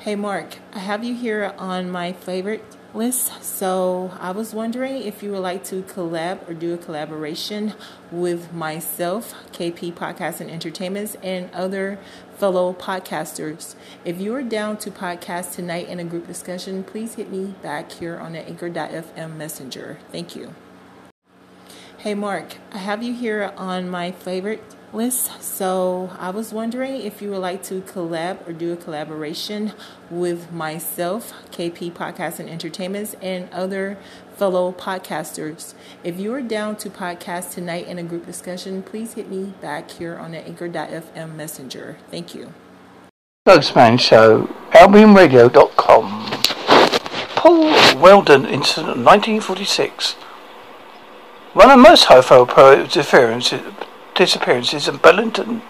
Hey Mark, I have you here on my favorite list. So I was wondering if you would like to collab or do a collaboration with myself, KP Podcast and Entertainments, and other fellow podcasters. If you are down to podcast tonight in a group discussion, please hit me back here on the anchor.fm messenger. Thank you. Hey Mark, I have you here on my favorite list. So I was wondering if you would like to collab or do a collaboration with myself, KP Podcast and Entertainments, and other fellow podcasters. If you are down to podcast tonight in a group discussion, please hit me back here on the anchor.fm messenger. Thank you. Ghostman Show, AlbionRadio.com. Paul Welden Incident 1946. One of most disappearances in Bennington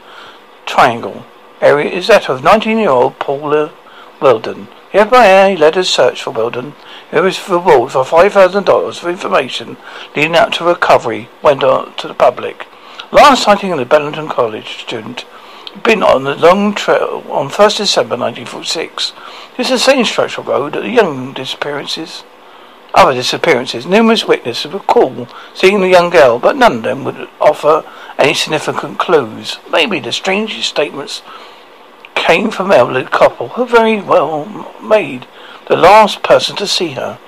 Triangle area is that of 19-year-old Paula Welden. The FBI led a search for Welden. It was reward for $5,000 for information leading up to recovery went out to the public. Last sighting of the Bennington College student been on the long trail on 1st December 1946. This is the same structural road that the young disappearances other disappearances. Numerous witnesses recall seeing the young girl, but none of them would offer any significant clues. Maybe the strangest statements came from elderly couple who very well made the last person to see her.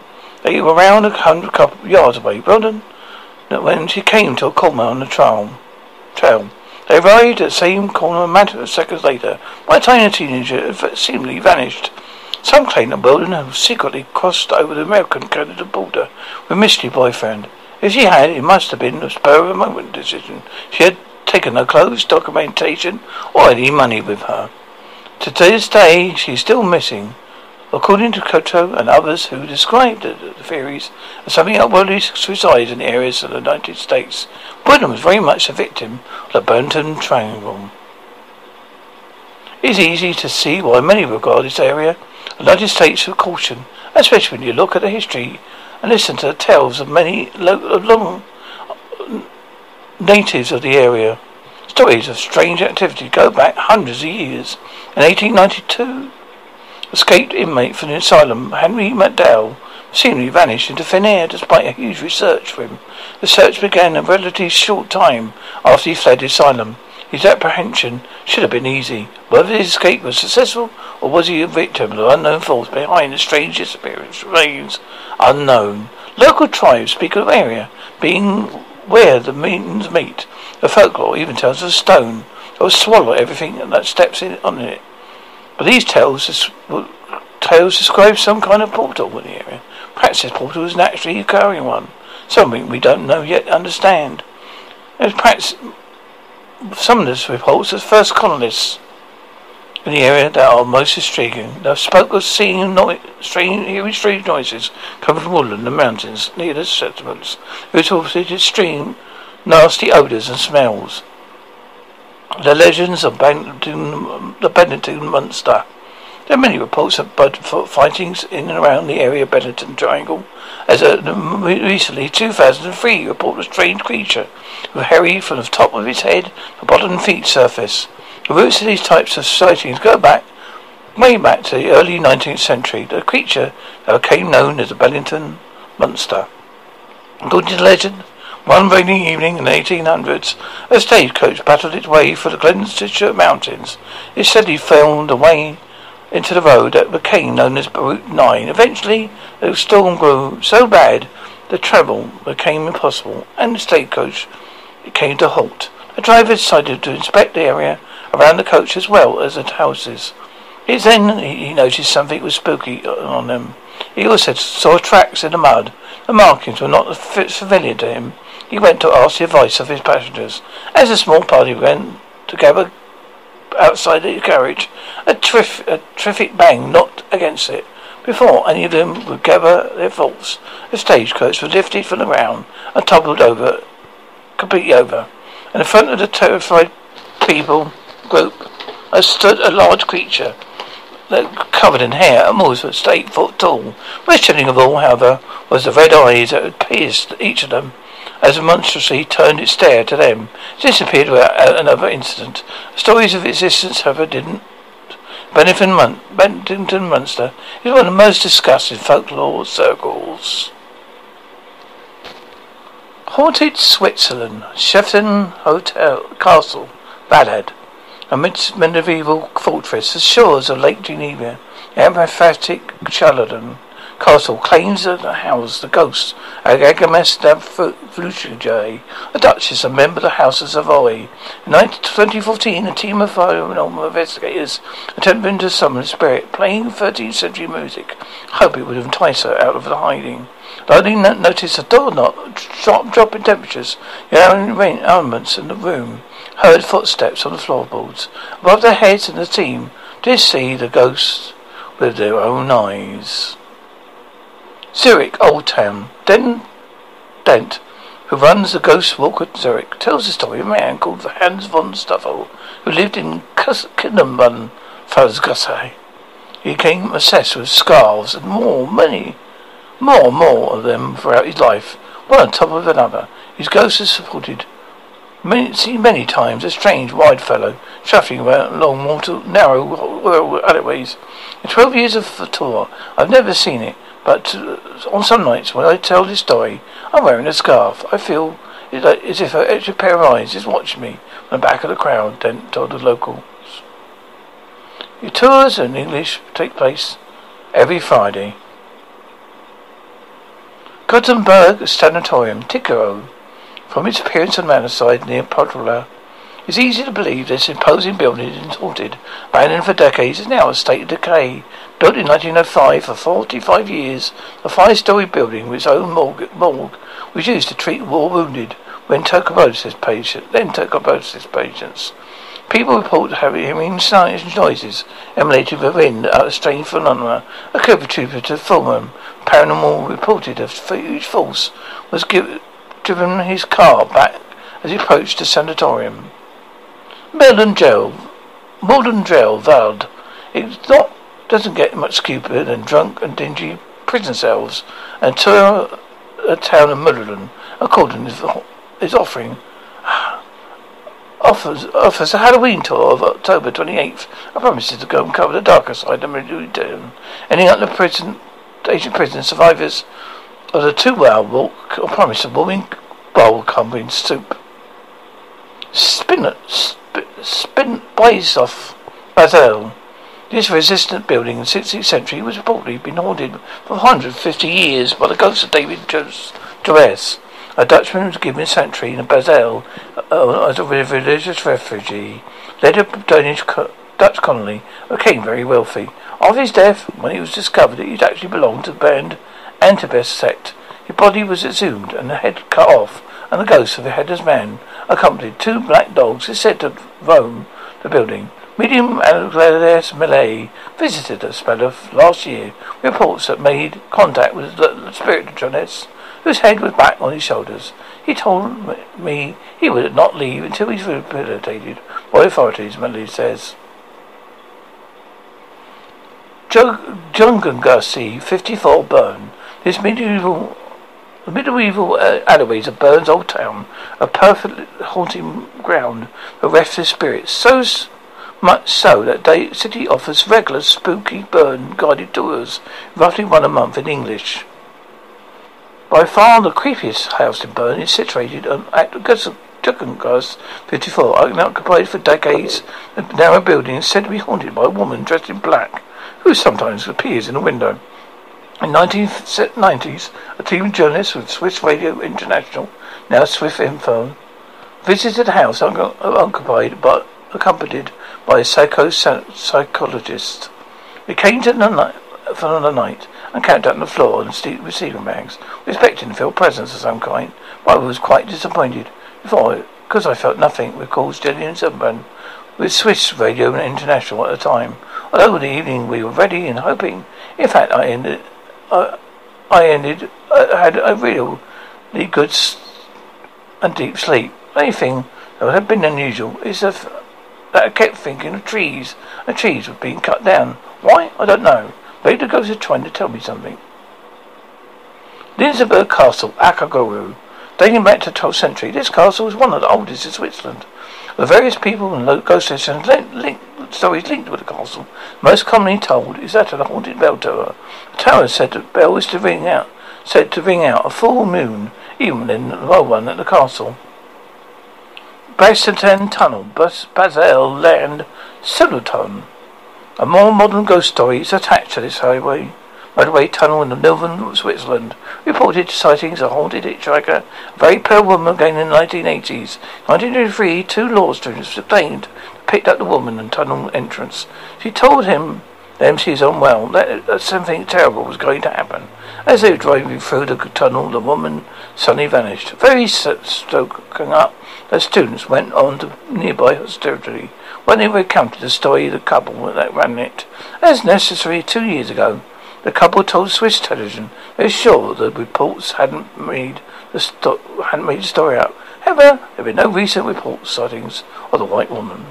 They were around a hundred couple yards away. Roden, when she came to a corner on the trail, trail. They arrived at the same corner a matter of seconds later. Time the teenager had seemingly vanished. Some claim that Welden had secretly crossed over the American-Canada border with mystery boyfriend. If she had, it must have been a spur of a moment decision. She had taken her clothes, documentation, or any money with her. To this day, she's still missing. According to Koto and others who described the, the theories of something upwardly suicides in areas of the United States, Welden was very much a victim of the Bennington Triangle. It's easy to see why many regard this area the United States of caution, especially when you look at the history and listen to the tales of many long natives of the area. Stories of strange activity go back hundreds of years. In 1892, escaped inmate from the asylum, Henry McDowell, seemingly vanished into thin air despite a huge research for him. The search began a relatively short time after he fled the asylum. His apprehension should have been easy. Whether his escape was successful, or was he a victim of unknown force behind the strange disappearance remains unknown. Local tribes speak of area being where the mountains meet. The folklore even tells of a stone that will swallow everything that steps in on it. But these tales, tales describe some kind of portal in the area. Perhaps this portal is naturally occurring one. Something we don't know yet understand. There's perhaps some of this reports as first colonists in the area that are most intriguing. They spoke of seeing no- strange, hearing strange noises coming from woodland and mountains near the settlements. It reported extreme, nasty odours and smells. The legends of Bennington, the Bennington Monster. There are many reports of blood fightings in and around the area of Bennington Triangle. As recently, 2003, report a strange creature with hairy from the top of its head to bottom feet surface. The roots of these types of sightings go back way back to the early 19th century. The creature that became known as the Bennington Monster. According to legend, one rainy evening in the 1800s, a stagecoach battled its way through the Glastenbury mountains. It steadily found a way into the road that became known as Route 9. Eventually, the storm grew so bad that travel became impossible, and the stagecoach came to halt. The driver decided to inspect the area around the coach as well as the houses. It's then he noticed something was spooky on them. He also saw tracks in the mud. The markings were not familiar to him. He went to ask the advice of his passengers. As a small party went together outside the carriage, a, a terrific bang knocked against it. Before any of them would gather their thoughts, the stagecoach was lifted from the ground and toppled over, completely over. In the front of the terrified people group, there stood a large creature that covered in hair and was eight foot tall. Most chilling of all, however, was the red eyes that had pierced each of them as a monstrously turned its stare to them. It disappeared without uh, another incident. Stories of its existence, however, didn't Bennington, Mun- Bennington Munster is one of the most discussed in folklore circles. Haunted Switzerland, Shefton Hotel Castle, Ballad, a medieval fortress, the shores of Lake Geneva, emphatic Charlatan Castle claims to house the ghost of Agames a duchess, a member of the House of Savoy. In 2014, a team of paranormal investigators attempted to summon a spirit, playing 13th century music, hope it would entice her out of the hiding. They noticed a door knock, sharp drop in temperatures, yelling elements in the room, heard footsteps on the floorboards. Above their heads and the team did see the ghost with their own eyes. Zurich Old Town. Den Dent, who runs the Ghost Walk at Zurich, tells the story of a man called Hans von Stuffel, who lived in Kindermann, Pfalzgasse. He became obsessed with scarves and more, many, more and more of them throughout his life, one on top of another. His ghost is supported many, seen many times, a strange, wide fellow, shuffling about along water, narrow alleyways. In twelve years of the tour, I've never seen it, but uh, on some nights when I tell this story, I'm wearing a scarf. I feel as if an extra pair of eyes is watching me from the back of the crowd, Dent told the locals. Your tours in English take place every Friday. Gothenburg Sanatorium, Ticaro. From its appearance on manor near Podrola, it's easy to believe this imposing building is haunted. Abandoned for decades, is now a state of decay. Built in 1905 for 45 years, the five-story building with its own morgue, morgue was used to treat war wounded when tuberculosis patients, then tuberculosis patients. People report having hearing noises emanating from within a strange phenomena. A contributor to Fulham Paranormal reported a huge force was give, driven his car back as he approached the sanatorium. Modern jail, modern jail, Vald. It's not doesn't get much stupider than drunk and dingy prison cells, and to a town of Mudderland, according to is offering offers offers a Halloween tour of October 28th. I promises to go and cover the darker side of Meridian. Any other prison, Asian prison survivors of the two-hour walk or promise a warming bowl covering soup. Spin, spin, spin, blaze off Basel. This resistant building in the 16th century was reportedly been haunted for 150 years by the ghost of David Joris, a Dutchman who was given sanctuary in Basel uh, as a religious refugee, Later, a Danish co- Dutch colony, became very wealthy. After his death, when it was discovered that he'd actually belonged to the band Antabus sect, his body was exhumed and the head cut off, and the ghost of the headless man, accompanied two black dogs, is said to roam the building. Medium Alexis Millet visited us last year. Reports that made contact with the spirit of Jonas, whose head was back on his shoulders. He told me he would not leave until he was rehabilitated by authorities, Millet says. Junkerngasse, 54 Bern. This medieval the medieval uh, alleyways of Bern's old town, a perfect haunting ground for restless spirits. So much so that the city offers regular spooky Bern guided tours, roughly one a month in English. By far the creepiest house in Bern is situated on at Junkerngasse 54, unoccupied for decades. The narrow building is said to be haunted by a woman dressed in black, who sometimes appears in a window. In the 1990s, a team of journalists with Swiss Radio International, now Swiss Info, visited a house unoccupied but accompanied by a psycho psychologist. We came to the for the night and camped out on the floor and receiving bags, expecting to feel presence of some kind, but I was quite disappointed. Because I felt nothing, recalls Gillian Sunburn, with Swiss Radio International at the time. Although in the evening we were ready and hoping, in fact, I ended, I, I ended, I had a really good and deep sleep. The only thing that had been unusual is that I kept thinking of trees, and trees were being cut down. Why? I don't know. Maybe the ghost is trying to tell me something. Linsenberg Castle, Akaguru. Dating back to the 12th century, this castle is one of the oldest in Switzerland. The various people and ghost legends link stories linked with the castle. Most commonly told is that of the haunted bell tower. The tower said that bell is to ring out, said to ring out a full moon, even in the low one at the castle. Bassington Tunnel, Bas- Basel Land, Siluton. A more modern ghost story is attached to this highway. Motorway tunnel in the northern Switzerland. Reported sightings of haunted hitchhiker, a very pale woman again in the 1980s. 1983, two law students obtained, picked up the woman and tunnel entrance. She told him them she is unwell, that, something terrible was going to happen. As they were driving through the tunnel, the woman suddenly vanished. Very stoken up, the students went on to nearby hostelry when they recounted the story of the couple that ran it. As necessary two years ago, the couple told Swiss television they were sure the reports hadn't made the sto- hadn't made the story up. However, there were no recent reports sightings of the white woman.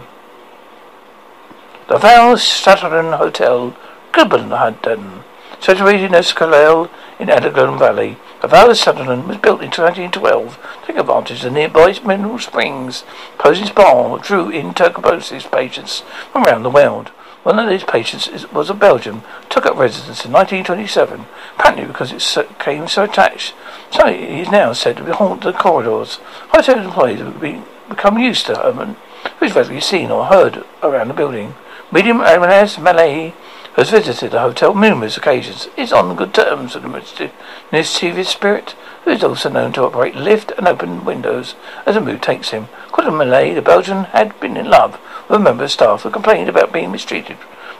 The Val Sutherland Hotel, Copenhagen, situated in Escalale in Elgin Valley. The Val Sutherland was built in 1912 to take advantage of the nearby mineral springs. Posey's Bar drew in tuberculosis patients from around the world. One of these patients was a Belgian, took up residence in 1927, apparently because it came so attached. So he is now said to be haunt the corridors. Hotel employees have become used to um, Herman, who is rarely seen or heard around the building. Medium uh, Ramirez Malay has visited the hotel numerous occasions, is on good terms with the mischievous spirit, who is also known to operate lift and open windows as the mood takes him. According to Malay, the Belgian had been in love with a member of staff who complained about being mistreated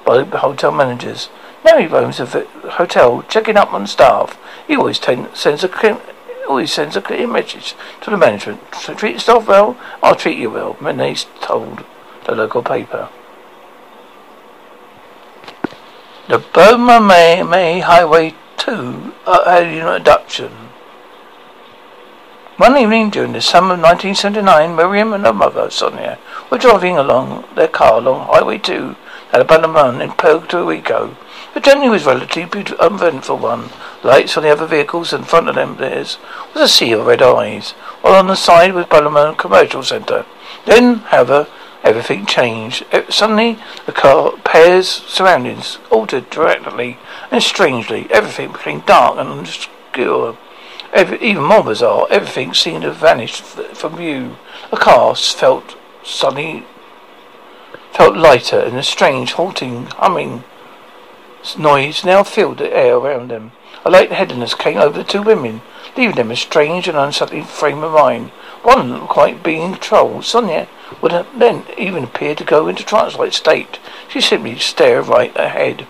by the hotel managers. Now he roams the hotel, checking up on staff. He always sends a always sends a clear message to the management. So treat staff well, I'll treat you well, Malay told the local paper. The Burma May, May Highway 2 uh, abduction. One evening during the summer of 1979, Miriam and her mother, Sonia, were driving along their car along Highway 2 at Banaman in Puerto Rico. The journey was relatively uneventful one. Lights on the other vehicles in front of them theirs was a sea of red eyes, while on the side was Banaman Commercial Centre. Then, however, everything changed. It, suddenly, the car pair's surroundings altered dramatically and strangely. Everything became dark and obscure. Every, even more bizarre, everything seemed to have vanished from view. The car felt suddenly felt lighter, and a strange, halting, humming noise now filled the air around them. A light headiness came over the two women, leaving them in a strange and unsettling frame of mind. One quite being in control. Sonia would then even appear to go into trance-like state. She simply stared right ahead.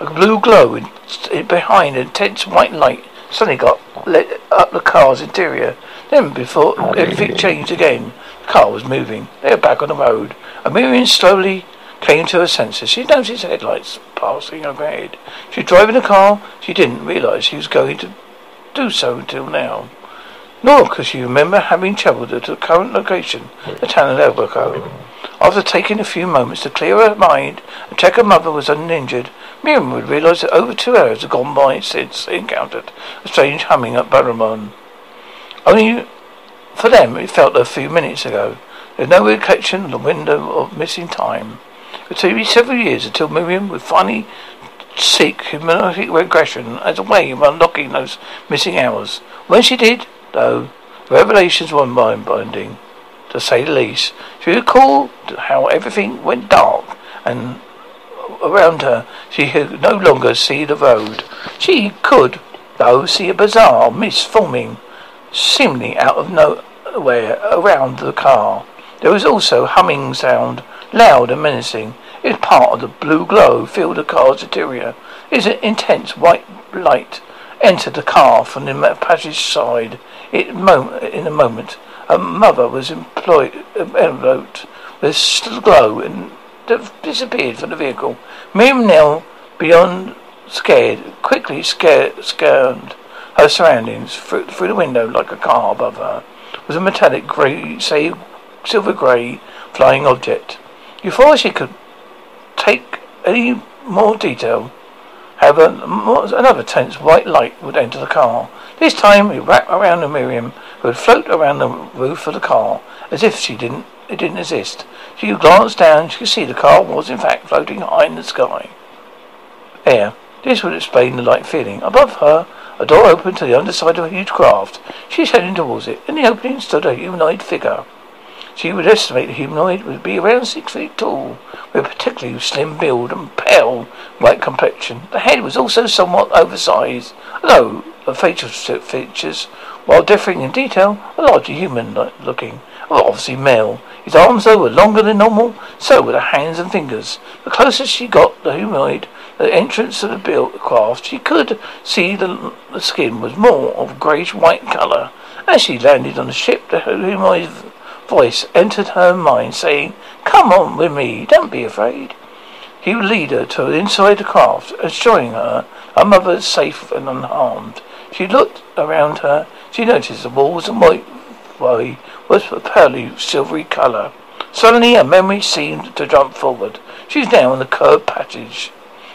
A blue glow in, in behind an intense white light suddenly got lit up the car's interior. Then, before everything changed again, the car was moving. They were back on the road. And Miriam slowly came to her senses. She noticed headlights passing overhead. She was driving the car. She didn't realize she was going to do so until now. Nor could she remember having travelled to the current location, the town of Albuquerque. After taking a few moments to clear her mind and check her mother was uninjured, Miriam would realize that over two hours had gone by since they encountered a strange humming at Barramon. Only for them it felt a few minutes ago. There was no recollection of the window of missing time. It would be several years until Miriam would finally seek hypnotic regression as a way of unlocking those missing hours. When she did, though, revelations were mind-binding, to say the least. She recalled how everything went dark and around her she could no longer see the road. She could, though, see a bizarre mist forming, seemingly out of nowhere, around the car. There was also humming sound, loud and menacing. It was part of the blue glow filled the car's interior. It was an intense white light entered the car from the passage side. In a moment, a mother was employed, um, enveloped with glow and disappeared from the vehicle. Miriam Nell, beyond scared, quickly scared, scanned her surroundings through, through the window like a car above her was a metallic grey, say silver grey, flying object. Before she could take any more detail, however, another tense white light would enter the car. This time it wrapped around Miriam, who would float around the roof of the car, as if she didn't it didn't exist. She glanced down, she could see the car was in fact floating high in the sky. Air. This would explain the light feeling. Above her, a door opened to the underside of a huge craft. She was heading towards it. In the opening stood a humanoid figure. She would estimate the humanoid would be around six feet tall, with a particularly slim build and pale white complexion. The head was also somewhat oversized, though the facial features, while differing in detail, were largely human-looking. Obviously male. His arms, though, were longer than normal, so were the hands and fingers. The closer she got the humanoid, the entrance of the built craft, she could see the, the skin was more of greyish-white colour. As she landed on the ship, the humanoid voice entered her mind, saying, Come on with me, don't be afraid. He would lead her to inside the craft, assuring her her mother is safe and unharmed. She looked around her. She noticed the walls and white way was a pearly silvery colour. Suddenly a memory seemed to jump forward. She was now in the curved passage.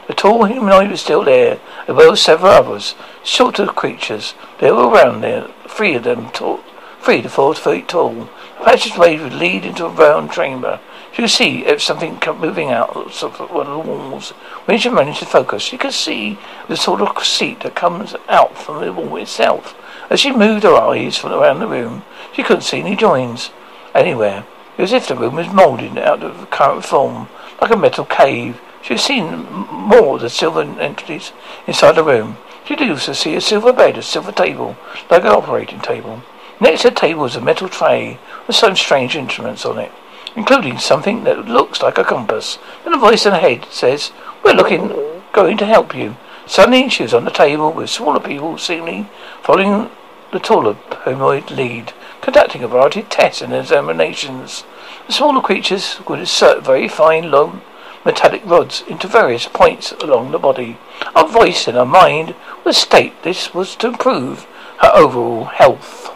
The tall humanoid was still there, as well as several others, shorter creatures. They were around there, three of them tall, three to four feet tall. The passageway would lead into a round chamber. She see if something kept moving out of one of the walls. When she managed to focus, she could see the sort of seat that comes out from the wall itself. As she moved her eyes from around the room, she couldn't see any joins anywhere. It was as if the room was moulded out of the current form, like a metal cave. She had seen more of the silver entities inside the room. She did also see a silver bed, a silver table, like an operating table. Next to the table was a metal tray with some strange instruments on it, including something that looks like a compass. Then a voice in her head says, We're looking, going to help you. Suddenly she was on the table with smaller people seemingly following the taller humanoid lead, conducting a variety of tests and examinations. The smaller creatures would insert very fine, long, metallic rods into various points along the body. A voice in her mind would state this was to improve her overall health.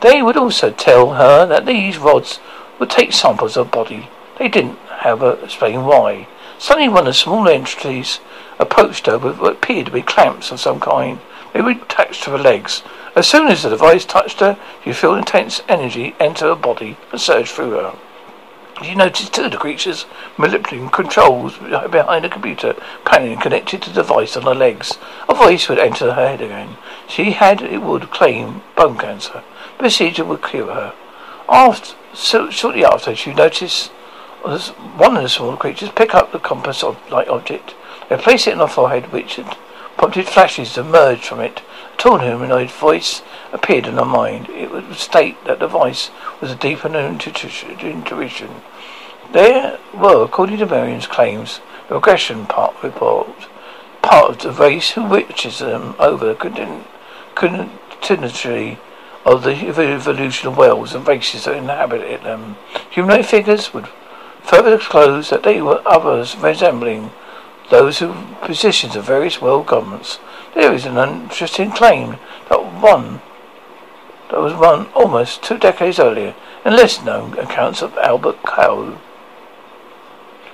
They would also tell her that these rods would take samples of body. They didn't, however, explain why. Suddenly one of the small entities approached her with what appeared to be clamps of some kind. They were attached to her legs. As soon as the device touched her, she felt intense energy enter her body and surge through her. She noticed two of the creatures manipulating controls behind a computer panel connected to the device on her legs. A voice would enter her head again. She had, it would claim, bone cancer. The procedure would cure her. After, so, shortly after, she noticed one of the small creatures pick up the compass-like object. They place it in her forehead, which had prompted flashes to emerge from it. A tall humanoid voice appeared in her mind. It would state that the voice was a deeper intuition. There were, according to Marion's claims, the regression part report, part of the race who witches them over the continuity of the evolution of worlds and races that inhabited them. Um, humanoid figures would further disclose that they were others resembling those who positions of various world governments. There is an interesting claim that one that was run almost two decades earlier in less known accounts of Albert Coe.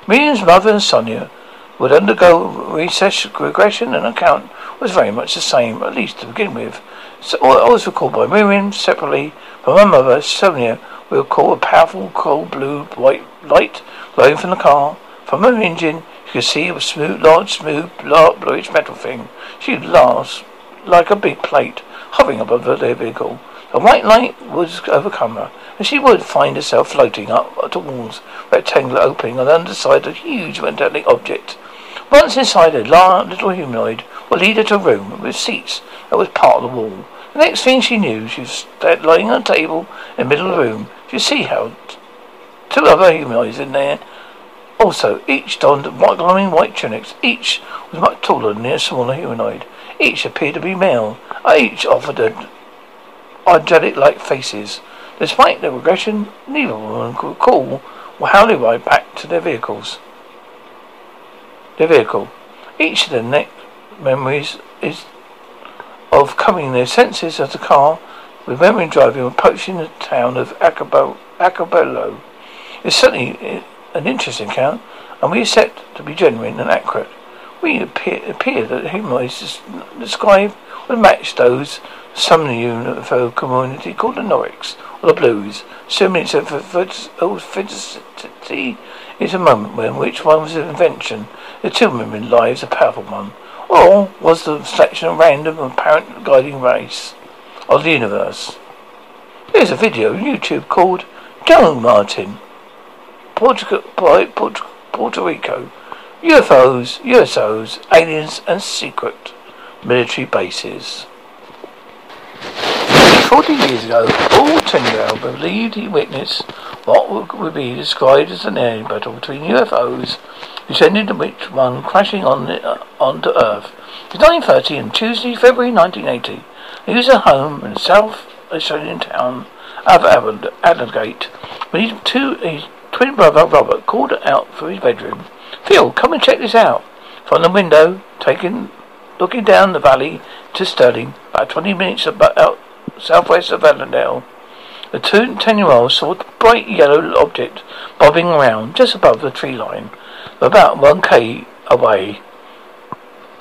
Miriam's mother and Sonia would undergo recess regression and account was very much the same, at least to begin with. So, I was recalled by Miriam separately from her mother, Sonia, we recall a powerful cold blue white light glowing from the car. From her engine, you could see a smooth, large, smooth, bluish metal thing. She lasts like a big plate hovering above the vehicle. The white light would overcome her, and she would find herself floating up towards a rectangular opening on the underside of a huge metallic object. Once inside a large little humanoid would lead her to a room with seats that was part of the wall. The next thing she knew, she was lying on a table in the middle of the room. She see how two other humanoids in there also, each donned white, glowing white tunics. Each was much taller than the smaller humanoid. Each appeared to be male. Each offered angelic-like faces. Despite their regression, neither them could recall how they ride back to their vehicles. Their vehicle. Each of their neck memories is of coming in their senses as the car, remembering driving approaching the town of Acapulco. It's certainly eh, an interesting account, and we accept to be genuine and accurate. We appear, appear that humanoids described would match those some of the UFO community called the Nordics or the Blues. Assuming it's a fidelity is a moment when which one's invention, the two women lives a powerful one, or was the selection random apparent guiding race of the universe? There's a video on YouTube called Joe Martin, Portugal, Puerto Rico, UFOs, USOs, aliens, and secret military bases. Forty years ago, Paul Tyndall believed he witnessed what would be described as an air battle between UFOs, descending and which one crashing on the, uh, onto Earth. It's 9.30 and Tuesday, February 1980. He was at home in South Australian town of Adelaide when his, two, his twin brother Robert called out from his bedroom. Phil, come and check this out. From the window, taking, looking down the valley to Stirling, about 20 minutes about southwest of Allendale. The two ten-year-olds saw a bright yellow object bobbing around just above the tree line, about one k away.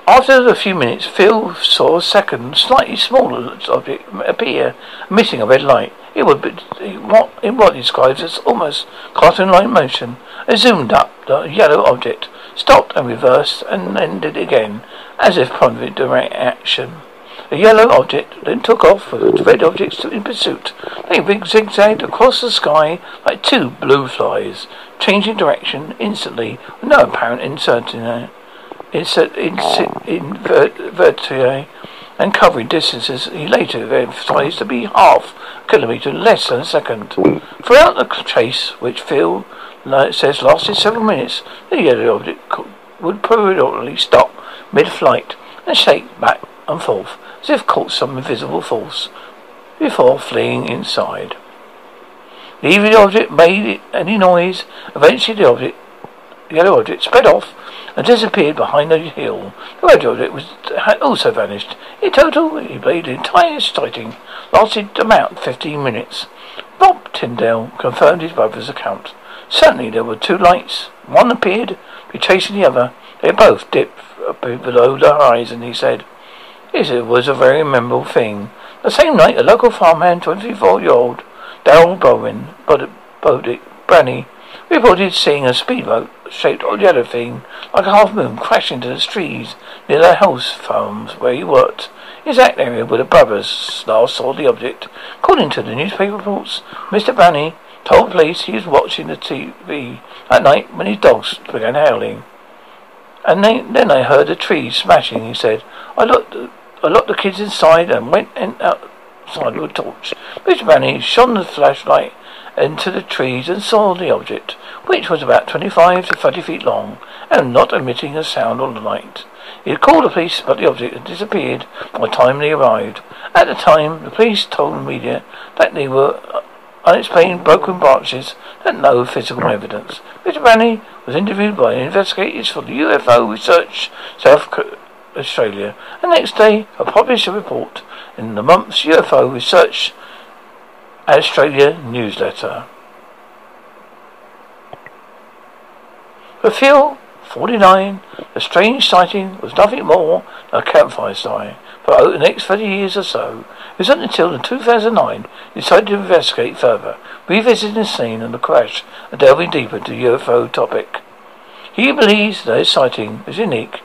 After a few minutes, Phil saw a second, slightly smaller object appear, emitting a red light. It would be what in what describes as almost cartoon-like motion. It zoomed up. The yellow object stopped and reversed and ended again, as if prompted direct action. The yellow object then took off with the red objects in pursuit. They zigzagged across the sky like two blue flies, changing direction instantly with no apparent uncertainty. Insert, insert, invert, and covering distances he later emphasized to be half a kilometre less than a second. Throughout the chase, which Phil says lasted several minutes, the yellow object would periodically stop mid-flight and shake back and forth as if caught some invisible force before fleeing inside. Leaving the object made any noise. Eventually the object, the yellow object sped off and disappeared behind a hill. The red object was, had also vanished. In total, he played the entire sighting, lasted about 15 minutes. Bob Tyndall confirmed his brother's account. Certainly there were two lights. One appeared to be chasing the other. They both dipped below the horizon, he said. It was a very memorable thing. The same night, a local farmhand, 24-year-old Darrell Bowen, Bodick, Branny, reported seeing a speedboat shaped yellow thing like a half moon crash into the trees near their house farms where he worked. Exact area where the brothers last saw the object. According to the newspaper reports, Mr. Branny told police he was watching the TV at night when his dogs began howling. And they, then I heard a tree smashing, he said. I looked I locked the kids inside and went in outside with a torch. Mr. Manny shone the flashlight into the trees and saw the object, which was about 25 to 30 feet long and not emitting a sound or light. He had called the police, but the object had disappeared by the time they arrived. At the time, the police told the media that they were uh, unexplained broken branches had no physical evidence. Mr. Branny was interviewed by investigators for the UFO Research South Australia. The next day, I published a report in the month's UFO Research Australia newsletter. Phil, 49, the strange sighting was nothing more than a campfire sight. For over the next 30 years or so, it was not until in 2009 he decided to investigate further, revisiting the scene of the crash and delving deeper into the UFO topic. He believes that his sighting is unique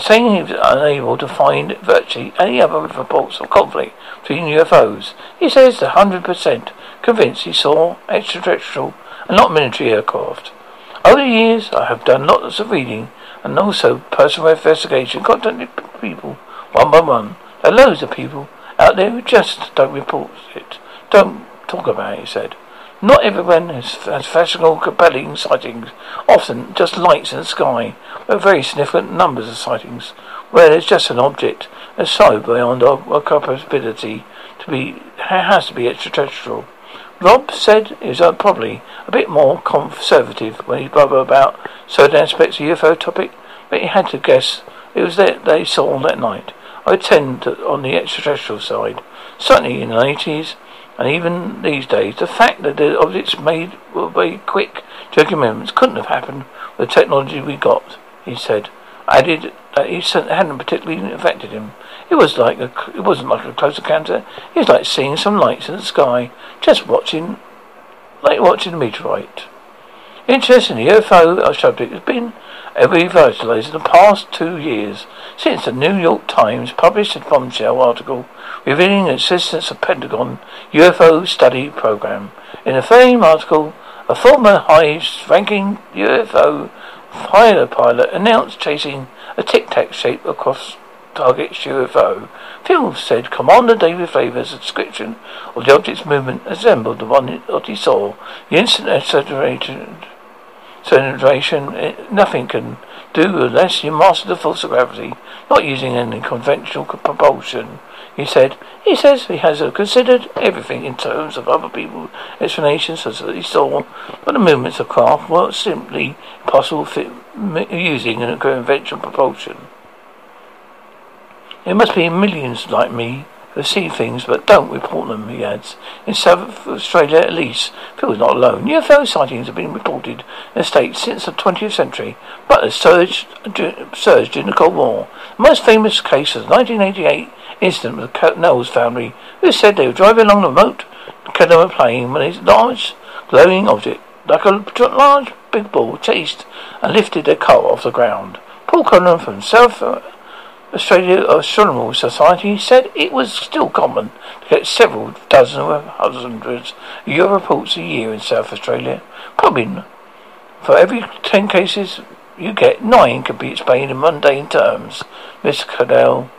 saying he was unable to find virtually any other reports of conflict between UFOs. He says 100% convinced he saw extraterrestrial and not military aircraft. Over the years, I have done lots of reading and also personal investigation, contacted people one by one. There are loads of people out there who just don't report it, don't talk about it, he said. Not everyone has, has fashionable, compelling sightings, often just lights in the sky, but very significant numbers of sightings, where there's just an object that's so beyond our, capability to be, has to be extraterrestrial. Rob said he was uh, probably a bit more conservative when he brother about certain aspects of UFO topic, but he had to guess it was that they saw that night. I tend to, on the extraterrestrial side. Certainly in the 80s, and even these days, the fact that the objects made were very quick jerky movements couldn't have happened with the technology we got, he said. Added that uh, he hadn't particularly affected him. It was like a, it wasn't like a close encounter. It was like seeing some lights in the sky, just watching, like watching a meteorite. Interestingly, UFO subject has been revitalized in the past two years since the New York Times published a bombshell article revealing the existence of Pentagon UFO study program. In the same article, a former high-ranking UFO fighter pilot announced chasing a tic-tac shape across target UFO. Phil said Commander David Fravor's description of the object's movement resembled the one that he saw. The instant acceleration, acceleration eh, nothing can do unless you master the force of gravity, not using any conventional propulsion. He said, he says he has uh, considered everything in terms of other people's explanations as he saw, but the movements of craft were simply impossible using a conventional propulsion. There must be millions like me who see things but don't report them, he adds. In South Australia at least, Phil is not alone. UFO sightings have been reported in the States since the 20th century, but has surged, surged during the Cold War. The most famous case was the 1988 incident with the Knowles family, who said they were driving along the remote Canberra plain when a large glowing object, like a large big ball, chased and lifted their car off the ground. Paul Conlon from South Australia uh, Astronomical Society said it was still common to get several dozen or hundreds of reports a year in South Australia. Probably for every ten cases you get, nine can be explained in mundane terms. Mr. Cadell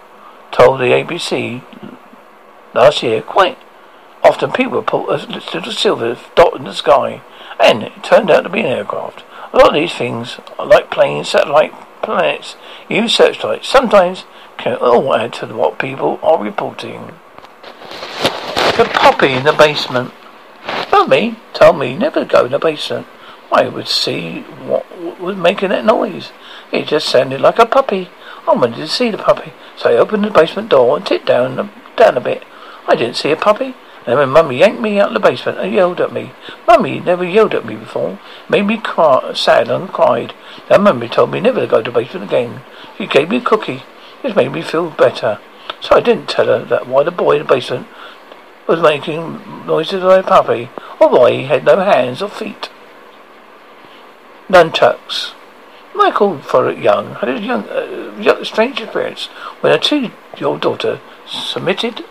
told the ABC last year quite often people report a little silver dot in the sky, and it turned out to be an aircraft. A lot of these things like planes, satellite planets, even searchlights, sometimes can all add to what people are reporting. The puppy in the basement. Mummy told me never go in the basement. I would see what was making that noise. It just sounded like a puppy. I wanted to see the puppy, so I opened the basement door and tipped down down a bit. I didn't see a puppy. Then when Mummy yanked me out of the basement and yelled at me. Mummy never yelled at me before. Made me cry, sad and cried. Then Mummy told me never to go to the basement again. She gave me a cookie. It made me feel better. So I didn't tell her that why the boy in the basement was making noises like a puppy, or why he had no hands or feet. Nunchucks. Michael Follett Young had a young, uh, strange experience when a two-year-old daughter submitted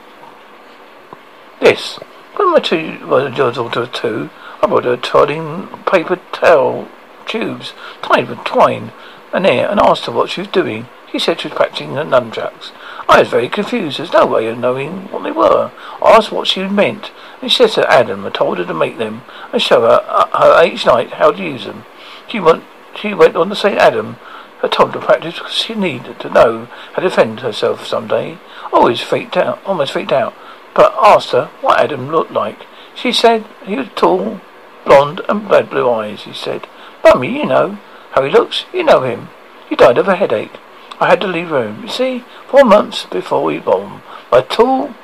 this. When my two-year-old daughter two, I brought her todding paper towel tubes tied with twine and air and asked her what she was doing. She said she was practicing her nunchucks. I was very confused. There's no way of knowing what they were. I asked what she meant, and she said that Adam had told her to make them and show her, uh, her each night how to use them. She went, she went on to say Adam had told her to practice because she needed to know how to defend herself some someday. Always freaked out, almost freaked out, but asked her what Adam looked like. She said he was tall, blonde, and had blue eyes. He said, "Mummy, you know how he looks. You know him. He died of a headache. I had to leave home. You see, four months before we bomb, my tall,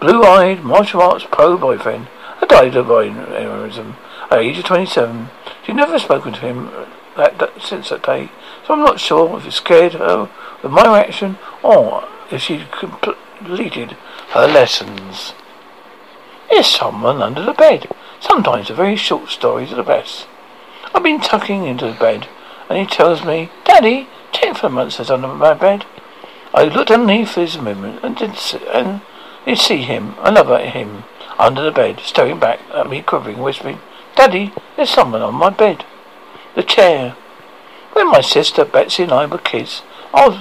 blue-eyed martial arts pro boyfriend had died of aneurysm at age of 27. She'd never spoken to him that, that, since that day, so I'm not sure if it scared her with my reaction or if she'd completed her lessons. There's someone under the bed. Sometimes the very short stories are the best. I've been tucking into the bed, and he tells me, Daddy, Ten for months under my bed. I looked underneath for his movement and did see, and did see him, another him, under the bed, staring back at me, quivering, whispering, Daddy, there's someone on my bed. The chair. When my sister Betsy and I were kids, our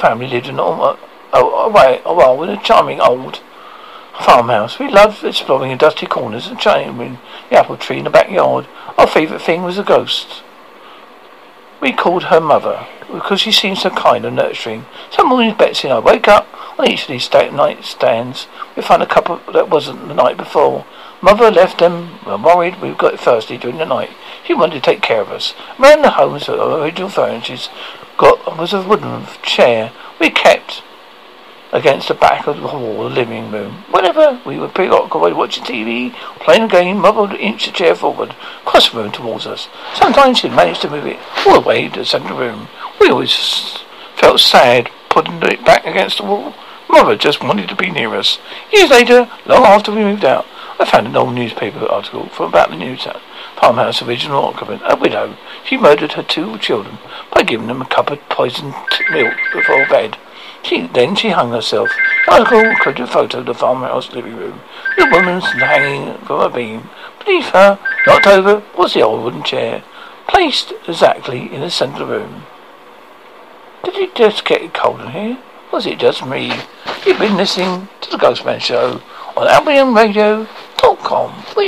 family lived in a, a, a, a while with a charming old farmhouse. We loved exploring the dusty corners and climbing the apple tree in the backyard. Our favourite thing was the ghost. We called her mother because she seemed so kind and nurturing. Some mornings Betsy and I wake up on each of these sta- night stands. We find a cup of, that wasn't the night before. Mother left them. Worried we got thirsty during the night. She wanted to take care of us. Around the homes, the original furniture got was a wooden chair we kept against the back of the wall of the living room. Whenever we were preoccupied watching TV, playing a game, Mother would inch the chair forward, across the room towards us. Sometimes she'd manage to move it all the way to the centre of the room. We always felt sad putting it back against the wall. Mother just wanted to be near us. Years later, long after we moved out, I found an old newspaper article from about the new town farmhouse original occupant, a widow. She murdered her two children by giving them a cup of poisoned milk before bed. She then she hung herself. Article included a photo of the farmhouse living room. The woman's hanging from a beam. Beneath her, knocked over, was the old wooden chair, placed exactly in the centre of the room. Did it just get cold in here? Was it just me? You've been listening to the Ghostman Show on AlbionRadio.com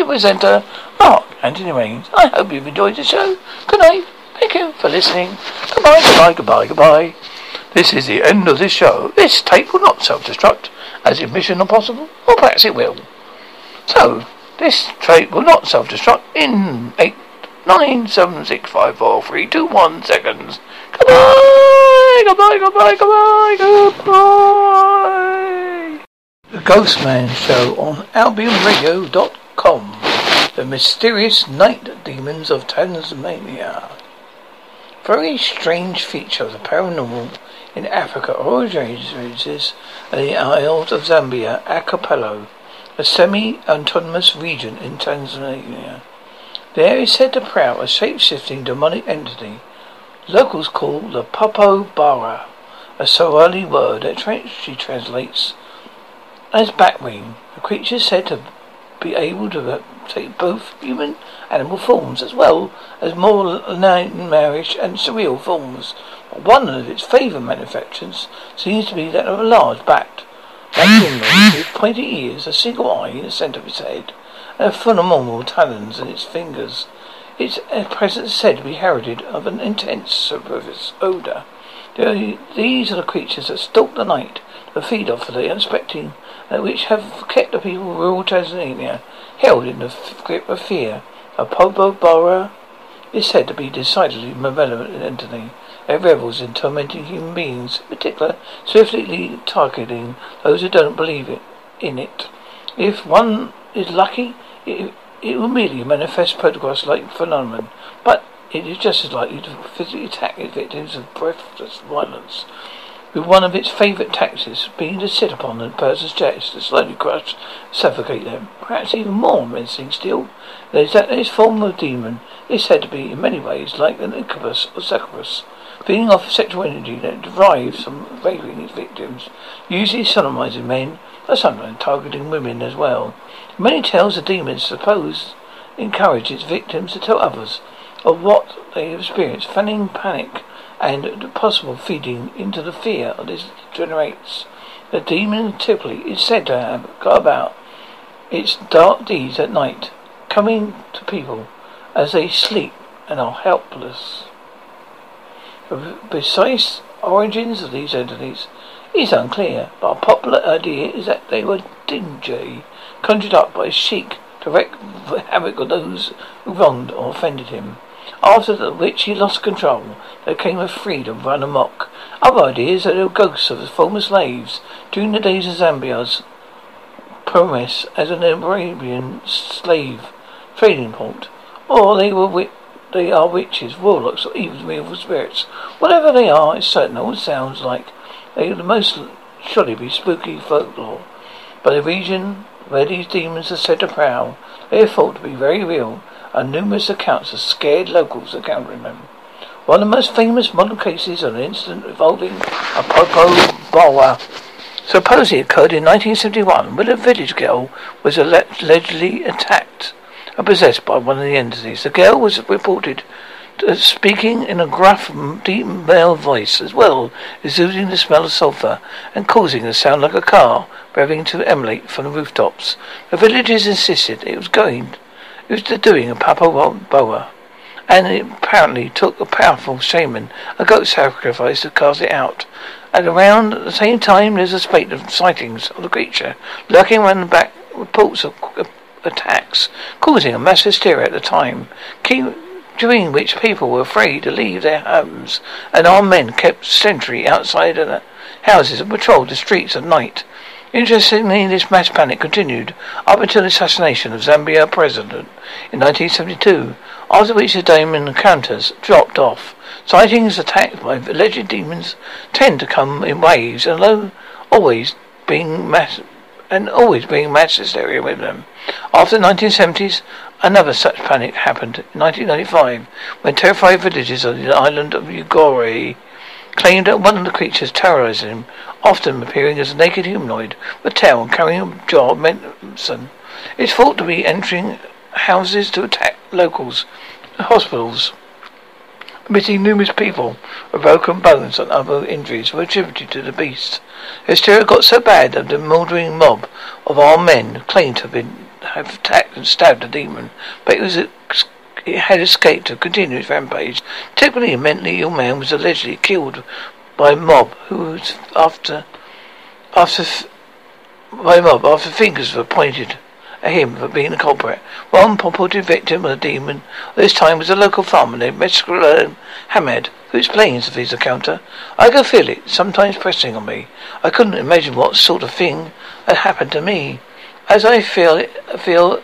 your presenter, Mark Anthony Rains. I hope you've enjoyed the show. Good night. Thank you for listening. Goodbye, goodbye, goodbye, goodbye. This is the end of this show. This tape will not self-destruct as if mission impossible, or perhaps it will. So, this tape will not self-destruct in eight, nine, seven, six, five, four, three, two, one seconds. Goodbye, goodbye, goodbye, goodbye, goodbye. The Ghostman Show on AlbionRadio.com. The Mysterious Night Demons of Tanzania. Very strange feature of the paranormal in Africa originates in the Isles of Zanzibar archipelago, a semi-autonomous region in Tanzania. There is said to prowl a shape-shifting demonic entity locals call the Popo Bawa, a Somali word that she translates as batwing. The creature is said to be able to take both human animal forms as well as more nightmarish and surreal forms. One of its favourite manufactures seems to be that of a large bat, like with pointy ears, a single eye in the centre of its head, and phenomenal talons in its fingers. Its presence is said to be heralded of an intense superfluous odour. These are the creatures that stalk the night to feed off the unsuspecting, and which have kept the people of rural Tanzania held in the grip of fear. A Popo Bawa is said to be decidedly malevolent entity. It revels in tormenting human beings, in particular swiftly targeting those who don't believe it, in it. If one is lucky, it, it will merely manifest photographs like phenomenon, but it is just as likely to physically attack its victims with breathless violence with one of its favourite tactics being to sit upon the person's chest to slowly crush, suffocate them. Perhaps even more menacing still, is that this form of demon is said to be in many ways like an incubus or succubus, feeding off sexual energy that derives from raping its victims, usually sodomizing men, but sometimes targeting women as well. Many tales of demons suppose encourage its victims to tell others of what they have experienced, fanning panic and possible feeding into the fear this generates. The demon typically is said to have go about its dark deeds at night, coming to people as they sleep and are helpless. The precise origins of these entities is unclear, but a popular idea is that they were dingy, conjured up by a sheik to wreak havoc on those who wronged or offended him. After which he lost control. There came a freedom run amok. Other ideas they were ghosts of the former slaves during the days of Zanzibar's promise as an Arabian slave trading port. Or they were wi- they are witches, warlocks, or even evil spirits. Whatever they are, it's certain all sounds like they are the most surely be spooky folklore. But the region where these demons are said to prowl, they are thought to be very real and numerous accounts of scared locals encountering them. One of the most famous modern cases of an incident involving a Popo Bawa supposedly occurred in 1971 when a village girl was allegedly attacked and possessed by one of the entities. The girl was reported uh, speaking in a gruff, deep male voice, as well exuding the smell of sulphur and causing a sound like a car revving to emulate from the rooftops. The villagers insisted it was going was the doing of Popo Bawa, and it apparently took a powerful shaman, a goat sacrifice to cast it out. At around the same time, there's a spate of sightings of the creature lurking around the back. Reports of attacks, causing a mass hysteria at the time, during which people were afraid to leave their homes, and armed men kept sentry outside the houses and patrolled the streets at night. Interestingly, this mass panic continued up until the assassination of Zanzibar president in 1972. after which the demon encounters dropped off. Sightings attacked by alleged demons tend to come in waves, although always being mass and always being mass hysteria with them. After the 1970s, another such panic happened in 1995 when terrified villagers on the island of Ugorei claimed that one of the creatures terrorized him, often appearing as a naked humanoid with a tail carrying a jar of medicine. It's thought to be entering houses to attack locals, hospitals. Admitting numerous people with broken bones and other injuries were attributed to the beast. Hysteria got so bad that the mouldering mob of armed men claimed to have been have attacked and stabbed the demon, but it was it had escaped a continuous rampage. Typically, a mentally ill man was allegedly killed by a mob who was after after by a mob after fingers were pointed at him for being a culprit. One purported victim of the demon this time was a local farmer named Mescaline Hamed, who explains of his encounter. I could feel it, sometimes pressing on me. I couldn't imagine what sort of thing had happened to me. As I feel it, I feel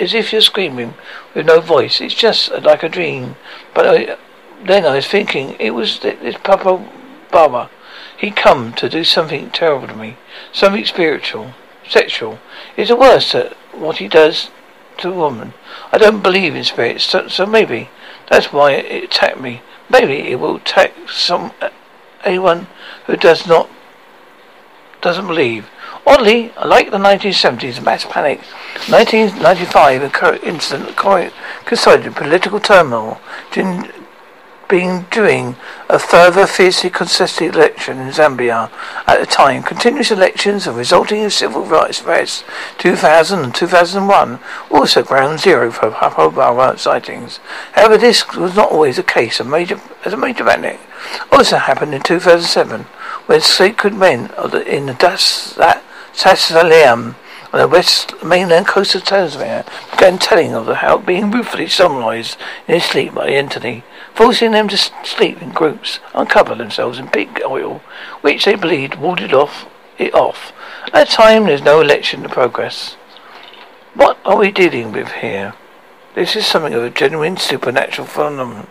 as if you're screaming with no voice. It's just like a dream. But I, then I was thinking it was this Papa Baba. He come to do something terrible to me, something spiritual sexual. It's the worst at what he does to a woman. I don't believe in spirits, so, so maybe that's why it attacked me. Maybe it will attack some uh, anyone who does not doesn't believe. Oddly, like the 1970s mass panic, 1995 incident coincided political turmoil been doing a further fiercely contested election in Zanzibar at the time. Continuous elections and resulting in civil rights arrests 2000 and 2001 also ground zero for Hapobawa sightings. However, this was not always the case. A major, as a major panic also happened in 2007 when sacred men in the dust that Sasaleam on the west mainland coast of Tanzania began telling of the how being ruthlessly sodomized in his sleep by Anthony forcing them to sleep in groups, uncover themselves in pig oil, which they believed warded off it off. At the time, there's no election to progress. What are we dealing with here? This is something of a genuine supernatural phenomenon.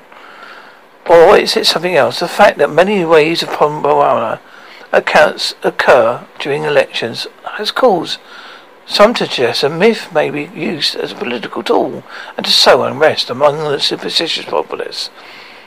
Or is it something else? The fact that many waves of Pomboana accounts occur during elections has caused some suggest a myth may be used as a political tool and to sow unrest among the superstitious populace.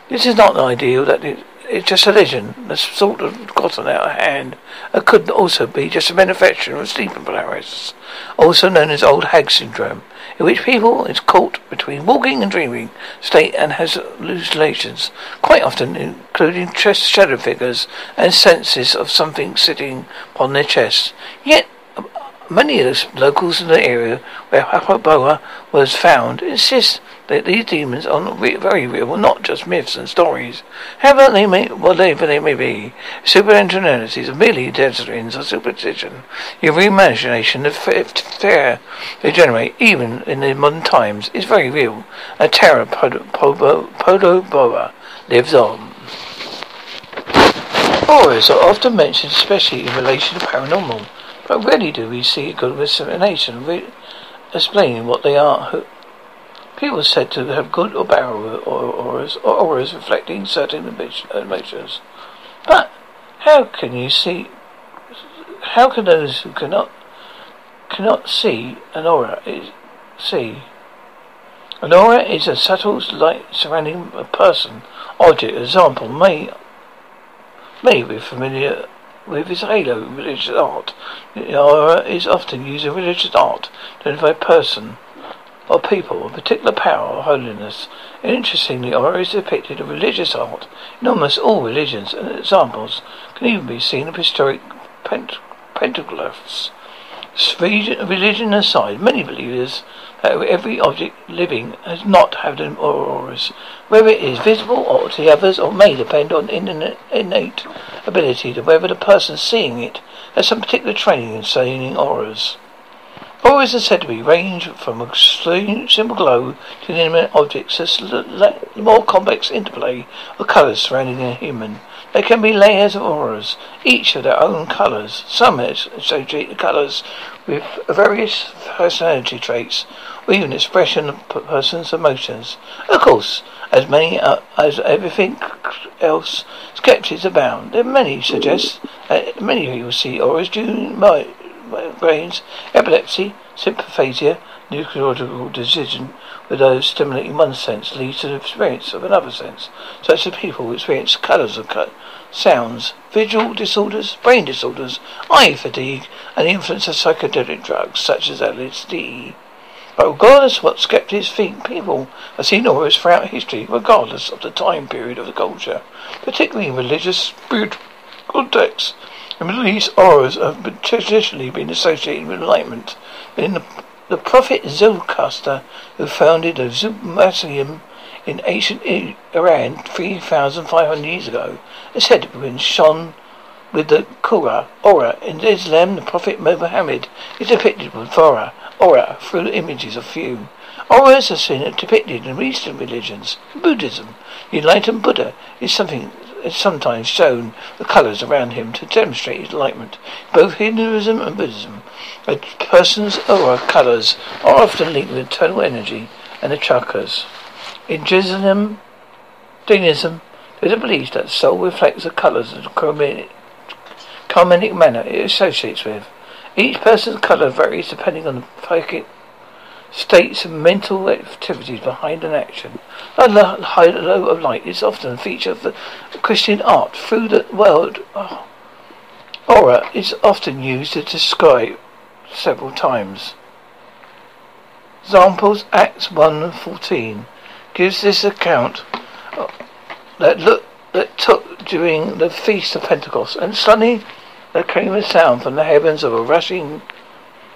This is not an ideal that it, it's just a legend that's sort of gotten out of hand. It could also be just a manufacturing of sleeping paralysis, also known as old hag syndrome, in which people is caught between walking and dreaming state and has hallucinations, quite often including chest shadow figures and senses of something sitting upon their chest. Yet Many of the locals in the area where Hapaboa was found insist that these demons are re- very real, not just myths and stories. However they may, whatever they may be, supernatural are merely delusions of superstition. Your imagination, the fear they generate, even in the modern times, is very real. A terror Podoboa lives on. Horrors are often mentioned, especially in relation to paranormal. But rarely do we see good explanation re- explaining what they are. People are said to have good or bad auras, or auras reflecting certain emotions. But how can you see? How can those who cannot cannot see an aura see? An aura is a subtle light surrounding a person, object. Example may may be familiar with his halo in religious art. The aura is often used in religious art to identify a person or people of particular power or holiness. Interestingly, aura is depicted in religious art in almost all religions, and examples can even be seen of historic pent- pentaglyphs. Religion aside, many believers that every object living has not had an auras. Whether it is visible or to others or may depend on innate ability to whether the person seeing it has some particular training in seeing auras. Auras are said to be range from a simple glow to inanimate objects as more complex interplay of colours surrounding a human. There can be layers of auras, each of their own colours. Some associate the colours with various personality traits, or even expression of a person's emotions. Of course, as many uh, as everything else, skeptics abound. There are many suggest that many people see auras during migraines, epilepsy, synaesthesia, neurological decision with those stimulating one sense leads to the experience of another sense, such as people experience colours of sounds, visual disorders, brain disorders, eye fatigue, and the influence of psychedelic drugs such as LSD. But regardless of what skeptics think, people have seen auras throughout history, regardless of the time period of the culture, particularly in religious, spiritual contexts. In the Middle East, auras have traditionally been associated with enlightenment. In the the prophet Zoroaster, who founded the Zoroastrianism in ancient Iran 3,500 years ago, is have been shone with the Qur'an, aura. In Islam, the Prophet Muhammad is depicted with aura, aura through images of fume. Auras are seen depicted in Eastern religions. Buddhism, the enlightened Buddha, is something is sometimes shown the colours around him to demonstrate his enlightenment. Both Hinduism and Buddhism, a person's aura colours are often linked with eternal energy and the chakras. In Jainism, Jainism, there is a belief that the soul reflects the colours of the karmic manner it associates with. Each person's colour varies depending on the psychic states and mental activities behind an action. The high low of light is often a feature of Christian art through the world. Oh, aura is often used to describe several times. Examples Acts 1:14 gives this account uh, that look that took during the feast of Pentecost, and suddenly there came a sound from the heavens of a rushing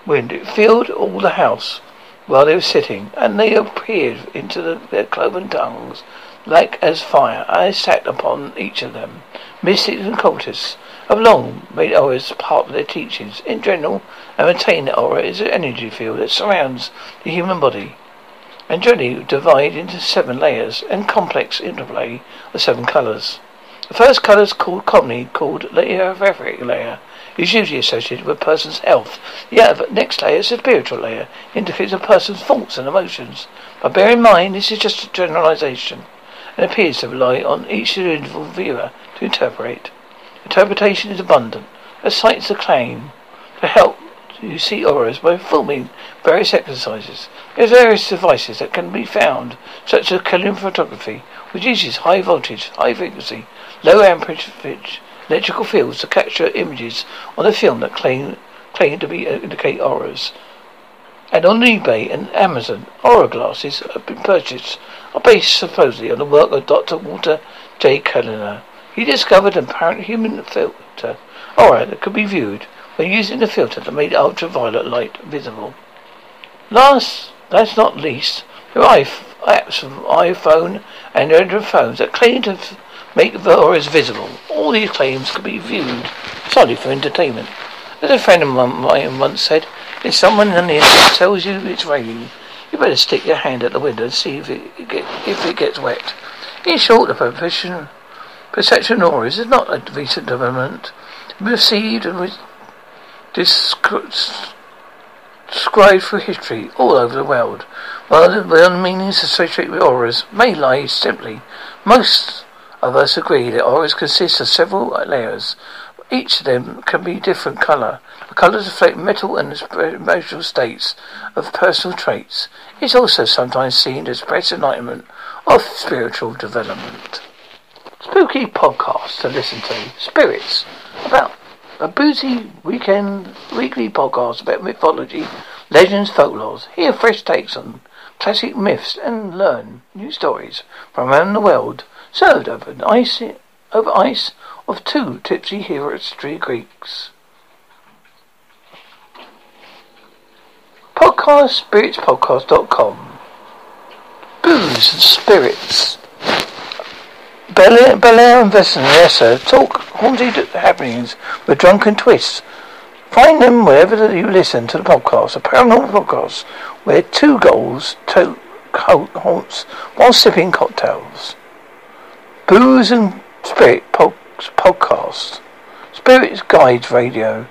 wind. It filled all the house while they were sitting, and they appeared into the, their cloven tongues like as fire. I sat upon each of them. Mystics and cultists have long made auras part of their teachings. In general, and maintain that aura is an energy field that surrounds the human body, and generally divided into seven layers and complex interplay of seven colours. The first colour is called commonly called layer layer is usually associated with a person's health. The next layer is a spiritual layer, indicates a person's thoughts and emotions. But bear in mind, this is just a generalization, and appears to rely on each individual viewer to interpret. Interpretation is abundant, as cites the claim to help you see auras by performing various exercises. There are various devices that can be found, such as Kirlian photography, which uses high voltage, high frequency, low amperage electrical fields to capture images on a film that claim claim to be uh, indicate auras. And on eBay and Amazon, aura glasses have been purchased are based supposedly on the work of Dr. Walter J. Kilner. He discovered an apparent human filter aura that could be viewed when using the filter that made ultraviolet light visible. Last, that's not least, there are apps from iPhone and Android phones that claim to make the auras visible. All these claims could be viewed solely for entertainment. As a friend of mine once said, if someone on the internet tells you it's raining, you better stick your hand at the window and see if it, get, if it gets wet. In short, the perception, perception auras is not a recent development. Received and described through history all over the world. While the meanings associated with auras may lie simply, most of us agree that auras consist of several layers. Each of them can be different color. The colors reflect mental and emotional states of personal traits. It's also sometimes seen as express enlightenment of spiritual development. Spooky podcasts to listen to. Spirits. About a boozy weekend weekly podcast about mythology, legends, folklores. Hear fresh takes on classic myths and learn new stories from around the world served over ice over ice of two tipsy heroes, three Greeks. Podcast spiritspodcast.com Booze and spirits. Bel Air and Vanessa talk haunted happenings with drunken twists. Find them wherever you listen to the podcast, a paranormal podcast, where two goals to haunts while sipping cocktails. Booze and Spirit po- podcast. Spirit Guides Radio.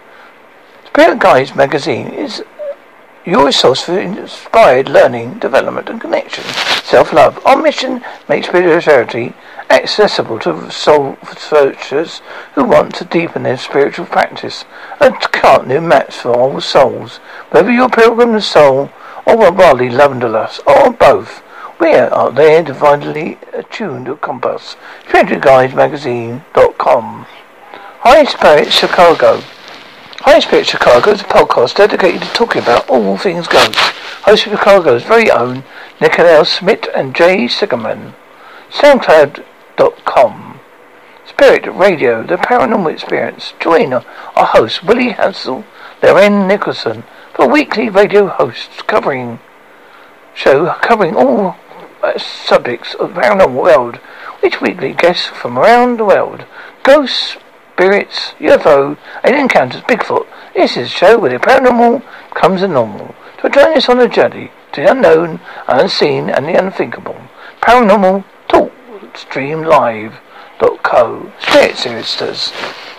Spirit Guides magazine is your source for inspired learning, development, and connection. Self-love. Our mission makes spirituality accessible to soul searchers who want to deepen their spiritual practice. A can't new match for all souls. Whether you're a pilgrim of soul or a barley wanderlust, or both, we are there divinely attuned to compass. SpiritualGuidesMagazine.com High Spirit Chicago High Spirit Chicago is a podcast dedicated to talking about all things ghosts. Hosted Chicago's very own Nicolette Smith and Jay Sigerman. SoundCloud.com Spirit Radio, the paranormal experience. Join our host, Willie Hansel, Lorraine Nicholson, for weekly radio hosts covering show covering all uh, subjects of the paranormal world. Each weekly guests from around the world. Ghosts, spirits, UFO, and encounters Bigfoot. This is a show where the paranormal comes the normal. To join us on a journey to the unknown, unseen, and the unthinkable. Paranormal Talk Stream Live. Dot co. Spirit Sisters.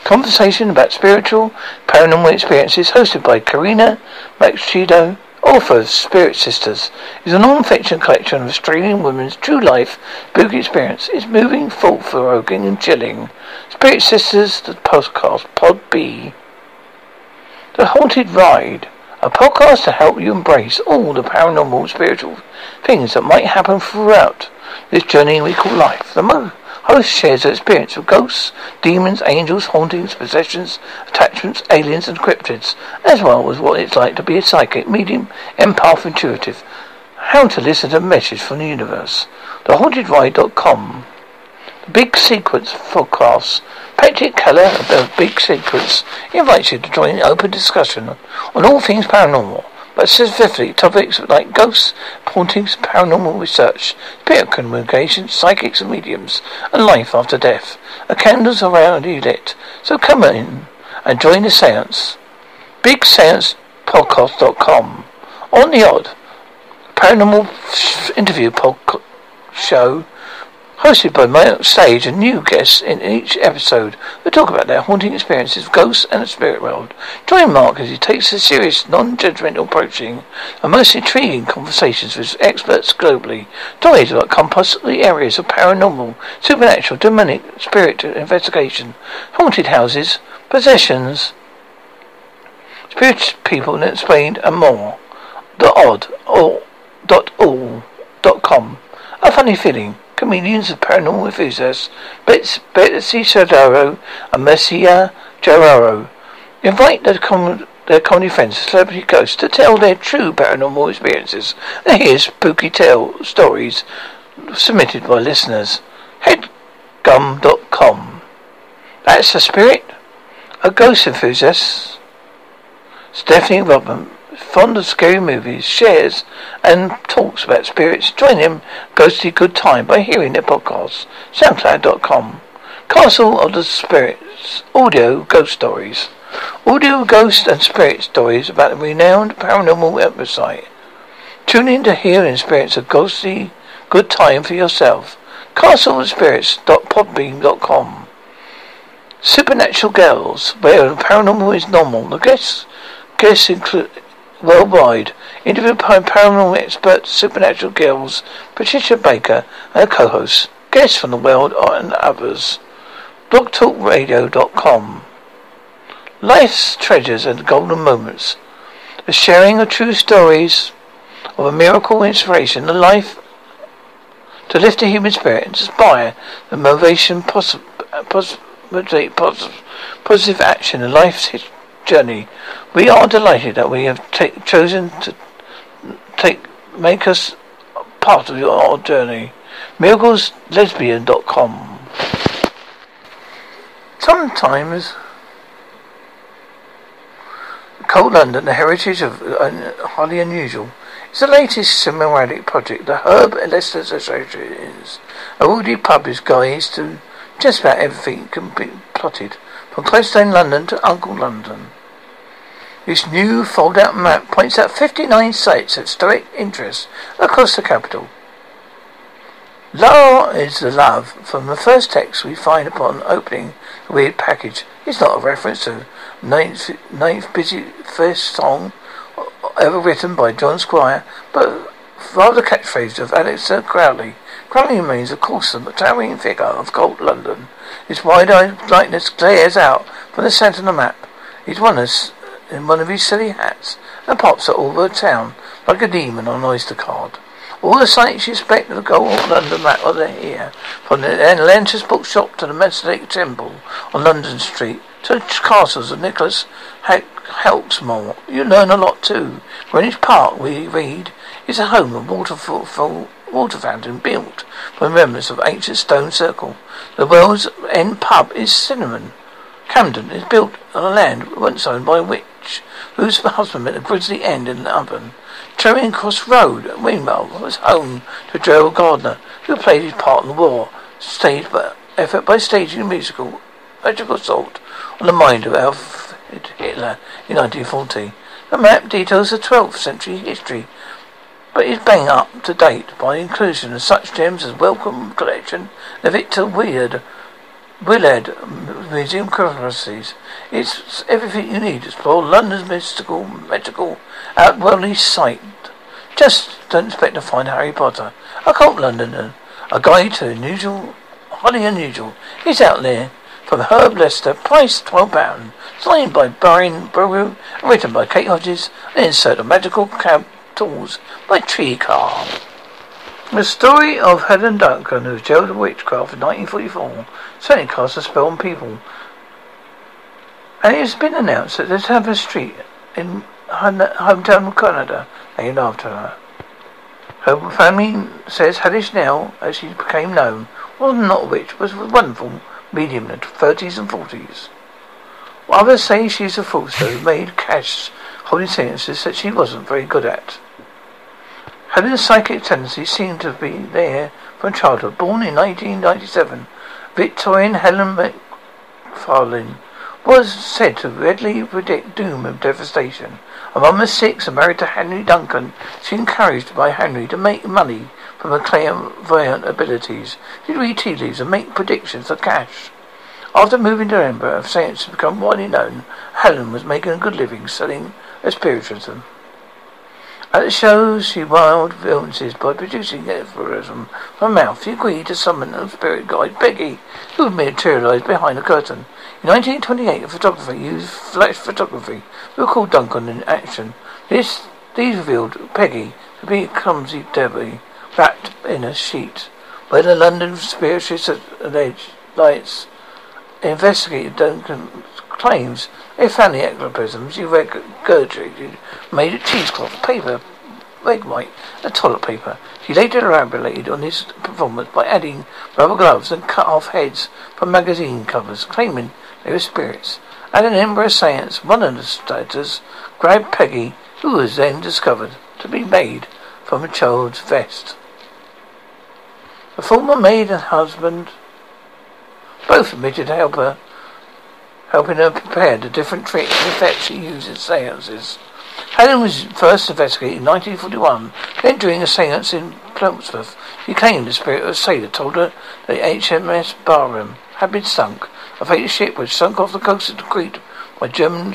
Conversation about spiritual, paranormal experiences hosted by Karina Machado Author of Spirit Sisters is a non-fiction collection of Australian women's true life spooky experience. It's moving, thought-provoking, and chilling. Spirit Sisters, the podcast, Pod B. The Haunted Ride, a podcast to help you embrace all the paranormal, spiritual things that might happen throughout this journey we call life. The Host shares her experience of ghosts, demons, angels, hauntings, possessions, attachments, aliens, and cryptids, as well as what it's like to be a psychic, medium, empath, intuitive. How to listen to a message from the universe. TheHauntedRide.com The Big Seance Podcast. Patrick Keller of the Big Secrets invites you to join an open discussion on all things paranormal but specifically topics like ghosts, hauntings, paranormal research, spirit communication, psychics and mediums, and life after death. The candles are already lit, so come in and join the seance. BigSeancePodcast.com On the odd, paranormal interview podcast show Hosted by my stage and new guests in each episode who talk about their haunting experiences of ghosts and the spirit world. Join Mark as he takes a serious, non-judgmental approaching and most intriguing conversations with experts globally. Stories about compulsory areas of paranormal, supernatural, demonic, spirit investigation, haunted houses, possessions, spirit people and explained and more. The odd or dot all dot com. A funny feeling comedians of paranormal enthusiasts, Betsy Sodaro and Marcy Jarreau, invite their, com- their comedy friends, celebrity ghosts, to tell their true paranormal experiences and hear spooky tale stories submitted by listeners. Headgum.com. That's a spirit, a ghost enthusiast. Stephanie Rodman fond of scary movies, shares and talks about spirits. Join him, ghostly good time by hearing their podcasts. SoundCloud.com. Castle of the Spirits. Audio Ghost Stories. Audio ghost and spirit stories about the renowned paranormal website. Tune in to hear and experience a ghostly good time for yourself. Castle of Spirits.podbean.com. Supernatural Girls, where paranormal is normal. The guests guests include worldwide. Interviewed by paranormal expert Supernatural Girls, Patricia Baker, and her co-hosts, guests from the world and others. BlogTalkRadio.com Life's treasures and golden moments. The sharing of true stories of a miracle inspiration, the life to lift the human spirit, and inspire the motivation, poss- poss- positive action in life's journey. We are delighted that we have chosen to take make us part of your journey. MiraclesLesbian.com Sometimes Cold London, the heritage of uh, highly unusual, is the latest cinematic project the Herb Lester Associations. A woody pub is guides to just about everything can be plotted, from Clostone London to Uncle London. This new fold-out map points out 59 sites of historic interest across the capital. Law is the love from the first text we find upon opening the weird package. It's not a reference to ninth, ninth busy first song ever written by John Squire, but rather the catchphrase of Aleister Crowley. Crowley remains of course the towering figure of cold London. His wide-eyed brightness glares out from the centre of the map. He's one of, in one of his silly hats and pops at all over town like a demon on oyster card. All the sights you expect to go on London map are there here. From the Atlantis bookshop to the Masonic Temple on London Street to the castles of Nicholas Hawksmoor. You learn a lot too. Greenwich Park, we read, is a home of waterfall, water fountain built from remnants of ancient stone circle. The World's End pub is Cinnamon. Camden is built on a land once owned by a witch, whose husband met a grisly end in the oven. Charing Cross Road, meanwhile, was home to Gerald Gardner, who played his part in the war, staged by effort by staging a musical magical assault on the mind of Adolf Hitler in 1940. The map details the 12th century history, but is bang up to date by the inclusion of such gems as Wellcome Collection, the Victor Weird Willard Museum Curiosities. It's everything you need to explore London's mystical, magical, outworldly site. Just don't expect to find Harry Potter. A cult Londoner. Uh, a guide to unusual, highly unusual. He's out there. From Herb Lester, price £12. Signed by Brian Brew, written by Kate Hodges, and insert of magical tools by Tree Car. The story of Helen Duncan, who was jailed for witchcraft in 1944, certainly cast a spell on people. And it has been announced that there's have a street in hometown of Canada named after her. Her family says Hellish Nell, as she became known, was not a witch, was a wonderful medium in the 30s and 40s. Others say she's a fraudster who made cash holding seances that she wasn't very good at. Helen's psychic tendencies seem to have been there from childhood. Born in 1997, Victorian Helen McFarlane was said to readily predict doom and devastation. A mom of six and married to Henry Duncan, she encouraged by Henry to make money from her clairvoyant abilities. She'd read tea leaves and make predictions of cash. After moving to Edinburgh, science had become widely known. Helen was making a good living selling a spiritualism. At the shows, she wild illnesses by producing aphorism from mouth. She agreed to summon a spirit guide, Peggy, who materialized behind the curtain. In 1928, a photographer used flash photography to record Duncan in action. This, these revealed Peggy to be a clumsy Debbie wrapped in a sheet. Where the London spiritualist alleged lights investigated Duncan's claims, they found the ectoplasms he regurgitated made of cheesecloth, paper, egg white, and toilet paper. He later elaborated on his performance by adding rubber gloves and cut off heads from magazine covers, claiming they were spirits. At an Edinburgh seance, one of the staters grabbed Peggy, who was then discovered to be made from a child's vest. The former maid and husband both admitted to help her, helping her prepare the different tricks and effects she used in seances. Helen was first investigated in 1941. Then, during a seance in Portsmouth, she claimed the spirit of a sailor told her that HMS Barham had been sunk. A fatal ship which sunk off the coast of Crete by German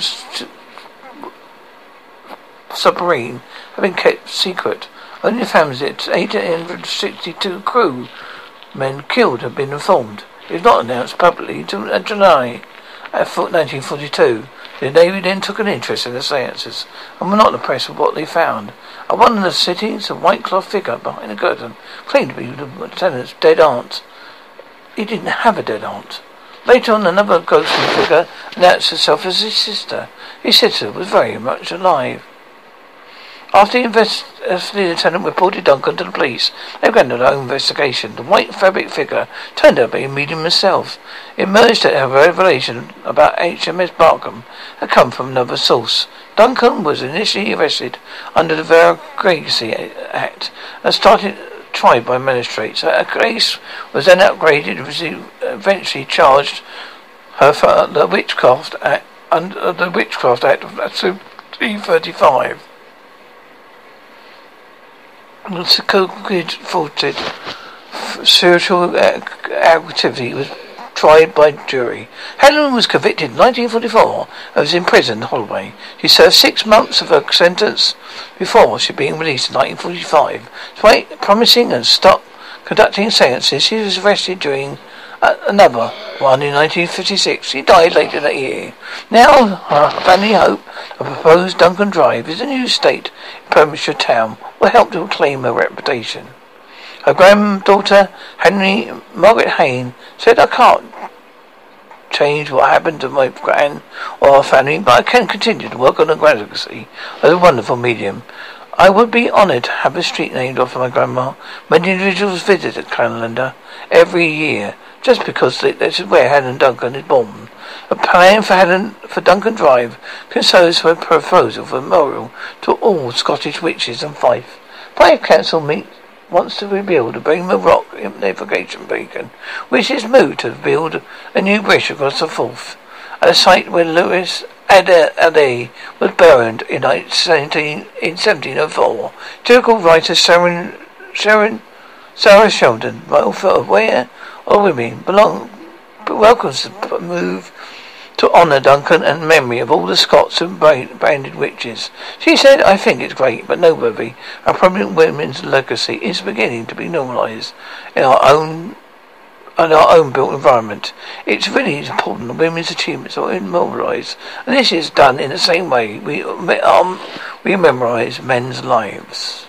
submarine had been kept secret. Only the families of 862 crew men killed had been informed. It was not announced publicly until uh, July 1942. The Navy then took an interest in the seances and were not impressed with what they found. At one of the sittings, a white cloth figure behind a curtain claimed to be the lieutenant's dead aunt. He didn't have a dead aunt. Later on, another ghostly figure announced herself as his sister. His sister was very much alive. After the, invest- the lieutenant reported Duncan to the police, they began their own investigation. The white fabric figure turned out to be a medium himself. It emerged that a revelation about HMS Barham had come from another source. Duncan was initially arrested under the Vagrancy Act and started tried by magistrates. Her case was then upgraded and eventually charged her for the Witchcraft Act under the Witchcraft Act of 1935. Co-created spiritual activity was tried by jury. Helen was convicted in 1944 and was imprisoned in Holloway. She served six months of her sentence before she being released in 1945. Despite promising and stop conducting seances, she was arrested during another one in 1956. She died later that year. Now family hope of proposed Duncan Drive is a new state Pembrokeshire town will help to reclaim her reputation. Her granddaughter, Henry Margaret Hayne, said, I can't change what happened to my grand or our family, but I can continue to work on a graduacy as a wonderful medium. I would be honoured to have a street named after my grandma. Many individuals visit Callander every year just because this is where Helen Duncan is born. A plan for Helen for Duncan Drive concerns for a proposal for memorial to all Scottish witches and Fife. Fife Council meet wants to rebuild a Beamer Rock navigation beacon, which is moved to build a new bridge across the Forth, at a site where Lilias Adie uh, was buried in 17, in 1704. Typical writer Sharon, Sharon, Sara Sheridan, wrote where All women belong, welcomes the move to honour Duncan and memory of all the Scots and branded witches. She said, I think it's great, but nobody, a prominent women's legacy is beginning to be normalised in our own in our own built environment. It's really important that women's achievements are immortalised, and this is done in the same way we um, we memorise men's lives.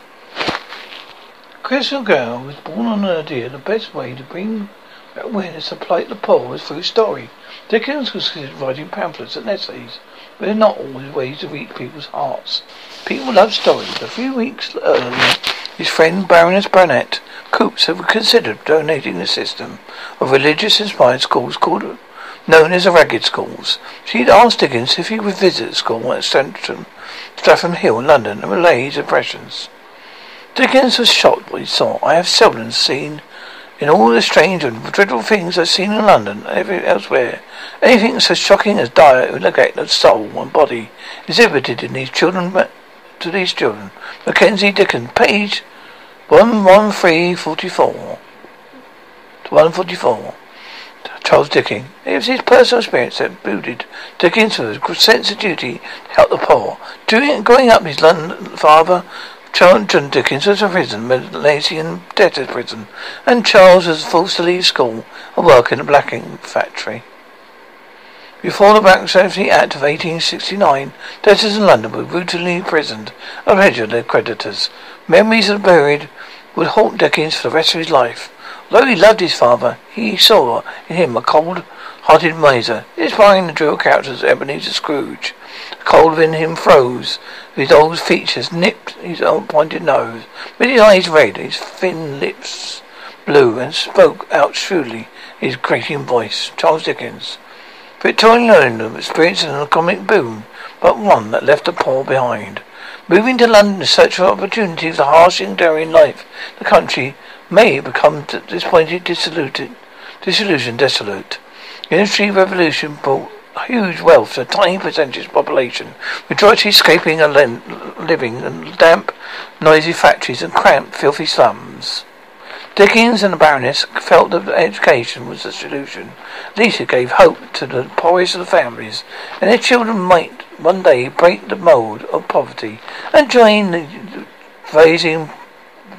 Crystal Girl was born on an idea the best way to bring awareness of plight the poor was through story. Dickens was writing pamphlets and essays, but they're not always ways to reach people's hearts. People love stories. A few weeks earlier, his friend Baroness Burnett Coops had considered donating the system of religious-inspired schools called known as the Ragged Schools. She'd asked Dickens if he would visit the school at Streatham, Streatham Hill London and relay his impressions. Dickens was shocked what he saw. I have seldom seen in all the strange and dreadful things I've seen in London and elsewhere, anything so shocking as dire neglect of soul and body exhibited in these children to these children. Mackenzie Dickens, page one one three forty four. One forty four. Charles Dickens. It was his personal experience that booted Dickens with a sense of duty to help the poor. During growing up, his London father John, John Dickens was in prison, Marshalsea debtor's prison, and Charles was forced to leave school and work in a blacking factory. Before the Black Safety Act of 1869, debtors in London were brutally imprisoned registered their creditors. Memories of the buried would haunt Dickens for the rest of his life. Although he loved his father, he saw in him a cold-hearted miser, inspiring the drill characters Ebenezer Scrooge. The cold within him froze. His old features nipped his old pointed nose. Made his eyes red, his thin lips blue, and spoke out shrewdly his grating voice. Charles Dickens. Victorian London experienced an economic boom, but one that left the poor behind. Moving to London in search for opportunities of harsh and daring life, the country may become disappointed, disillusioned, disillusioned, desolate. The industry revolution brought huge wealth to a tiny percentage of the population, majority escaping a living in damp, noisy factories and cramped, filthy slums. Dickens and the Baroness felt that education was the solution. It gave hope to the poorest of the families, and their children might one day break the mold of poverty and join the rising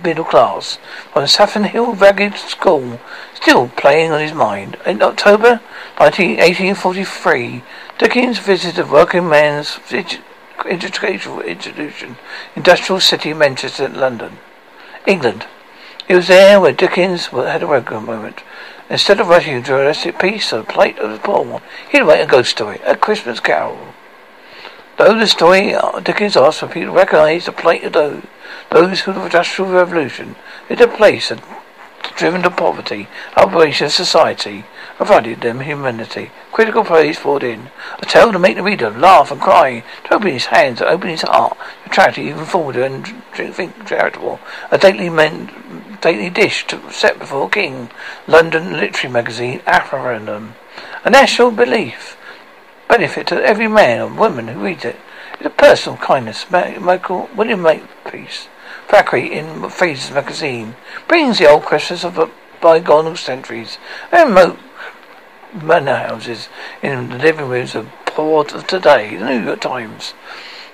middle class from Saffron Hill Ragged School still playing on his mind. In October 1843, Dickens visited the working man's educational institution, Industrial City, Manchester, London, England. It was there where Dickens had a regular moment. Instead of writing a journalistic piece or plight of the poor, he'd write a ghost story, a Christmas carol. Though the story uh, Dickens asked for people to recognize the plight of those, those who the Industrial Revolution had place and driven to poverty, operation society, provided them humanity. Critical praise poured in. A tale to make the reader laugh and cry, to open his hands, to open his heart, to charity even forward and think charitable. A daily men, daily dish to set before King. London literary magazine, Referendum. A national belief. Benefit to every man and woman who reads it. It's a personal kindness. Michael William Makepeace. Thackeray in Fraser's magazine brings the old questions of bygone centuries and Mo- manor houses in the living rooms of poor today. The New York Times.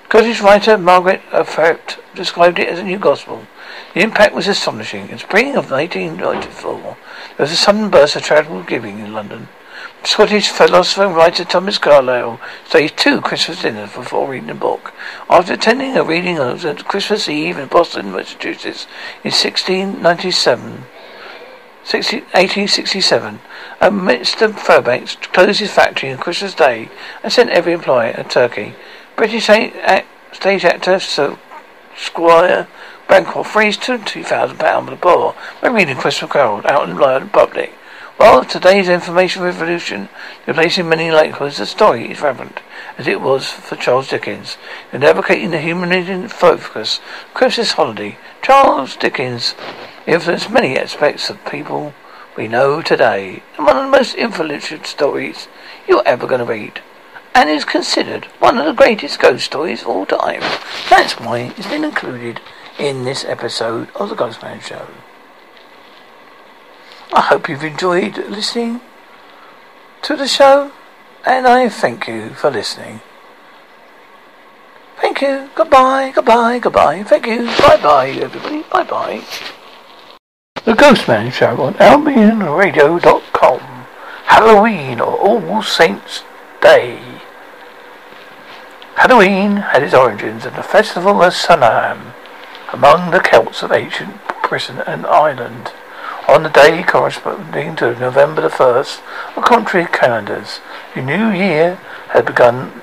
Scottish writer Margaret Atherton described it as a new gospel. The impact was astonishing. In spring of 1894, there was a sudden burst of charitable giving in London. Scottish philosopher and writer Thomas Carlyle staged two Christmas dinners before reading a book. After attending a reading of Christmas Eve in Boston, Massachusetts in 1697, 1867, Mr. Fairbanks closed his factory on Christmas Day and sent every employee a turkey. British stage actor Sir Squire Bancroft raised £2,000 for the poor by reading Christmas Carol out in the public. While today's information revolution replacing many likelihoods, the story is relevant, as it was for Charles Dickens. In advocating the humanitarian focus Christmas holiday, Charles Dickens influenced many aspects of people we know today, and one of the most influential stories you're ever going to read. And is considered one of the greatest ghost stories of all time. That's why it's been included in this episode of the Ghostman Show. I hope you've enjoyed listening to the show, and I thank you for listening. Thank you. Goodbye, goodbye, goodbye. Thank you. Bye bye, everybody. Bye bye. The Ghostman Show on AlbionRadio.com. Halloween or All Saints Day. Halloween had its origins in the festival of Samhain among the Celts of ancient Britain and Ireland. On the day corresponding to November the 1st, of contrary calendars, the new year had begun,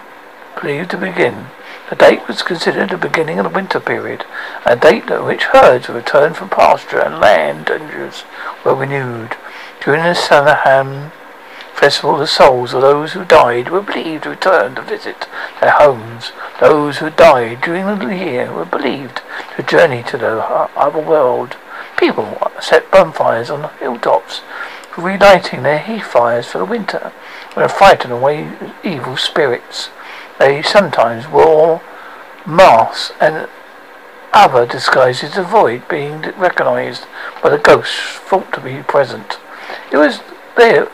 believed to begin. The date was considered the beginning of the winter period, a date at which herds returned from pasture and land dangers were renewed. During the Samhain festival, the souls of those who died were believed to return to visit their homes. Those who died during the year were believed to journey to the other world. People set bonfires on the hilltops, relighting their heath fires for the winter, and frighten away evil spirits. They sometimes wore masks and other disguises to avoid being recognized by the ghosts thought to be present. It was there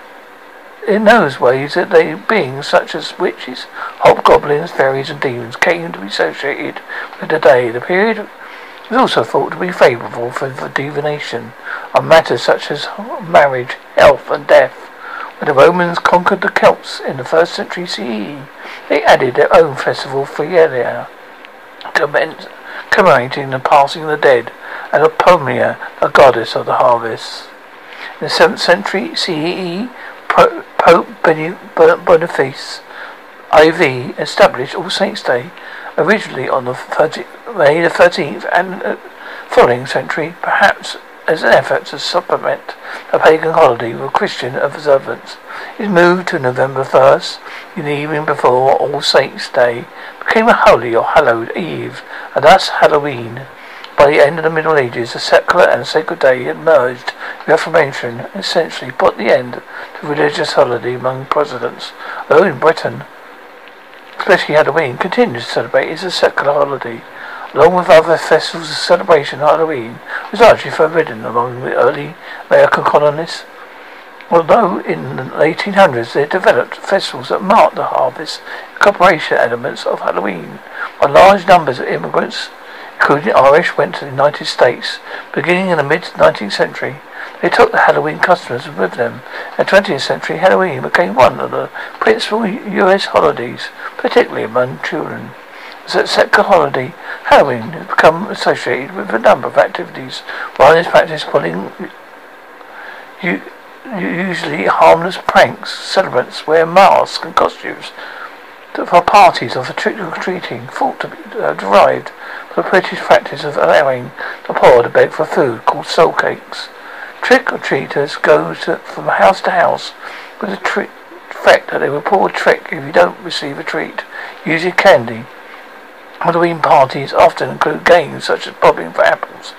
in those ways that they beings such as witches, hobgoblins, fairies and demons came to be associated with the day. The period was also thought to be favourable for, divination on matters such as marriage, health, and death. When the Romans conquered the Celts in the first century CE, they added their own festival for Feralia, commemorating the passing of the dead, and Pomona, the goddess of the harvest. In the seventh century CE, Pope Boniface IV established All Saints' Day originally on the 30, May the 13th and uh, following century, perhaps as an effort to supplement a pagan holiday with Christian observance. It moved to November 1st, in the evening before All Saints' Day, became a holy or hallowed eve, and thus Halloween. By the end of the Middle Ages, the secular and sacred day had merged. The Reformation essentially put the end to religious holiday among Protestants, though in Britain especially Halloween, continues to celebrate as a secular holiday. Along with other festivals of celebration, Halloween was largely forbidden among the early American colonists. Although in the 1800s they developed festivals that marked the harvest, incorporation elements of Halloween, while large numbers of immigrants, including Irish, went to the United States, beginning in the mid-19th century. They took the Halloween customs with them. In the 20th century, Halloween became one of the principal U.S. holidays, particularly among children. As a holiday, Halloween has become associated with a number of activities. One is practice pulling usually harmless pranks. Celebrants wear masks and costumes for parties or for trick-or-treating, thought to be uh, derived from the British practice of allowing the poor to beg for food called soul cakes. Trick-or-treaters go to, from house to house with a trick threat that they will pull a trick if you don't receive a treat, using candy. Halloween parties often include games such as bobbing for apples,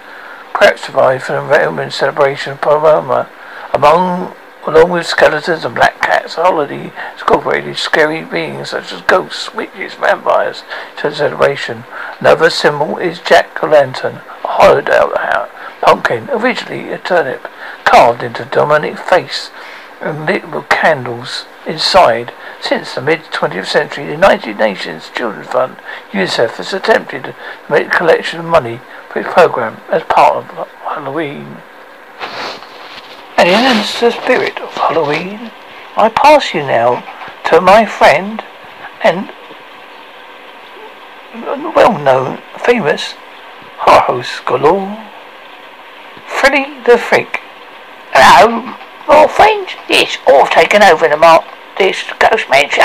perhaps derived from the Roman celebration of Pomona. Among, along with skeletons and black cats, holiday incorporated scary beings such as ghosts, witches, vampires to the celebration. Another symbol is Jack-o'-lantern, a hollowed out pumpkin, originally a turnip, carved into a demonic face and lit with candles inside. Since the mid-20th century, the United Nations Children's Fund, UNICEF, has attempted to make a collection of money for its program as part of Halloween. And in the spirit of Halloween, I pass you now to my friend and well-known, famous horror host galore, Freddy the Freak. Hello, more friends. Yes, I've taken over the Mark this Ghostman show.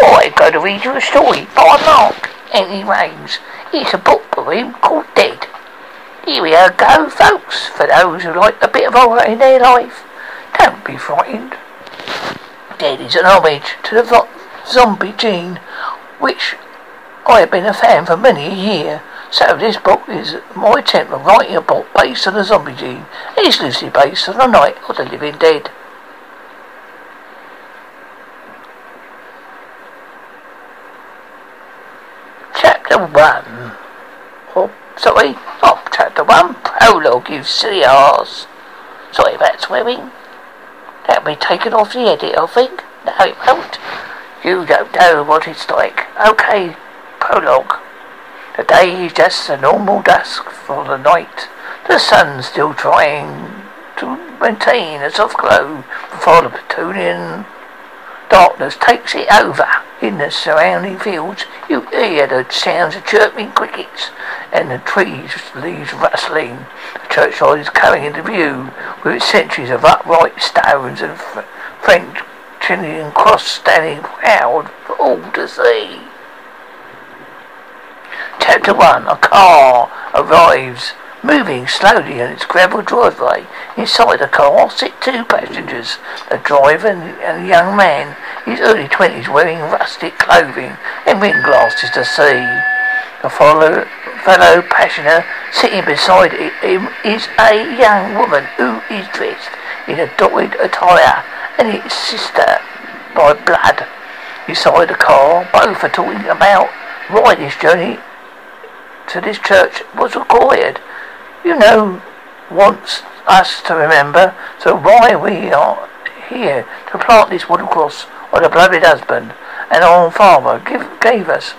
I'm going to read you a story by Mark Anthony Rains. It's a book by him called Dead. Here we go, folks, for those who like a bit of horror in their life. Don't be frightened. Dead is an homage to the zombie gene, which I have been a fan for many a year. So this book is my attempt at writing a book based on the zombie gene. It's loosely based on the Night of the Living Dead. Chapter 1. Oh, sorry. Oh, chapter 1. Prologue, you silly arse. Sorry about swearing. That'll be taken off the edit, I think. No, it won't. You don't know what it's like. Okay, prologue. The day is just a normal dusk for the night. The sun's still trying to maintain a soft glow before the plutonian darkness takes it over. In the surrounding fields, you hear the sounds of chirping crickets and the trees leaves rustling. The churchyard is coming into view with its centuries of upright stones and French Chilean cross standing proud for all to see. Chapter 1 A car arrives, moving slowly on its gravel driveway. Inside the car sit two passengers, a driver and a young man, his early twenties, wearing rustic clothing and wind glasses to see. The fellow, fellow passenger sitting beside him is a young woman who is dressed in a dotted attire and his sister by blood. Inside the car, both are talking about why this journey to this church was required. You know, wants us to remember, so why we are here to plant this wooden cross on the beloved husband and our father give, gave us,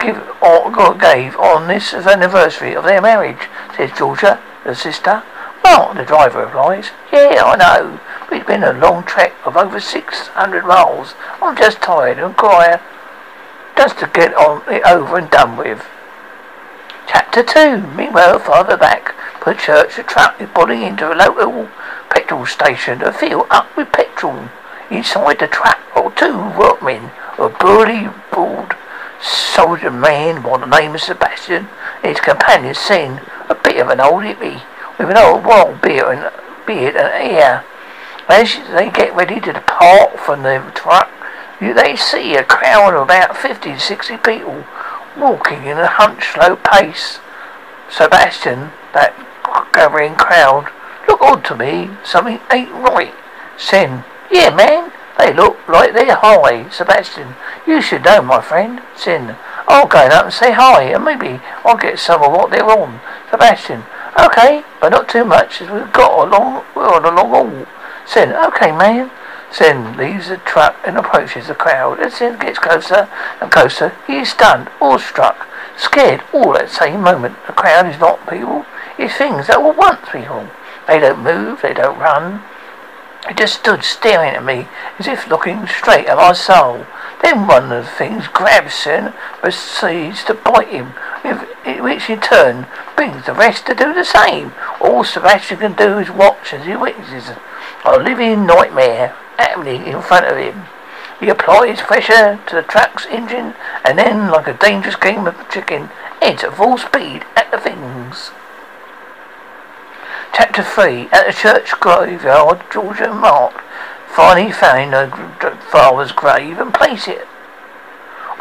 give or God gave on this anniversary of their marriage, says Georgia, the sister. Well, the driver replies, Yeah, I know. But it's been a long trek of over 600 miles. I'm just tired and cry just to get on it over and done with. Chapter 2. Meanwhile, farther back, per church, a truck is pulling into a local petrol station to fill up with petrol. Inside the truck are two workmen, a burly, bald soldier man by the name of Sebastian, and his companion Sin, a bit of an old hippie, with an old wild beard and, beard and hair. As they get ready to depart from the truck, they see a crowd of about 50 to 60 people walking in a hunched slow pace. Sebastian, that gathering crowd, look odd to me. Something ain't right. Sin, yeah, man, they look like they're high. Sebastian, you should know, my friend. Sin, I'll go up and say hi, and maybe I'll get some of what they're on. Sebastian, okay, but not too much, as we've got a long, we're on a long haul. Sin, okay, man. Sin leaves the truck and approaches the crowd. As Sin gets closer and closer, he is stunned, awestruck, scared all at the same moment. The crowd is not people, it's things that were once people. They don't move, they don't run. They just stood staring at me as if looking straight at my soul. Then one of the things grabs Sin, proceeds to bite him, which in turn brings the rest to do the same. All Sebastian can do is watch as he witnesses a living nightmare happening in front of him. He applies pressure to the truck's engine and then, like a dangerous game of chicken, heads at full speed at the things. Chapter 3 At the church graveyard, Georgia and Mark finally found their father's grave and place it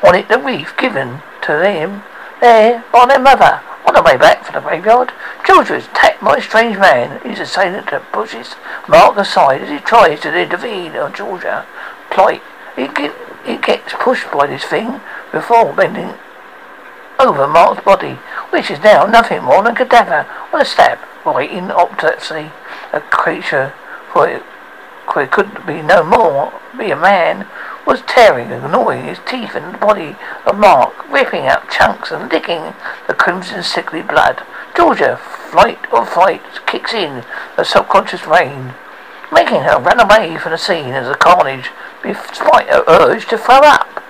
on it the wreath given to them there by their mother. On the way back from the graveyard, Georgia is attacked by a strange man. His assailant pushes Mark aside as he tries to intervene on Georgia. Plight. He, get, he gets pushed by this thing before bending over Mark's body, which is now nothing more than a cadaver on a slab, waiting autopsy. A creature for it, for it couldn't be no more, be a man, was tearing and gnawing his teeth in the body of Mark, ripping out chunks and licking the crimson sickly blood. Georgia, flight or fight, kicks in the subconscious brain, making her run away from the scene as a carnage, despite her urge to throw up.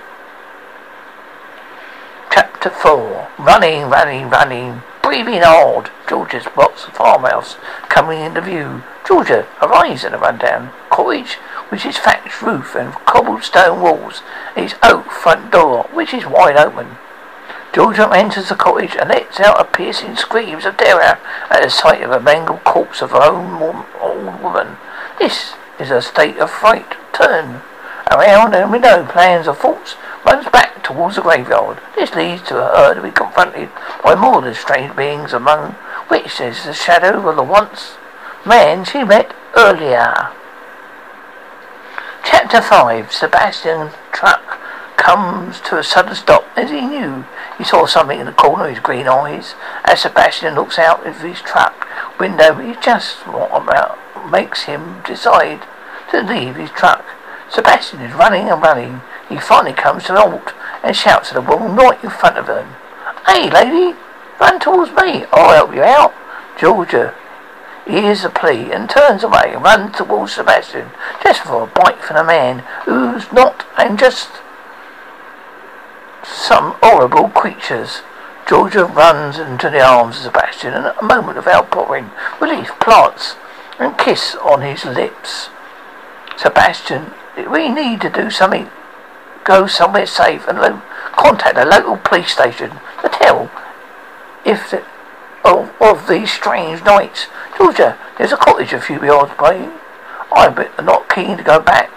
Chapter 4 Running, running, running, breathing hard. Georgia's box farmhouse coming into view. Georgia arrives at the rundown cottage, which is thatched roof and cobblestone walls, and its oak front door, which is wide open. Georgia enters the cottage and lets out a piercing screams of terror at the sight of a mangled corpse of her own old woman. This is a state of fright. Turn around and with no plans or thoughts runs back towards the graveyard. This leads to her to be confronted by more than strange beings, among which is the shadow of the once man she met earlier. Chapter 5 Sebastian truck comes to a sudden stop as he knew he saw something in the corner of his green eyes. As Sebastian looks out of his truck window, he just what about makes him decide to leave his truck. Sebastian is running and running. He finally comes to an halt and shouts at a woman right in front of him. Hey, lady, run towards me. I'll help you out. Georgia hears the plea and turns away and runs towards Sebastian just for a bite from a man who's not and just some horrible creatures. Georgia runs into the arms of Sebastian and at a moment of outpouring relief plants and kiss on his lips. Sebastian, we need to do something. Go somewhere safe and lo- contact a local police station to tell if the, of, of these strange nights. Georgia, there's a cottage a few yards away. I'm not keen to go back,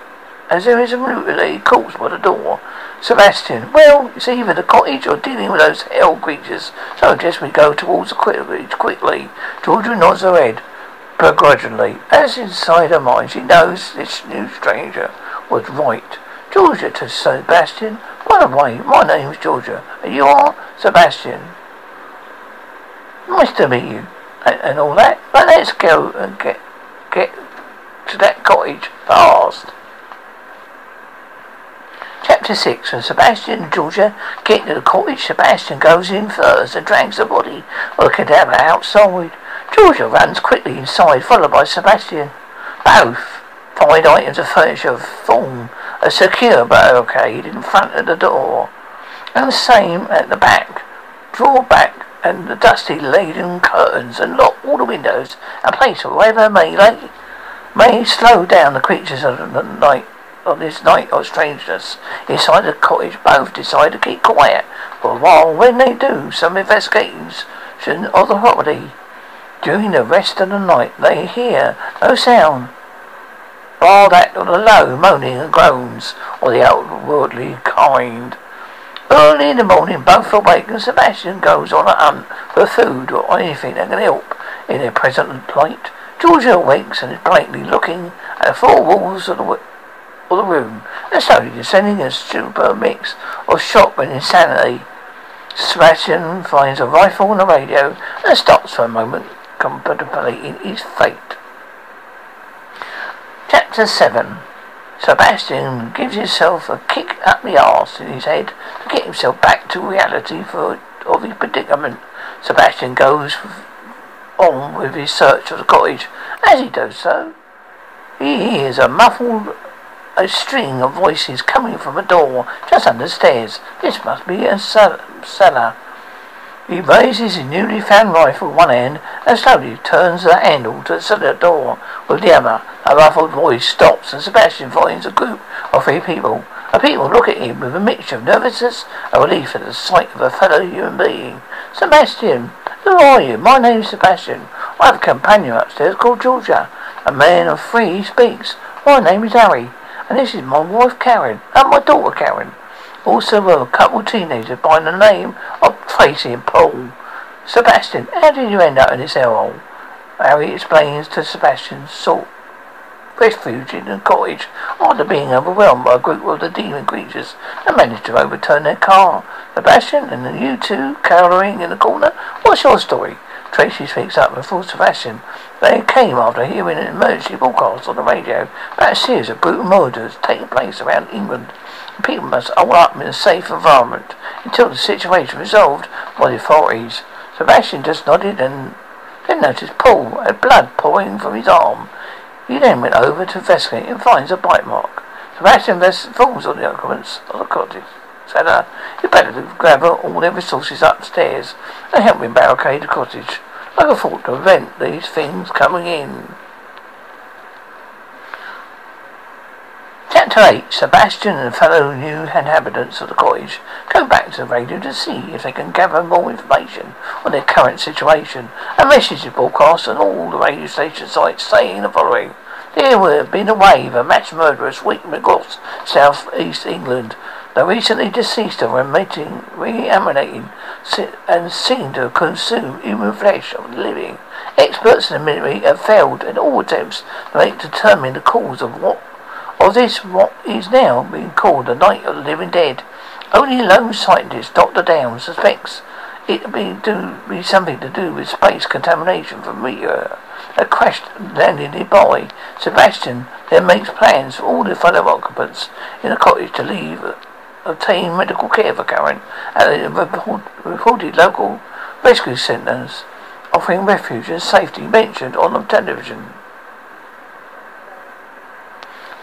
as there is a mutilated corpse by the door. Sebastian, well, it's either the cottage or dealing with those hell creatures. So guess we go towards the cottage quickly. Georgia nods her head begrudgingly. As inside her mind, she knows this new stranger was right. Georgia to Sebastian. By the way, my name's Georgia, and you are Sebastian. Nice to meet you, and, and all that. But let's go and get get to that cottage fast. Chapter 6 When Sebastian and Georgia get to the cottage, Sebastian goes in first and drags the body of the cadaver outside. Georgia runs quickly inside, followed by Sebastian. Both find items of furniture form a secure barricade in front of the door, and the same at the back. Draw back and the dusty laden curtains and lock all the windows and place wherever may lay, may slow down the creatures of the night of this night of strangeness inside the cottage both decide to keep quiet for a while when they do some investigation of the property. During the rest of the night they hear no sound, bar that of the low moaning and groans of the outwardly kind. Early in the morning both awake and Sebastian goes on a hunt for food or anything that can help in their present plight. Georgia awakes and is blankly looking at the four walls of the of the room and slowly descending a super mix of shock and insanity. Sebastian finds a rifle and a radio and stops for a moment, contemplating his fate. Chapter 7 Sebastian gives himself a kick up the arse in his head to get himself back to reality for of his predicament. Sebastian goes on with his search of the cottage. As he does so, he hears a muffled a string of voices coming from a door just under the stairs. This must be a cellar. He raises his newly found rifle one hand and slowly turns the handle to the cellar door with the other. A muffled voice stops and Sebastian finds a group of three people. The people look at him with a mixture of nervousness and relief at the sight of a fellow human being. Sebastian, who are you? My name's Sebastian. I have a companion upstairs called Georgia. A man of three speaks. My name is Harry. And this is my wife Karen and my daughter Karen. Also were a couple of teenagers by the name of Tracy and Paul. Sebastian, how did you end up in this hellhole? Harry explains to Sebastian sought refuge in the cottage after being overwhelmed by a group of the demon creatures and managed to overturn their car. Sebastian and the you two cowering in the corner, what's your story? Tracy speaks up before Sebastian They came after hearing an emergency broadcast on the radio about a series of brutal murders taking place around England. People must hold up in a safe environment until the situation is resolved by the authorities. Sebastian just nodded and then noticed Paul had blood pouring from his arm. He then went over to investigate and finds a bite mark. Sebastian falls on the occupants of the cottage. Said, uh, you better grab all their resources upstairs and help me barricade the cottage. I have thought to prevent these things coming in. Chapter 8 Sebastian and fellow new inhabitants of the cottage go back to the radio to see if they can gather more information on their current situation. A message is broadcast on all the radio station sites saying the following. There would have been a wave of mass murderers sweeping across south east England. The recently deceased are reanimating, and seem to consume human flesh of the living. Experts in the military have failed in all attempts to determine the cause of what of this what is now being called the Night of the Living Dead. Only lone scientist Dr. Downs suspects it be, do, be something to do with space contamination from meteor. Uh, a crash landed nearby. Sebastian then makes plans for all the fellow occupants in the cottage to leave, uh, obtain medical care for Karen at the reported local rescue centres, offering refuge and safety mentioned on the television.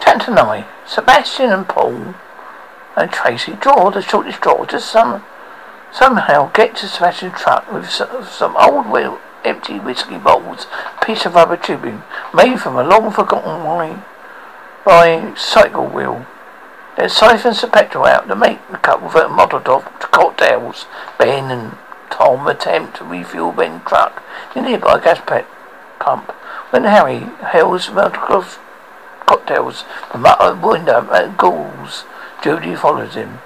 Chapter 9 Sebastian and Paul and Tracy draw the shortest straw to some, somehow get to Sebastian's truck with some old wheel, empty whiskey bottles, a piece of rubber tubing made from a long forgotten wine by cycle wheel. Then siphons the petrol out to make the couple of Molotov cocktails. Ben and Tom attempt to refuel Ben's truck in a nearby gas pump. When Harry hails Molotov cocktails from out the uh, window at uh, Gould's. Judy follows him.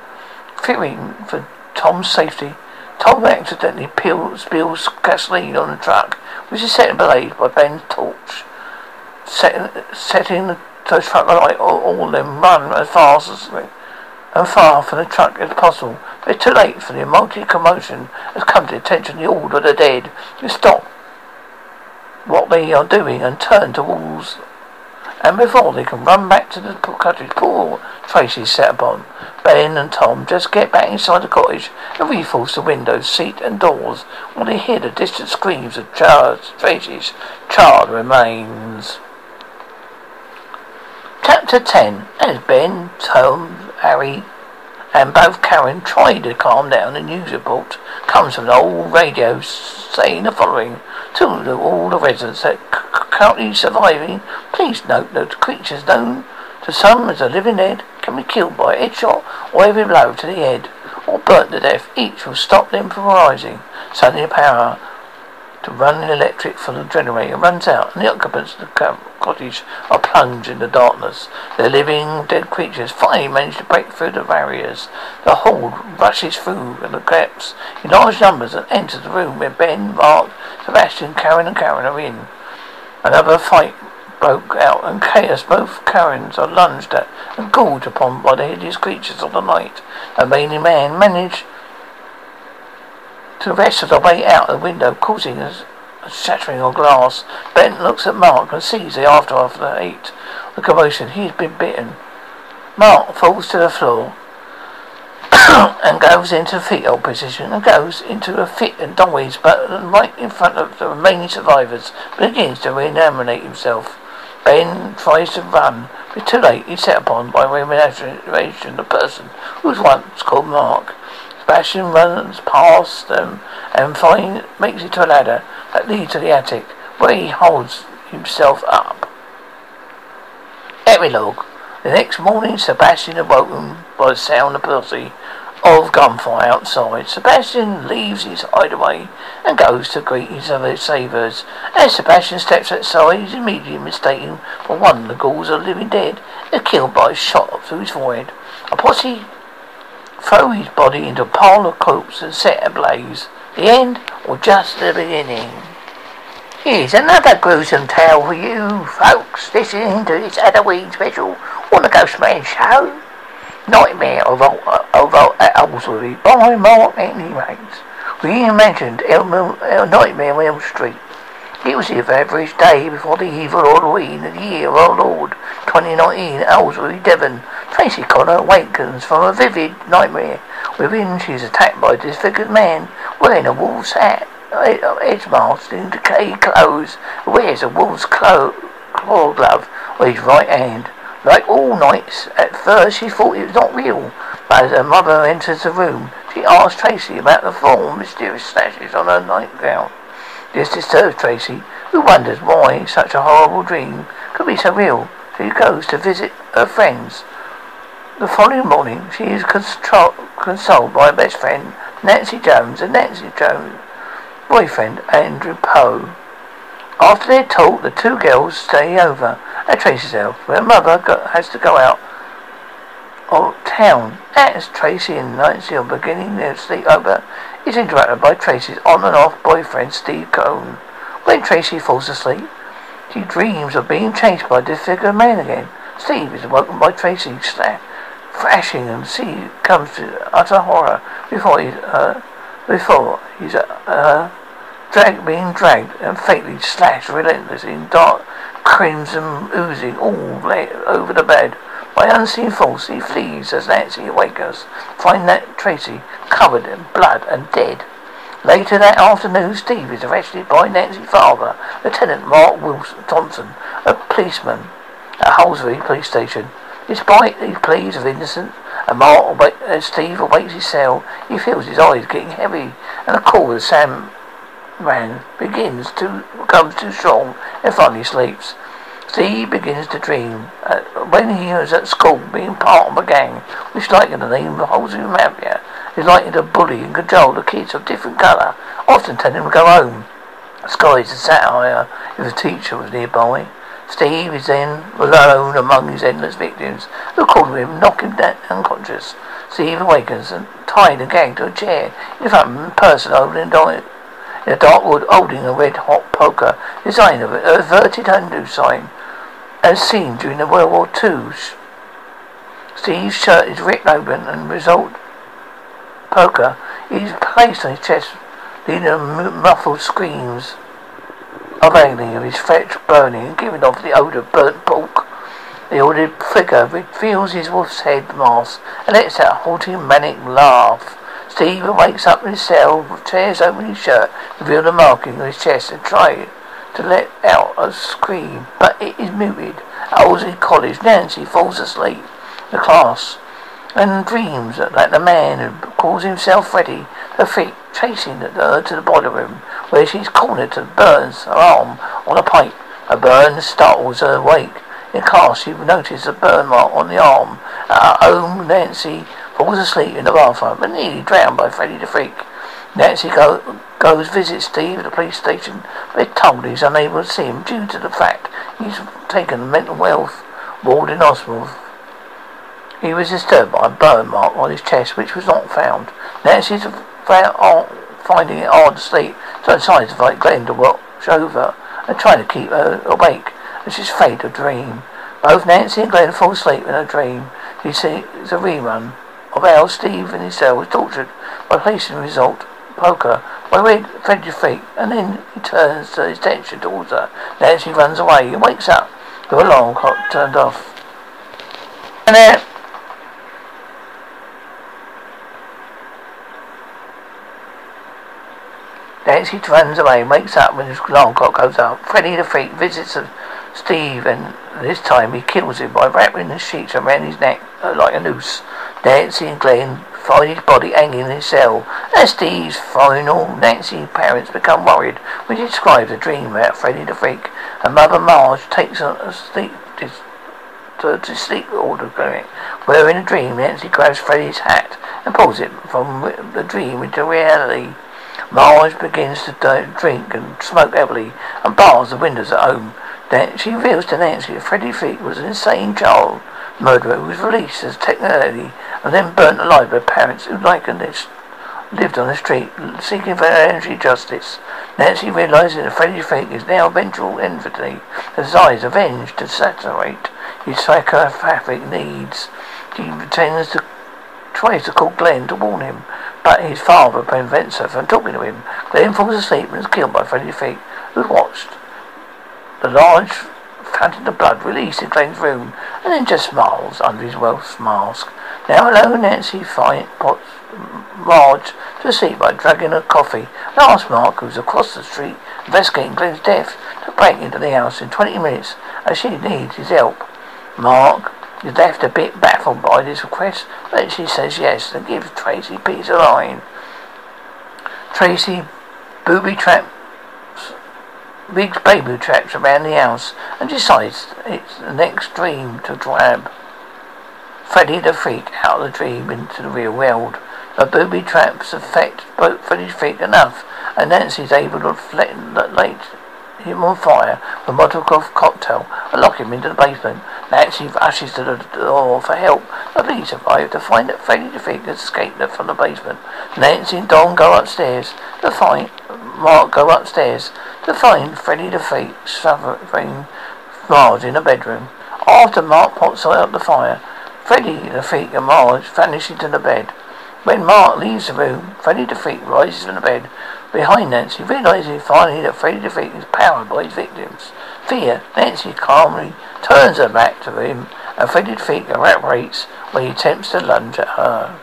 Fearing for Tom's safety, Tom accidentally peels, spills gasoline on the truck, which is set ablaze by Ben's torch. Setting, setting the, truck alight, all, all of them run as fast as they, and far from the truck as possible. But it's too late for the multi commotion has come to the attention of the order of the dead to stop what they are doing and turn towards and before they can run back to the cottage, poor Tracy set upon. Ben and Tom just get back inside the cottage and reinforce the windows, seat and doors while they hear the distant screams of charred Tracy's charred remains. Chapter 10 As Ben, Tom, Harry and both Karen tried to calm down, the news report comes from the old radio saying the following to all the residents that currently surviving. Please note that creatures known to some as a living dead can be killed by a headshot or every blow to the head or burnt to death. Each will stop them from rising. Suddenly power to run the electric for the generator runs out and the occupants of the cottage are plunged in the darkness. The living dead creatures finally manage to break through the barriers. The horde rushes through and the gaps in large numbers and enters the room where Ben, Mark, Sebastian, Karen and Karen are in. Another fight broke out and chaos. Both Karens are lunged at and gorged upon by the hideous creatures of the night. The remaining man managed to of the way out the window, causing a, shattering of glass. Ben looks at Mark and sees the aftermath of the heat. The commotion. He's been bitten. Mark falls to the floor and goes into fetal position and goes into a fit and dies, but right in front of the remaining survivors, begins to reanimate himself. Ben tries to run, but too late. He's set upon by reanimation the person who was once called Mark. Sebastian runs past them and find, makes it to a ladder that leads to the attic, where he holds himself up. Epilogue. The next morning, Sebastian awoken by the sound of pussy of gunfire outside. Sebastian leaves his hideaway and goes to greet his other savers. As Sebastian steps outside, he's immediately mistaken for one of the ghouls of the living dead and killed by a shot through his forehead. A posse throw his body into a pile of corpses and set ablaze. The end, or just the beginning? Here's another gruesome tale for you, folks, listening to this Halloween special on the Ghostman Show. Nightmare of, uh, of, of Ellsworthy by Mark Anthony. We mentioned El, El uh, Nightmare on Elm Street. It was the average day before the evil Halloween of the year of our Lord 2019 Aylesbury, Devon. Tracy Connor awakens from a vivid nightmare. Within, she is attacked by a disfigured man wearing a wolf's hat, edge mask, in decayed clothes, wears a wolf's claw, glove on his right hand. Like all nights, at first she thought it was not real, but as her mother enters the room, she asks Tracy about the four mysterious slashes on her nightgown. This disturbs Tracy, who wonders why such a horrible dream could be so real. She goes to visit her friends. The following morning, she is consoled, consoled by her best friend, Nancy Jones, and Nancy Jones' boyfriend, Andrew Poe. After their talk, the two girls stay over at Tracy's house, where her mother go, has to go out of town. As Tracy and Nancy are beginning their sleepover, is interrupted by Tracy's on and off boyfriend, Steve Cohn. When Tracy falls asleep, she dreams of being chased by a disfigured man again. Steve is awoken by Tracy thrashing and she comes to utter horror before he, uh, before he's uh, being dragged and fatally slashed relentlessly in dark crimson oozing all over the bed. By unseen force, he flees as Nancy awakens, find that Tracy covered in blood and dead. Later that afternoon, Steve is arrested by Nancy's father, Lieutenant Mark Wilson Thompson, a policeman at Holsbury Police Station. Despite his pleas of innocence, and Mark, as Steve awaits his cell, he feels his eyes getting heavy, and the call of Sam man begins to becomes too strong, and finally sleeps. Steve begins to dream uh, when he was at school being part of a gang which like in the name of Holsbury Mafia is likely to bully and control the kids of different colour, often telling them to go home. Skies a satire if a teacher was nearby. Steve is then alone among his endless victims who call him, knock him down unconscious. Steve awakens and tied and gagged to a chair in front of him, person holding a in a dark wood holding a red hot poker, design of an averted Hindu sign, as seen during the World War II. Steve's shirt is ripped open and result poker is placed on his chest, leading muffled screams of agony of his flesh burning and giving off the odour of burnt pork. The ordered figure reveals his wolf's head mask and lets out a haunting manic laugh. Steve wakes up in his cell, tears open his shirt, reveals the marking on his chest and tries to let out a scream, but it is muted. At Wolsey College, Nancy falls asleep. The class and dreams that the man who calls himself Freddy, her feet chasing her to the boiler room, where she's cornered to burns her arm on a pipe. A burn startles her awake. In class, she notices a burn mark on the arm. At home, Nancy falls asleep in the bathroom, but nearly drowned by Freddy the Freak. Nancy go, goes visit Steve at the police station, but is told he's unable to see him due to the fact he's taken mental health ward in hospital he was disturbed by a burn mark on his chest, which was not found. Nancy's finding it hard to sleep, so decided to invite Glenn to watch over and try to keep her awake. This is fate of dream. Both Nancy and Glenn fall asleep in a dream. She sees a rerun of how Steve in his cell was tortured by placing result poker by Red Fred's feet, and then he turns his attention towards her. Nancy runs away and wakes up with a alarm clock turned off. And then Nancy runs away and wakes up when his alarm clock goes off. Freddy the Freak visits Steve and this time he kills him by wrapping the sheets around his neck uh, like a noose. Nancy and Glenn find his body hanging in his cell. As Steve's final, Nancy's parents become worried when she describes a dream about Freddy the Freak. Her mother Marge takes a sleep to, to sleep order clinic, where in a dream Nancy grabs Freddy's hat and pulls it from the dream into reality. Marge begins to drink and smoke heavily and bars the windows at home. Then she reveals to Nancy that Freddie Freak was an insane child murderer who was released as technically and then burnt alive by parents who likened this lived on the street seeking for energy justice. Nancy realizes that Freddie Freak is now vengeful entity desires revenge to saturate his psychopathic needs. She pretends to tries to call Glenn to warn him, but his father prevents her from talking to him. Glenn falls asleep and is killed by Freddy Freak. who watched the large fountain of blood released in Glenn's room, and then just smiles under his Welsh mask. Now alone, Nancy fight, puts Marge to sleep by dragging her coffee and asked Mark, who was across the street investigating Glenn's death, to break into the house in 20 minutes as she needs his help. Mark is left a bit baffled by this request, but she says yes and gives Tracy peace of mind. Tracy booby traps, big baby traps around the house and decides it's the next dream to grab Freddy the Freak out of the dream into the real world. The booby traps affect both Freddy's Freak enough, and Nancy's able to light him on fire with a Molotov cocktail and lock him into the basement. Nancy rushes to the door for help. The police arrive to find that Freddy the Freak has escaped from the basement. Nancy and Don go upstairs to find Mark go upstairs to find Freddy the Freak suffering Marge in the bedroom. After Mark puts out the fire, Freddy the Freak and Marge vanish into the bed. When Mark leaves the room, Freddy the Freak rises from the bed behind Nancy, realizing finally that Freddy the Freak is powered by his victims. Fear, Nancy calmly turns her back to him, and the Freak evaporates when he attempts to lunge at her.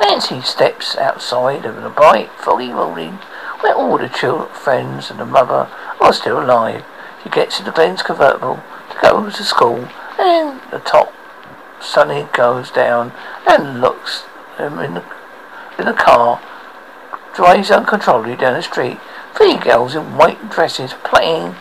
Nancy steps outside of the bright, foggy morning, where all the children, friends, and the mother are still alive. She gets into Glenn's convertible to go to school, and the top sunny goes down and looks him in the, in the car, drives uncontrollably down the street. Three girls in white dresses playing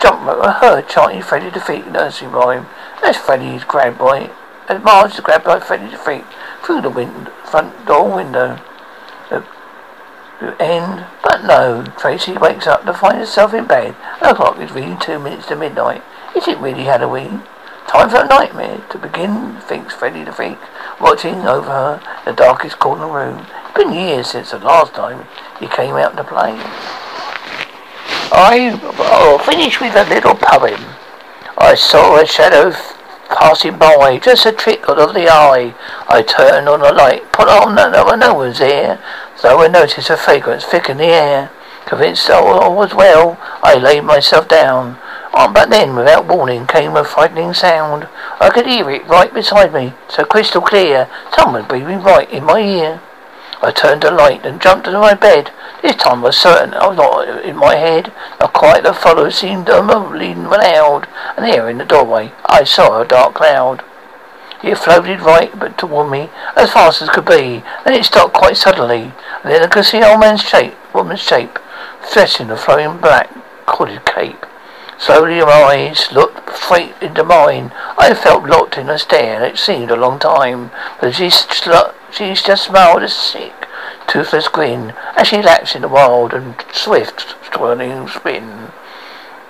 jump rope are heard chanting Freddy the Freak nursery rhyme as Freddy's grabbed by as Marge is grabbed by Freddy the Freak through the wind, front door window. The, the end, but no. Tracy wakes up to find herself in bed. The clock is reading two minutes to midnight. Is it really Halloween? Time for a nightmare to begin, thinks Freddy the Freak, watching over her the darkest corner room. It's been years since the last time he came out to play. I oh, finish with a little poem. I saw a shadow passing by, just a trickle of the eye. I turned on the light, put on no, no, no one's there, though I noticed a fragrance thick in the air. Convinced all was well, I laid myself down. But then, without warning, came a frightening sound. I could hear it right beside me, so crystal clear, someone breathing right in my ear. I turned the light and jumped into my bed. This time I was certain I was not in my head. A quiet that followed seemed remotely loud, and there in the doorway I saw a dark cloud. It floated right but toward me as fast as could be, then it stopped quite suddenly. And then I could see old man's shape, woman's shape, dressed in a flowing black corded cape. Slowly her eyes looked straight into mine. I felt locked in a stare. It seemed a long time, but she, sl- she just smiled a sick, toothless grin as she lapsed in the wild and swift swirling spin.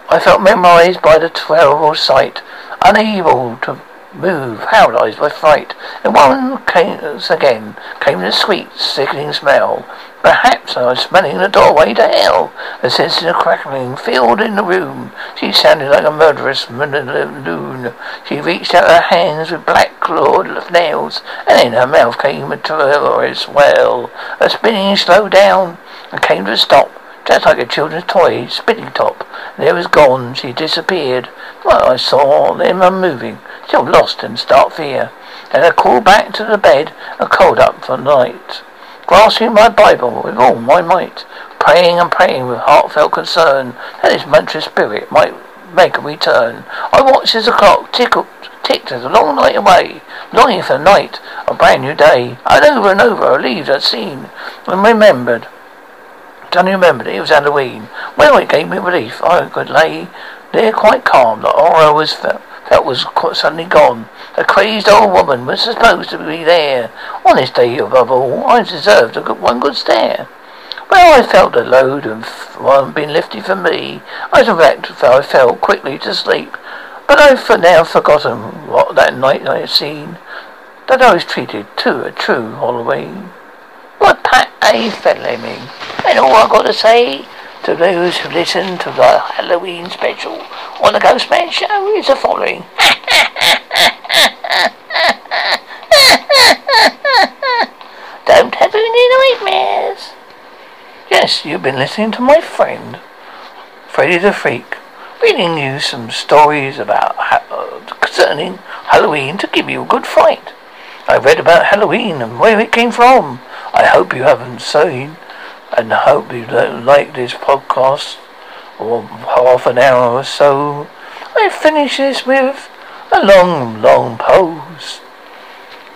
I felt memorized by the terrible sight, unable to move, paralyzed by fright. And once again came the sweet, sickening smell. Perhaps I was smelling the doorway to hell. A sense of crackling filled in the room. She sounded like a murderous loon. She reached out her hands with black clawed nails, and in her mouth came a terrorous wail. A spinning slowed down and came to a stop just like a children's toy, spinning top. And there was gone. She disappeared. Well, I saw them unmoving, still lost in stark fear. And I crawled back to the bed and curled up for night, grasping my Bible with all my might, praying and praying with heartfelt concern that his monstrous spirit might make a return. I watched as the clock tickled, ticked as a long night away, longing for the night, a brand new day. And over and over I leaves I'd seen and remembered don't you remember that it was Halloween? Well, it gave me relief. I could lay there quite calm. The horror was felt, felt was quite suddenly gone. The crazed old woman was supposed to be there. On this day above all, I deserved a good, one good stare. Well, I felt a load of one being lifted from me. I was wrecked, I fell quickly to sleep. But I've for now forgotten what that night I had seen. That I was treated to a true Halloween. What Pat A. Fleming. And all I've got to say to those who listen to the Halloween special on the Ghostman show is the following. Don't have any nightmares. Yes, you've been listening to my friend, Freddy the Freak, reading you some stories about uh, concerning Halloween to give you a good fright. I read about Halloween and where it came from. I hope you haven't seen, and hope you like this podcast or half an hour or so. I finish this with a long, long pose.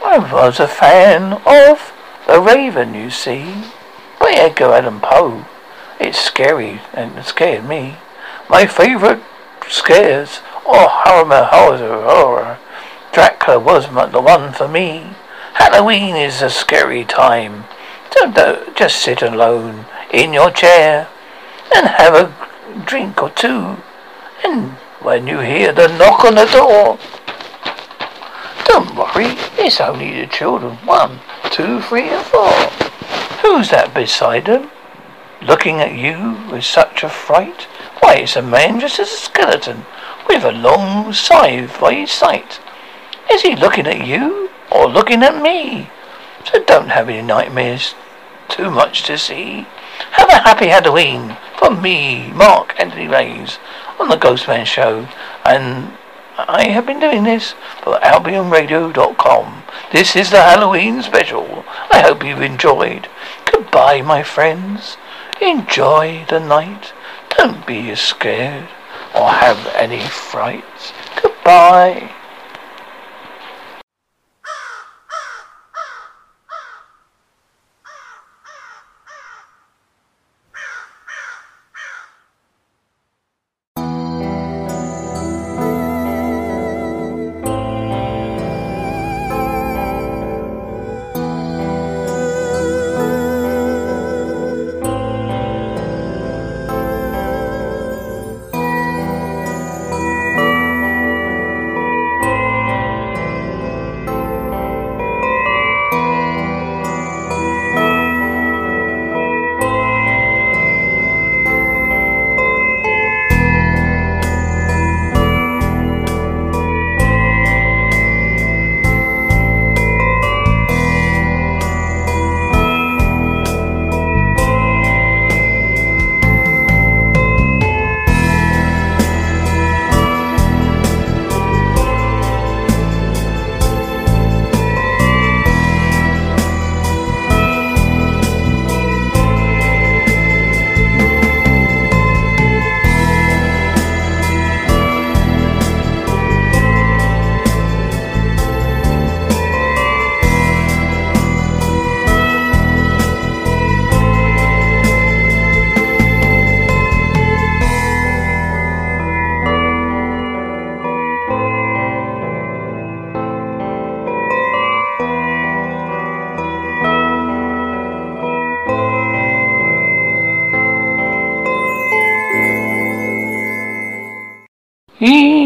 I was a fan of The Raven, you see by Edgar Allan Poe. It's scary and it scared me. My favorite scares. Oh, horror, horror, horror. Dracula was the one for me. Halloween is a scary time. Don't, don't uh, just sit alone in your chair and have a drink or two. And when you hear the knock on the door, don't worry, it's only the children. One, two, three, and four. Who's that beside him? Looking at you with such a fright? Why, it's a man just as a skeleton, with a long scythe by his side. Is he looking at you, or looking at me? So don't have any nightmares. Too much to see. Have a happy Halloween from me, Mark Anthony Reyes, on the Ghostman Show, and I have been doing this for AlbionRadio.com. This is the Halloween special. I hope you've enjoyed. Goodbye, my friends. Enjoy the night. Don't be scared or have any frights. Goodbye.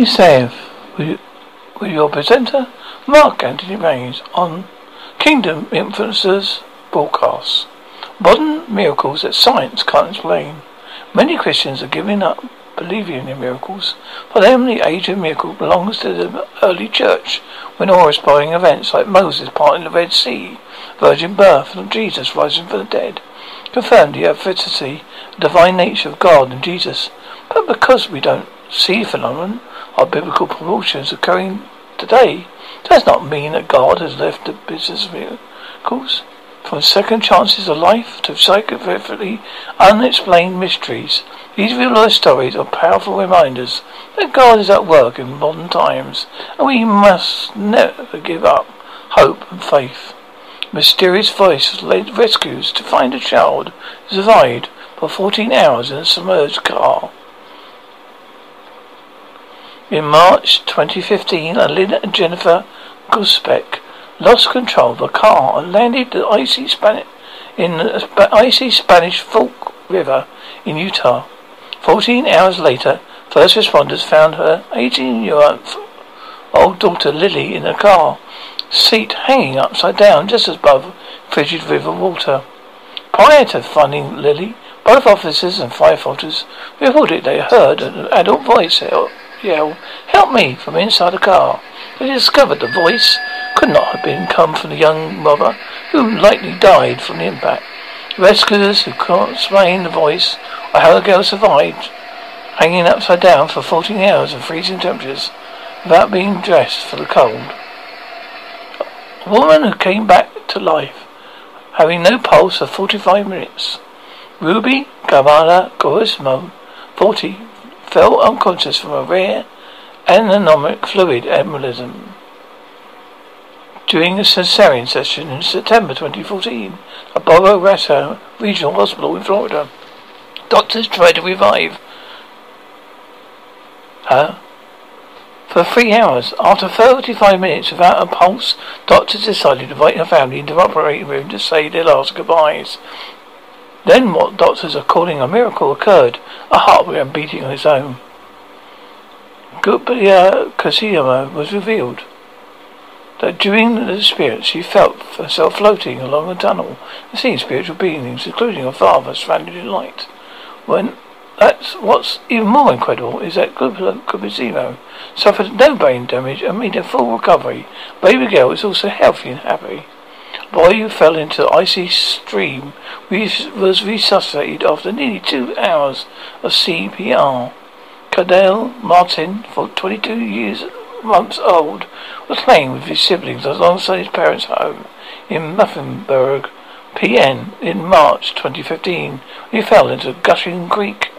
Save with, with your presenter, Mark Anthony Rains, on Kingdom Influencers Broadcasts. Modern miracles that science can't explain. Many Christians are giving up believing in miracles. For them, the age of miracle belongs to the early church, when awe-inspiring events like Moses parting the Red Sea, virgin birth, and Jesus rising from the dead confirmed the efficacy, divine nature of God and Jesus. But because we don't see phenomenon, our biblical proportions occurring today does not mean that God has left the business of miracles. From second chances of life to scientifically unexplained mysteries, these real life stories are powerful reminders that God is at work in modern times, and we must never give up hope and faith. Mysterious voice led rescues to find a child survived for 14 hours in a submerged car. In March 2015, Lynn and Jennifer Groesbeck lost control of the car and landed the icy Spanish in the icy Spanish Fork River in Utah. Fourteen hours later, first responders found her 18-year-old daughter Lily in a car seat hanging upside down just above frigid river water. Prior to finding Lily, both officers and firefighters reported they heard an adult voice yell, Help me! from inside the car. They discovered the voice could not have been come from the young mother, who likely died from the impact. Rescuers who can't explain the voice or how the girl survived hanging upside down for 14 hours in freezing temperatures without being dressed for the cold. A woman who came back to life, having no pulse for 45 minutes. Ruby Gamala Gorismo, 40, fell unconscious from a rare amniotic fluid embolism during a cesarean section in September 2014 at Boca Raton Regional Hospital in Florida. Doctors tried to revive her for three hours. After 35 minutes without a pulse, doctors decided to invite her family into the operating room to say their last goodbyes. Then what doctors are calling a miracle occurred. A heart began beating on its own. Gubia Kasiyama um, was revealed that during the experience she felt herself floating along a tunnel and seeing spiritual beings, including her father, surrounded in light. When that's what's even more incredible is that Kubizino suffered no brain damage and made a full recovery. Baby girl is also healthy and happy. Boy who fell into the icy stream was resuscitated after nearly two hours of CPR. Gardell Martin, for 22 years months old, was playing with his siblings alongside his parents' home in Mifflinburg, PN, in March 2015 he fell into a Gushing Creek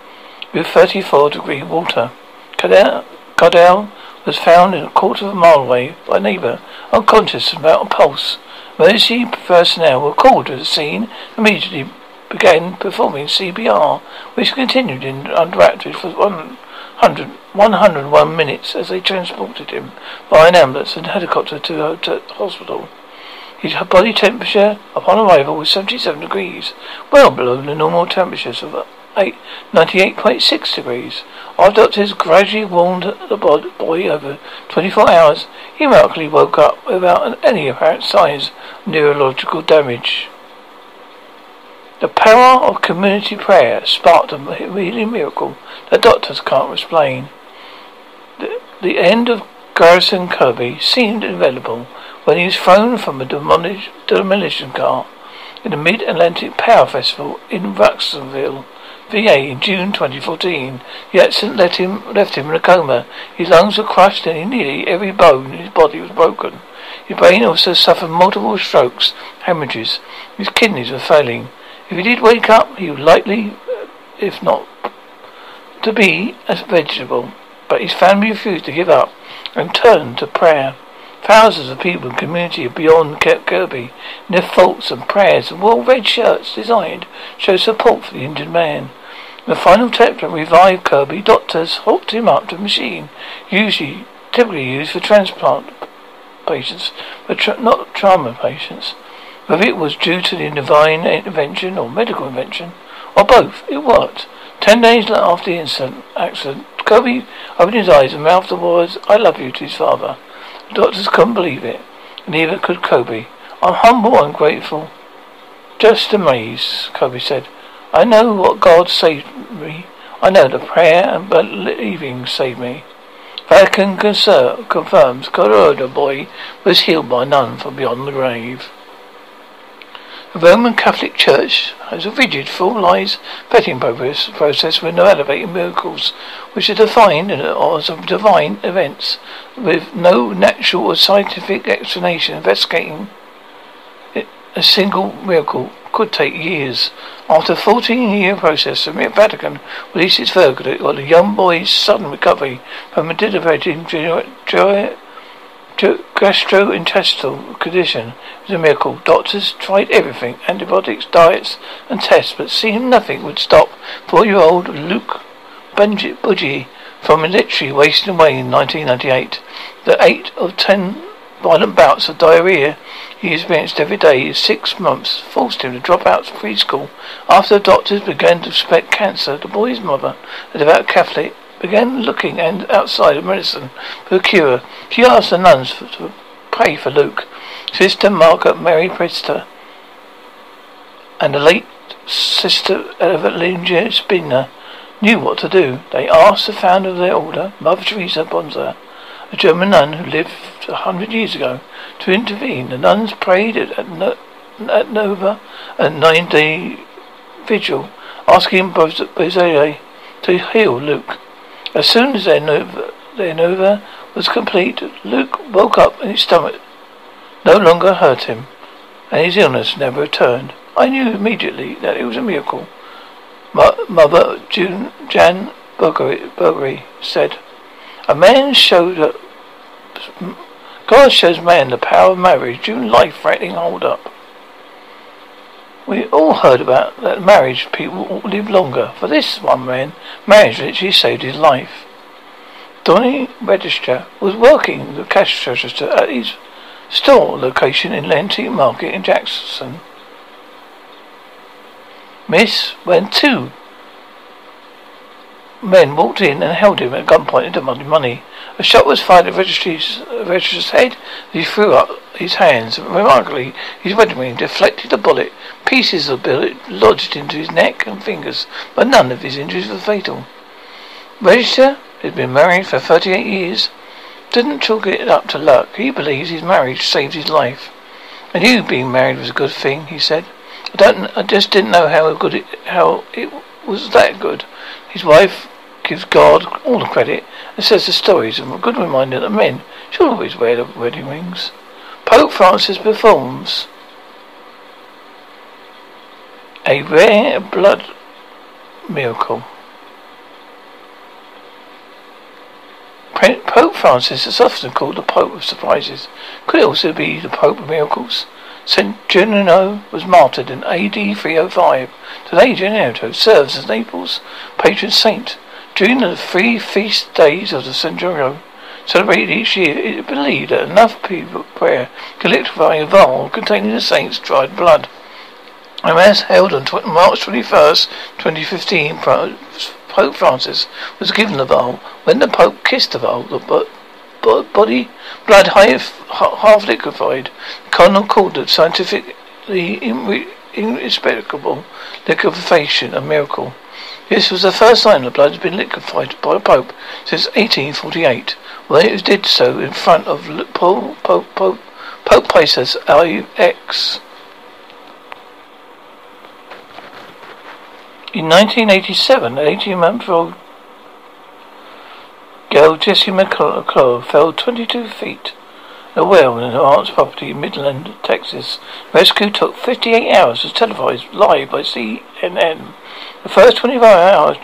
with 34 degree water. Gardell was found in a quarter of a mile away by a neighbour, unconscious without a pulse. Emergency personnel were called to the scene immediately began performing CPR, which continued in undirected for 100, 101 minutes as they transported him by an ambulance and helicopter to the hospital. His body temperature upon arrival was 77 degrees, well below the normal temperatures of 98.6 degrees. Our doctors gradually warmed the boy over 24 hours. He miraculously woke up without any apparent signs of neurological damage. The power of community prayer sparked a healing miracle that doctors can't explain. The, the end of Garrison Kirby seemed inevitable when he was thrown from a demolition car in the Mid-Atlantic Power Festival in Ruxonville, VA in June 2014. The accident left him, left him in a coma. His lungs were crushed and nearly every bone in his body was broken. His brain also suffered multiple strokes, hemorrhages. His kidneys were failing. If he did wake up, he would likely, if not to be a vegetable. But his family refused to give up and turned to prayer. Thousands of people in the community beyond Kirby, in their thoughts and prayers and wore red shirts designed to show support for the injured man. In the final attempt to revive Kirby, doctors hooked him up to a machine, usually typically used for transplant patients, but tra- not trauma patients. Whether it was due to the divine intervention or medical invention, or both, it worked. Ten days after the incident, accident, Kirby opened his eyes and mouthed the words, I love you to his father. The doctors couldn't believe it. Neither could Kobe. I'm humble and grateful. Just amazed, Kobe said. I know what God saved me. I know the prayer and believing saved me. Vatican confirms Colorado oh, boy was healed by none from beyond the grave. The Roman Catholic Church has a rigid, lies vetting process with no elevated miracles, which are defined as divine events with no natural or scientific explanation. Investigating a single miracle could take years. After a 14-year process, the Vatican released its verdict on the young boy's sudden recovery from a debilitating gastrointestinal condition was a miracle. Doctors tried everything, antibiotics, diets, and tests, but seemed nothing would stop four-year-old Luke Budgie from literally wasting away in 1998. The eight of ten violent bouts of diarrhea he experienced every day in six months forced him to drop out of preschool. After the doctors began to suspect cancer, the boy's mother, a devout Catholic, began looking and outside of medicine for a cure. She asked the nuns for, to pray for Luke. Sister Margaret Mary Priester and the late Sister Evangeline Spinner knew what to do. They asked the founder of their order, Mother Teresa Bonzel, a German nun who lived a hundred years ago, to intervene. The nuns prayed at, at, at Nova at nine day vigil, asking Bazile to heal Luke. As soon as their nova, their nova was complete, Luke woke up and his stomach no longer hurt him, and his illness never returned. I knew immediately that it was a miracle. Mother June, Jan Burgery said, A man showed up. God shows man the power of marriage during life-threatening hold-up. We all heard about that marriage people live longer. For this one man, marriage literally saved his life. Donny Register was working the cash register at his store location in Lenty Market in Jackson. Miss, when two men walked in and held him at gunpoint and demanded money. A shot was fired at Registry's, Register's head. He threw up his hands. Remarkably, his wedding ring deflected the bullet. Pieces of the bullet lodged into his neck and fingers, but none of his injuries were fatal. Register had been married for 38 years. Didn't chalk it up to luck. He believes his marriage saved his life. I knew being married was a good thing, he said. I don't. I just didn't know how good it, how it was that good. His wife gives God all the credit and says the stories are a good reminder that men should always wear the wedding rings. Pope Francis performs a rare blood miracle. Pope Francis is often called the Pope of Surprises. Could it also be the Pope of Miracles? St. Gennaro was martyred in AD 305. Today, Gennaro serves as Naples' patron saint. During the three feast days of the Gennaro, celebrated each year, it is believed that enough people prayer can liquefy a vial containing the saint's dried blood. A mass held on tw- March 21st, 2015, Pope Francis was given the vial. When the Pope kissed the vial, the body blood half, half liquefied. Cardinal called it scientifically inexplicable liquefaction a miracle. This was the first time the blood had been liquefied by a pope since 1848, when it did so in front of Pope, Pope, Pope, Pope Pius X. In 1987, an 18-month-old Girl Jessie McClure fell 22 feet a well in an aunt's property in Midland, Texas. Rescue took 58 hours, was televised live by CNN. The first 24 hours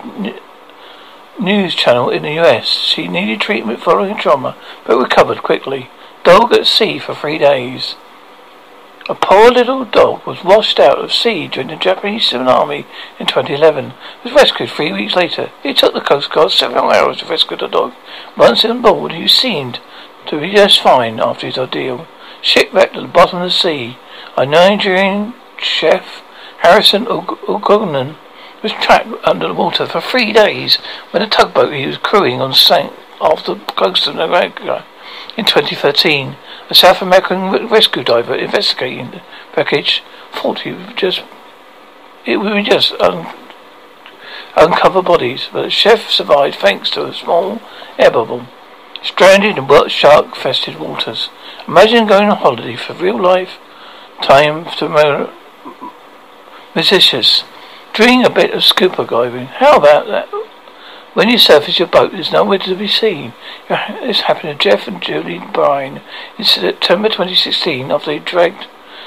news channel in the US. She needed treatment following trauma, but recovered quickly. Dog at sea for three days. A poor little dog was washed out of sea during the Japanese tsunami in 2011. It was rescued three weeks later. It took the Coast Guard several hours to rescue the dog. Once on board, he seemed to be just fine after his ordeal. Shipwrecked at the bottom of the sea, a Nigerian chef, Harrison Ugonan, was trapped under the water for three days when a tugboat he was crewing on sank off the coast of Nigeria in 2013. A South American rescue diver investigating the wreckage thought he would just it would just un, uncover bodies, but the chef survived thanks to a small air bubble. Stranded in wet shark-infested waters. Imagine going on holiday for real life time to Mauritius, doing a bit of scuba diving. How about that? When you surface your boat, there's nowhere to be seen. This happened to Jeff and Julie Bryan in September 2016 after they dragged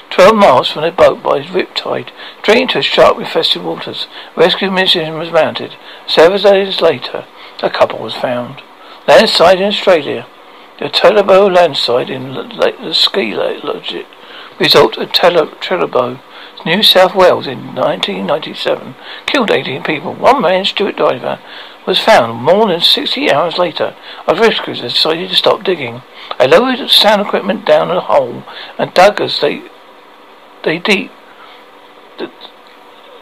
12 miles from their boat by a riptide, straight into shark-infested waters. rescue mission was mounted. Several days later, a couple was found. Landslide in Australia. The Thredbo landslide in the ski lodge result of Thredbo, New South Wales in 1997 killed 18 people. One man, Stuart Diver, was found more than 60 hours later. Our rescuers decided to stop digging. I lowered sound equipment down a hole and dug as they they deep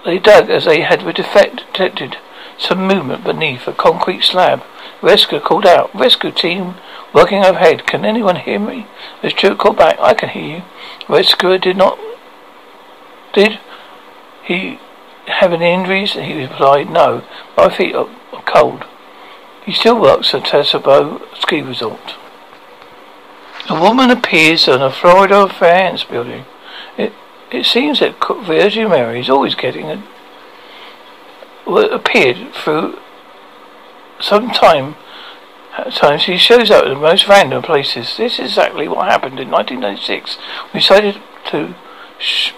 they dug as they had detected some movement beneath a concrete slab. Rescue called out. Rescue team working overhead. Can anyone hear me? The Stuart called back. I can hear you. Rescuer did not did he have any injuries? He replied, No. My feet are cold. He still works at Thredbo Ski Resort. A woman appears in a Florida fans building. It it seems that Virgin Mary is always getting a appeared through some time. At times he shows up in the most random places. This is exactly what happened in 1996. We decided to sh-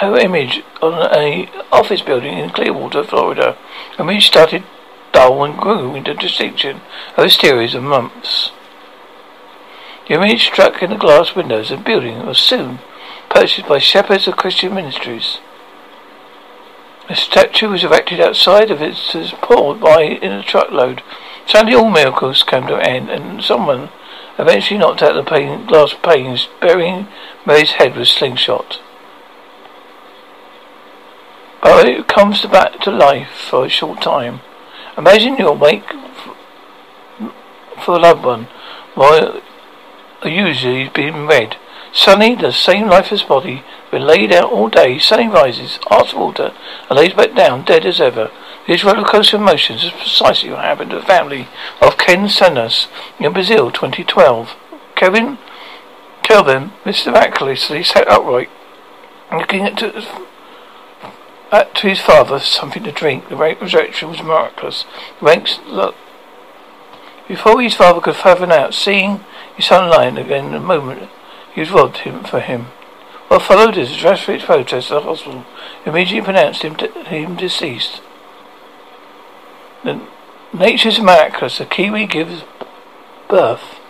her image on a office building in Clearwater, Florida. and we started dull and grew into distinction a series of months. The image struck in the glass windows of the building was soon purchased by Shepherds of Christian Ministries. A statue was erected outside of it to poured by in a truckload. Suddenly all miracles came to an end and someone eventually knocked out the pane, glass panes, burying Mary's head with slingshot. But it comes back to life for a short time. Imagine you're awake for a loved one while usually being read. Suddenly, the same lifeless body, been laid out all day, suddenly rises, asks water, and lays back down, dead as ever. This roller coaster of emotions is precisely what happened to the family of Ken Santos in Brazil, 2012. Kevin, Kelvin, Mr. miraculously sat upright, looking at, to his father something to drink. The resurrection was miraculous. The ranks look. Before his father could fathom out, seeing his son lying again in a moment, he was robbed him for him. What followed is a drastic protest at the hospital immediately pronounced him, him deceased. The nature's miraculous. A kiwi gives birth.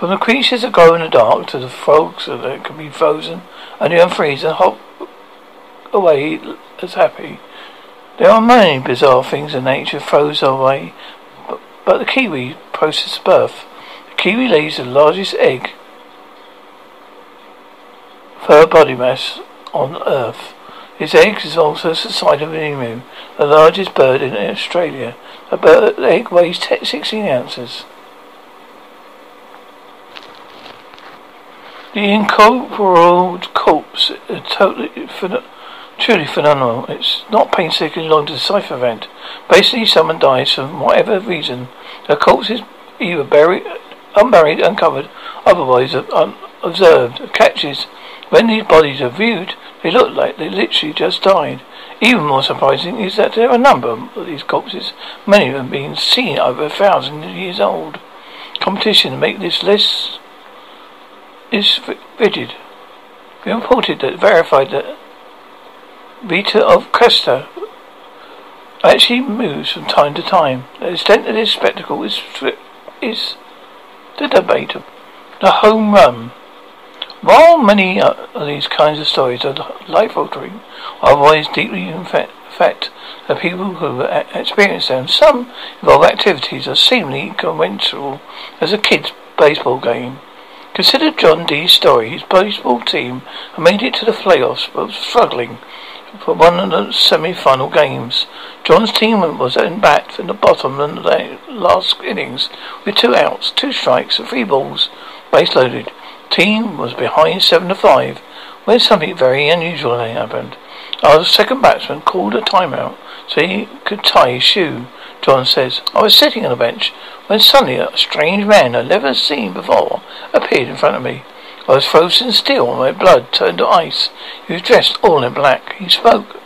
From the creatures that grow in the dark to the frogs that can be frozen and you unfreeze and hop away as happy. There are many bizarre things in nature throws away but the kiwi processes birth. The kiwi lays the largest egg for body mass on Earth. Its egg is also the size of an emu, the largest bird in Australia. A bird egg weighs 16 ounces. The incorporeal corpse is totally Truly phenomenal. It's not painstakingly long to decipher event. Basically, someone dies for whatever reason. Their corpse is either buried, unburied, uncovered, otherwise unobserved. Catches. When these bodies are viewed, they look like they literally just died. Even more surprising is that there are a number of these corpses, many of them being seen over a thousand years old. Competition to make this less is rigid. We reported that verified that Rita of Cascia actually moves from time to time. The extent of this spectacle is is the debate of the home run. While many of these kinds of stories are life altering, otherwise deeply affect the people who experience them, some involve activities that seemingly commensurable as a kid's baseball game. Consider John Dee's story. His baseball team had made it to the playoffs but was struggling for one of the semi-final games. John's team was in bat in the bottom of the last innings with two outs, two strikes, and three balls, base loaded. Team was behind seven to five when something very unusual happened. Our second batsman called a timeout so he could tie his shoe. John says, I was sitting on the bench when suddenly a strange man I'd never seen before appeared in front of me. I was frozen still, and my blood turned to ice. He was dressed all in black. He spoke,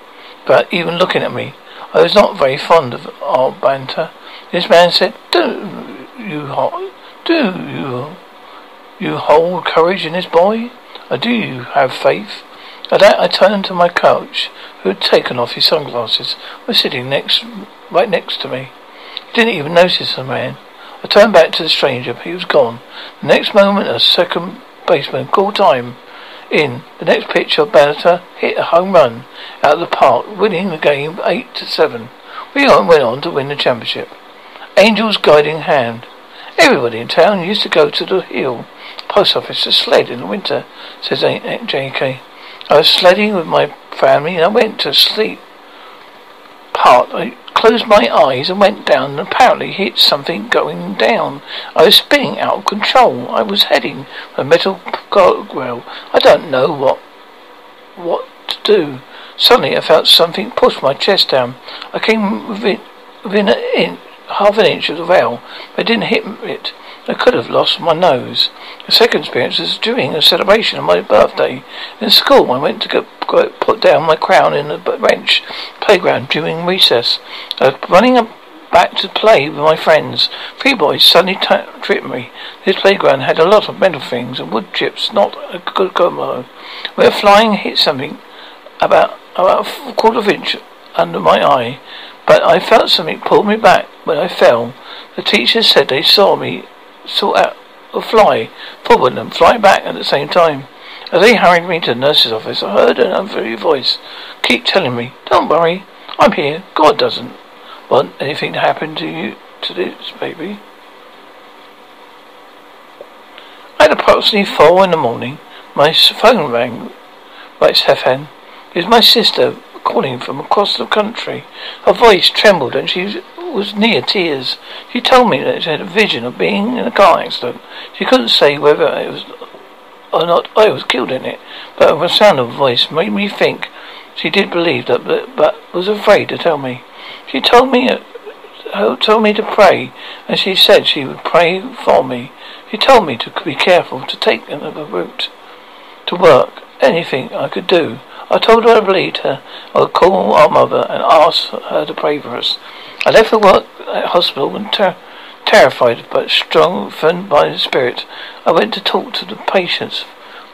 but even looking at me, I was not very fond of our banter. This man said, "Do you hold, do you you hold courage in this boy? Or do you have faith?" At that, I turned to my coach, who had taken off his sunglasses, was sitting next, right next to me. He didn't even notice the man. I turned back to the stranger, but he was gone. The next moment, a second baseman called time. In the next pitch, batter hit a home run out of the park, winning the game eight to seven. We went on to win the championship. Angel's guiding hand. Everybody in town used to go to the hill post office to sled in the winter, says J.K. I was sledding with my family and I went to sleep. Part I closed my eyes and went down and apparently hit something going down. I was spinning out of control. I was heading for a metal guardrail. I don't know what what to do. Suddenly I felt something push my chest down. I came within, within an inch, half an inch of the rail, I didn't hit it. I could have lost my nose. The second experience was during a celebration of my birthday. In school, I went to put down my crown in the bench playground during recess. I was running up back to play with my friends. Three boys suddenly t- tripped me. This playground had a lot of metal things and wood chips, not a good combo. We were flying, hit something about about a quarter of an inch under my eye, but I felt something pull me back when I fell. The teachers said they saw me saw out a fly forward and fly back at the same time. As they hurried me to the nurse's office, I heard an unfamiliar voice keep telling me, "Don't worry, I'm here. God doesn't." Want anything to happen to you to this baby? At approximately four in the morning, my phone rang. Writes Stefan. It was my sister calling from across the country. Her voice trembled and she was near tears. She told me that she had a vision of being in a car accident. She couldn't say whether it was or not I was killed in it, but the sound of her voice made me think she did believe that, but, but was afraid to tell me. She told me uh, told me to pray, and she said she would pray for me. She told me to be careful, to take another route to work. Anything I could do. I told her I believed her. I would call our mother and ask her to pray for us. I left the work at hospital and ter- terrified but strengthened by the spirit. I went to talk to the patients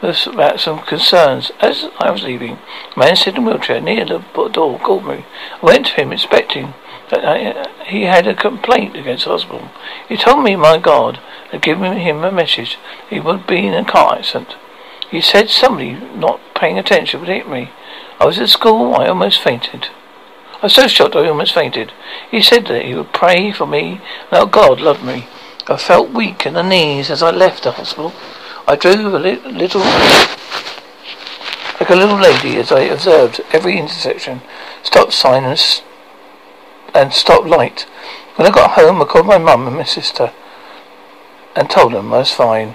about some concerns. As I was leaving, a man sitting in a wheelchair near the door called me. I went to him expecting that I, he had a complaint against the hospital. He told me my God had given him a message. He would be in a car accident. He said somebody not paying attention would hit me. I was at school. I almost fainted. I was so shocked I almost fainted. He said that he would pray for me that God loved me. I felt weak in the knees as I left the hospital. I drove a li- little, like a little lady as I observed every intersection, stop sign and, s- and stop light. When I got home, I called my mum and my sister and told them I was fine.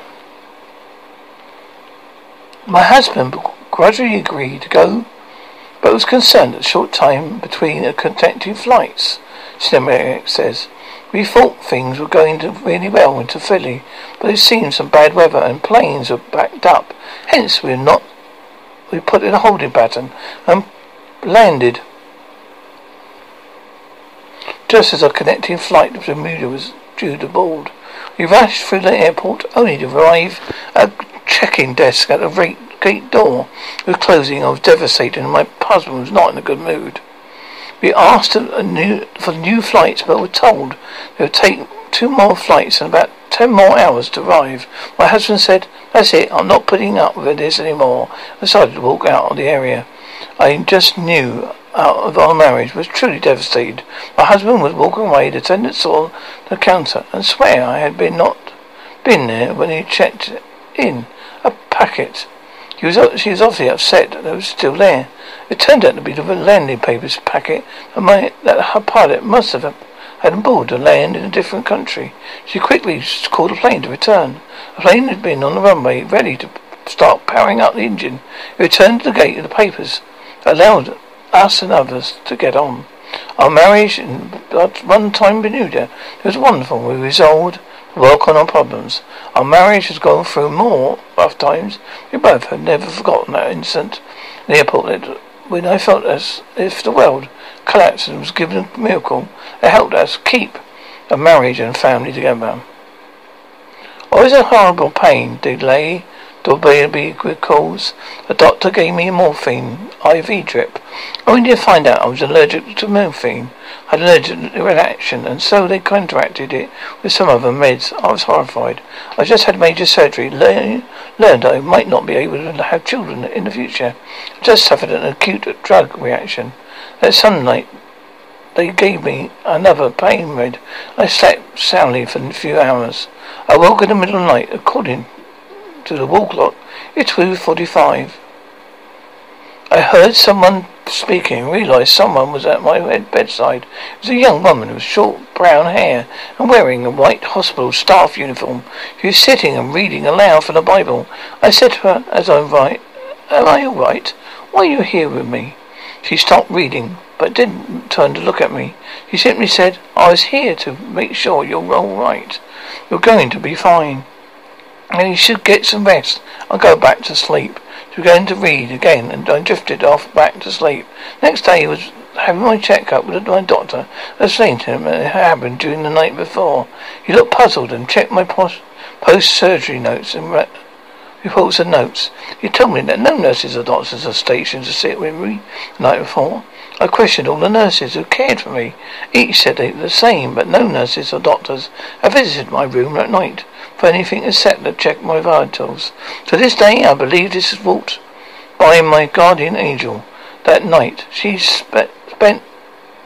My husband gradually agreed to go, but was concerned at the short time between the connecting flights. Cinematic says. We thought things were going really well into Philly, but it seemed some bad weather and planes were backed up. Hence we not we put in a holding pattern and landed just as our connecting flight to Bermuda was due to board. We rushed through the airport only to arrive at check-in desk at the gate door. Was closing. I was devastated and my husband was not in a good mood. We asked new, for new flights, but were told it would take two more flights and about ten more hours to arrive. My husband said, That's it, I'm not putting up with this anymore. I decided to walk out of the area. I just knew out of our marriage was truly devastated. My husband was walking away, the attendant saw the counter and swear I had been not been there when he checked in. Packet. She was, she was obviously upset that it was still there. It turned out to be the landing papers packet that, my, that her pilot must have had on board to land in a different country. She quickly called a plane to return. The plane had been on the runway, ready to start powering up the engine. It returned to the gate of the papers, allowed us and others to get on. Our marriage in one time Bermuda it was wonderful. We resolved work on our problems. Our marriage has gone through more rough times. We both have never forgotten that incident in the airport when I felt as if the world collapsed and was given a miracle that helped us keep a marriage and family together. Always a horrible pain, delay, the baby recalls. The doctor gave me a morphine IV drip. Only to find out I was allergic to morphine. I had an allergic reaction, and so they contracted it with some other meds. I was horrified. I just had major surgery. Learn, learned I might not be able to have children in the future. I just suffered an acute drug reaction. That sunlight they gave me another pain med. I slept soundly for a few hours. I woke in the middle of the night, according to the wall clock. It's 2.45. I heard someone speaking and realized someone was at my bedside. It was a young woman with short brown hair and wearing a white hospital staff uniform. She was sitting and reading aloud from the Bible. I said to her as I write, Am I all right? Why are you here with me? She stopped reading, but didn't turn to look at me. She simply said, I was here to make sure you're all right. You're going to be fine. And you should get some rest. I'll go back to sleep. She began to read again, and I drifted off back to sleep. Next day, he was having my checkup with my doctor. I explained to him what had happened during the night before. He looked puzzled and checked my post surgery notes and re- reports and notes. He told me that no nurses or doctors are stationed to sit with me the night before. I questioned all the nurses who cared for me. Each said the same, but no nurses or doctors have visited my room at night for anything except to check my vitals. To this day, I believe this is wrought by my guardian angel. That night, she spe- spent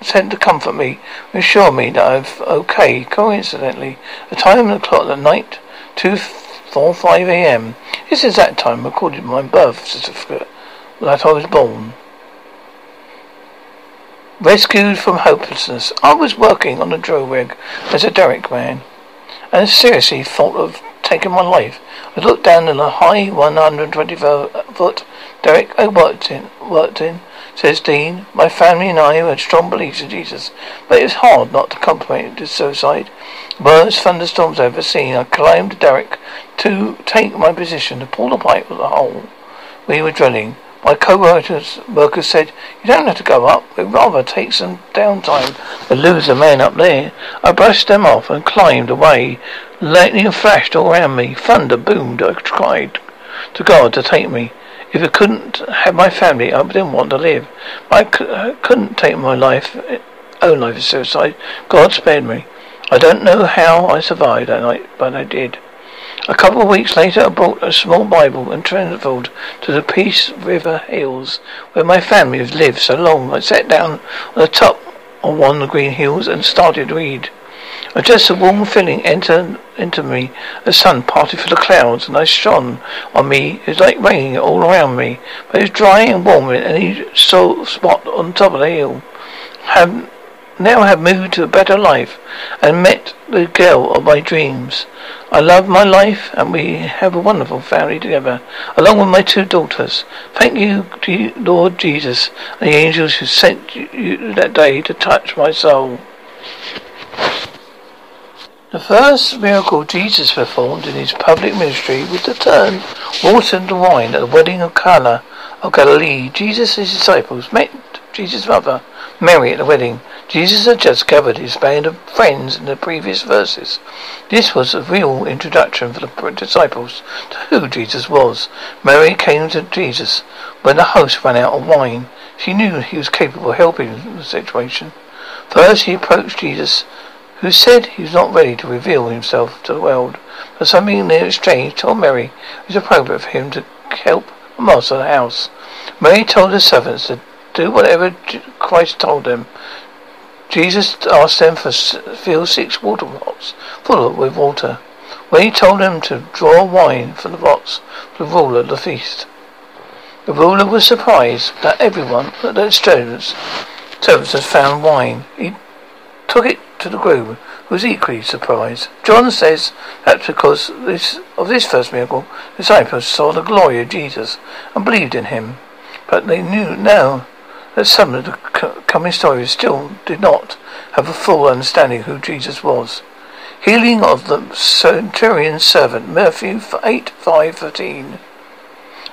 sent to comfort me, assure me that I'm okay. Coincidentally, the time of the clock at night, two four five a.m. This is that time recorded my birth certificate that I was born. Rescued from hopelessness. I was working on a drill rig as a derrick man and seriously thought of taking my life. I looked down in a high 124 foot derrick I worked in, worked in, says Dean. My family and I had strong beliefs in Jesus, but it was hard not to contemplate suicide. Worst thunderstorms I've ever seen. I climbed the derrick to take my position to pull the pipe of the hole we were drilling. My co-workers workers said, You don't have to go up. We'd rather take some downtime than lose a man up there. I brushed them off and climbed away. Lightning flashed all around me. Thunder boomed. I cried to God to take me. If I couldn't have my family, I didn't want to live. I couldn't take my life, own life as suicide. God spared me. I don't know how I survived that night, but I did. A couple of weeks later, I brought a small Bible and travelled to the Peace River Hills, where my family has lived so long. I sat down on the top of one of the green hills and started to read. And just a warm feeling entered into me. The sun parted through the clouds and I shone on me. It was like raining all around me, but it was dry and warm in any spot on top of the hill. Have now I have moved to a better life and met the girl of my dreams. I love my life and we have a wonderful family together, along with my two daughters. Thank you, Lord Jesus, and the angels who sent you that day to touch my soul. The first miracle Jesus performed in his public ministry was to turn water into wine at the wedding of Cana of Galilee. Jesus and his disciples met Jesus' mother, Mary, at the wedding. Jesus had just gathered his band of friends in the previous verses. This was a real introduction for the disciples to who Jesus was. Mary came to Jesus when the host ran out of wine. She knew he was capable of helping the situation. First, he approached Jesus, who said he was not ready to reveal himself to the world. But something in their exchange told Mary it was appropriate for him to help the master of the house. Mary told the servants to do whatever Christ told them. Jesus asked them to fill six water pots full with water. When he told them to draw wine from the pots for the ruler of the feast. The ruler was surprised that everyone, that the servants, servants had found wine. He took it to the groom, who was equally surprised. John says that because this, of this first miracle, the disciples saw the glory of Jesus and believed in him. But they knew now that some of the coming stories still did not have a full understanding who Jesus was. Healing of the centurion's servant, Matthew 8 5 13.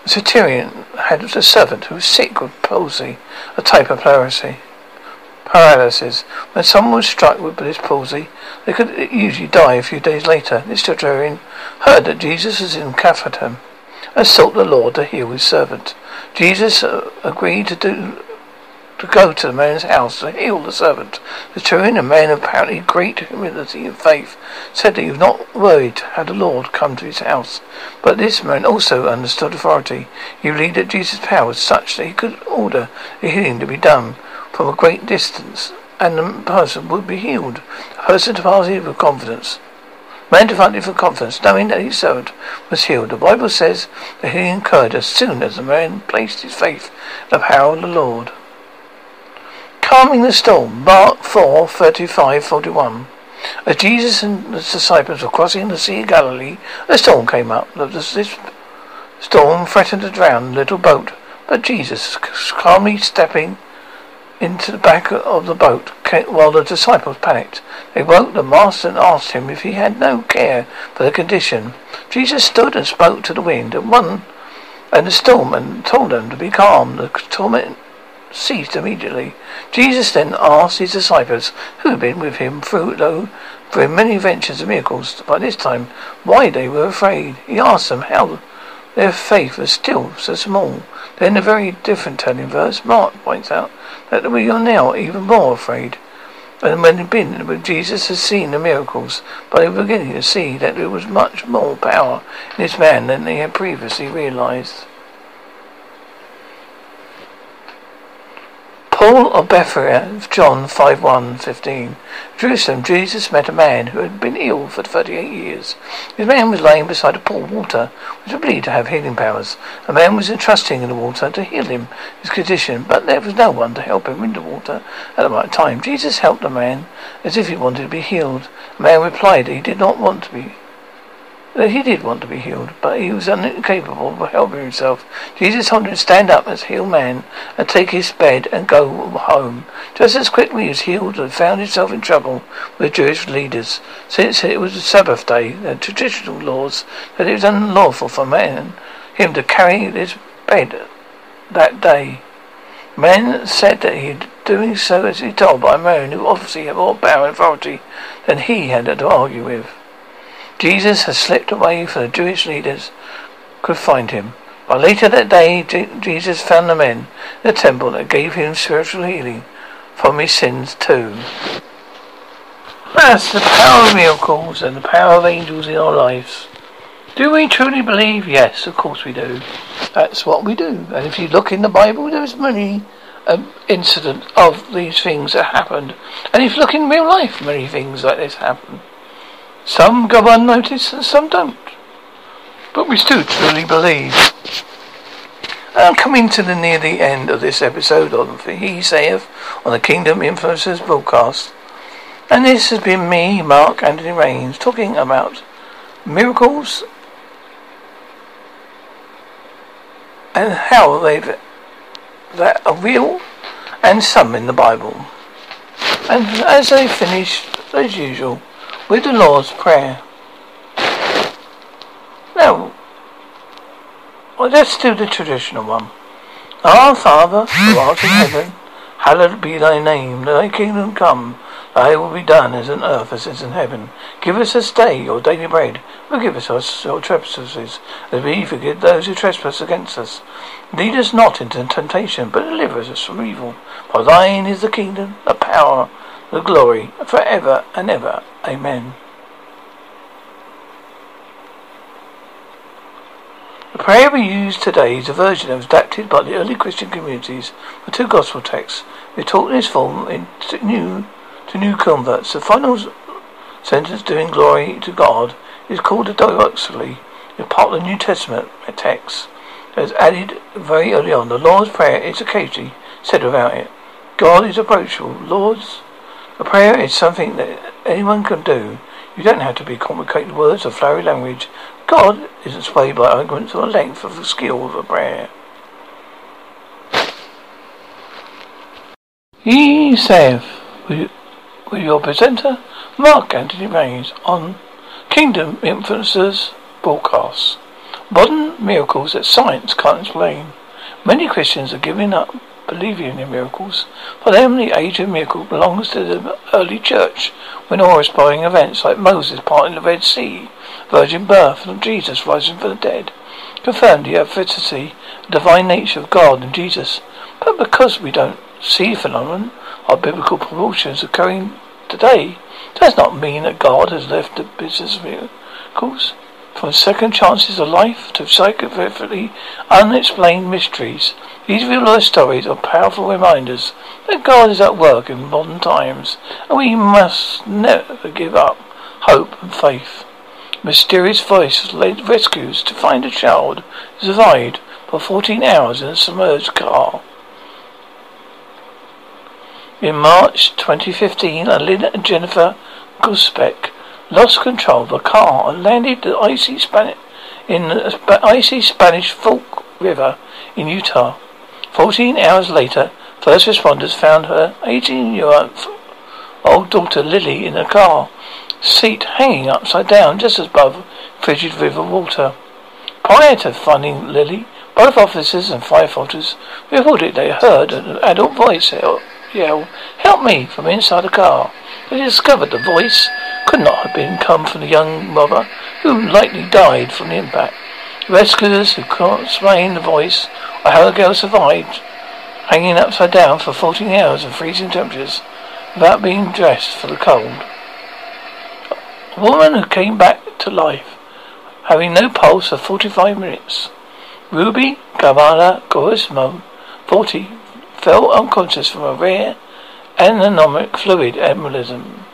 The centurion had a servant who was sick with palsy, a type of paralysis. Paralysis. When someone was struck with this palsy, they could usually die a few days later. This centurion heard that Jesus was in Capharnaum and sought the Lord to heal his servant. Jesus uh, agreed to do to go to the man's house to heal the servant. The Turin, a man of apparently great humility and faith, said that he was not worried had the Lord come to his house. But this man also understood authority. He believed that Jesus' power was such that he could order the healing to be done from a great distance, and the person would be healed. The person departed with confidence. Man departed with confidence, knowing that his servant was healed. The Bible says that healing occurred as soon as the man placed his faith in the power of the Lord. Calming the storm. Mark 4, 35, 41. As Jesus and the disciples were crossing the Sea of Galilee, a storm came up. This storm threatened to drown the little boat, but Jesus, calmly stepping into the back of the boat, while the disciples panicked. They woke the master and asked him if he had no care for the condition. Jesus stood and spoke to the wind and one and the storm and told them to be calm. The torment ceased immediately. Jesus then asked his disciples, who had been with him through though through many adventures and miracles, by this time, why they were afraid. He asked them how their faith was still so small. Then a very different turning verse, Mark points out that we are now even more afraid. And when had been with Jesus has seen the miracles, but they were beginning to see that there was much more power in this man than they had previously realized. Paul of Bethsaida, John 5 1 15. Jerusalem, Jesus met a man who had been ill for 38 years. This man was lying beside a pool of water, which was believed to have healing powers. A man was entrusting in the water to heal him, his condition, but there was no one to help him in the water at the right time. Jesus helped the man as if he wanted to be healed. The man replied that he did not want to be that he did want to be healed, but he was incapable of helping himself. Jesus told him to stand up as healed man and take his bed and go home. Just as quickly as healed and found himself in trouble with Jewish leaders, since it was a Sabbath day, the traditional laws that it was unlawful for man him to carry his bed that day. Men said that he was doing so as he told by a man who obviously had more power and authority than he had to argue with. Jesus had slipped away from the Jewish leaders could find him. But later that day, Jesus found the men in the temple that gave him spiritual healing from his sins too. That's the power of miracles and the power of angels in our lives. Do we truly believe? Yes, of course we do. That's what we do. And if you look in the Bible, there's many um, incident of these things that happened. And if you look in real life, many things like this happen. Some go unnoticed and some don't. But we still truly believe. I'm coming to the near the end of this episode of He Saith on the Kingdom Influencers broadcast. And this has been me, Mark Anthony Rains, talking about miracles and how they've that are real and some in the Bible. And as I finish, as usual, with the Lord's Prayer. Now, well, let's do the traditional one. Our Father, who art in heaven, hallowed be thy name. Thy kingdom come. Thy will be done as on earth as is in heaven. Give us this day your daily bread. Forgive us our trespasses, as we forgive those who trespass against us. Lead us not into temptation, but deliver us from evil. For thine is the kingdom, the power, the glory, forever and ever. Amen. The prayer we use today is a version that was adapted by the early Christian communities for two gospel texts. We taught in this form in new to new converts. The final sentence doing glory to God is called a doxology. It's part of the New Testament text. Was added very early on. The Lord's Prayer is occasionally said without it. God is approachable. Lord's a prayer is something that anyone can do. You don't have to be complicated words or flowery language. God isn't swayed by arguments or the length of the skill of a prayer. He saith, with, your presenter, Mark Anthony Rains, on Kingdom Influencers Broadcasts. Modern miracles that science can't explain. Many Christians are giving up believing in miracles. For them, the age of miracle belongs to the early church, when awe-inspiring events like Moses parting the Red Sea, virgin birth, and Jesus rising from the dead confirmed the efficacy, divine nature of God and Jesus. But because we don't see phenomenon or biblical proportions occurring today, does not mean that God has left the business of miracles. From second chances of life to psychopathically unexplained mysteries, these real life stories are powerful reminders that God is at work in modern times, and we must never give up hope and faith. Mysterious voice led rescues to find a child survived for 14 hours in a submerged car. In March 2015, Lynn and Jennifer Groesbeck lost control of the car and landed the icy Spanish in the icy Spanish Fork River in Utah. Fourteen hours later, first responders found her 18-year-old daughter Lily in the car seat hanging upside down just above frigid river water. Prior to finding Lily, both officers and firefighters reported they heard an adult voice yell, Help me! from inside the car. They discovered the voice could not have been come from the young mother, who likely died from the impact. Rescuers who can't explain the voice or how the girl survived hanging upside down for 14 hours in freezing temperatures without being dressed for the cold. A woman who came back to life, having no pulse for 45 minutes. Ruby Gamala Gorismo, 40, fell unconscious from a rare amniotic fluid embolism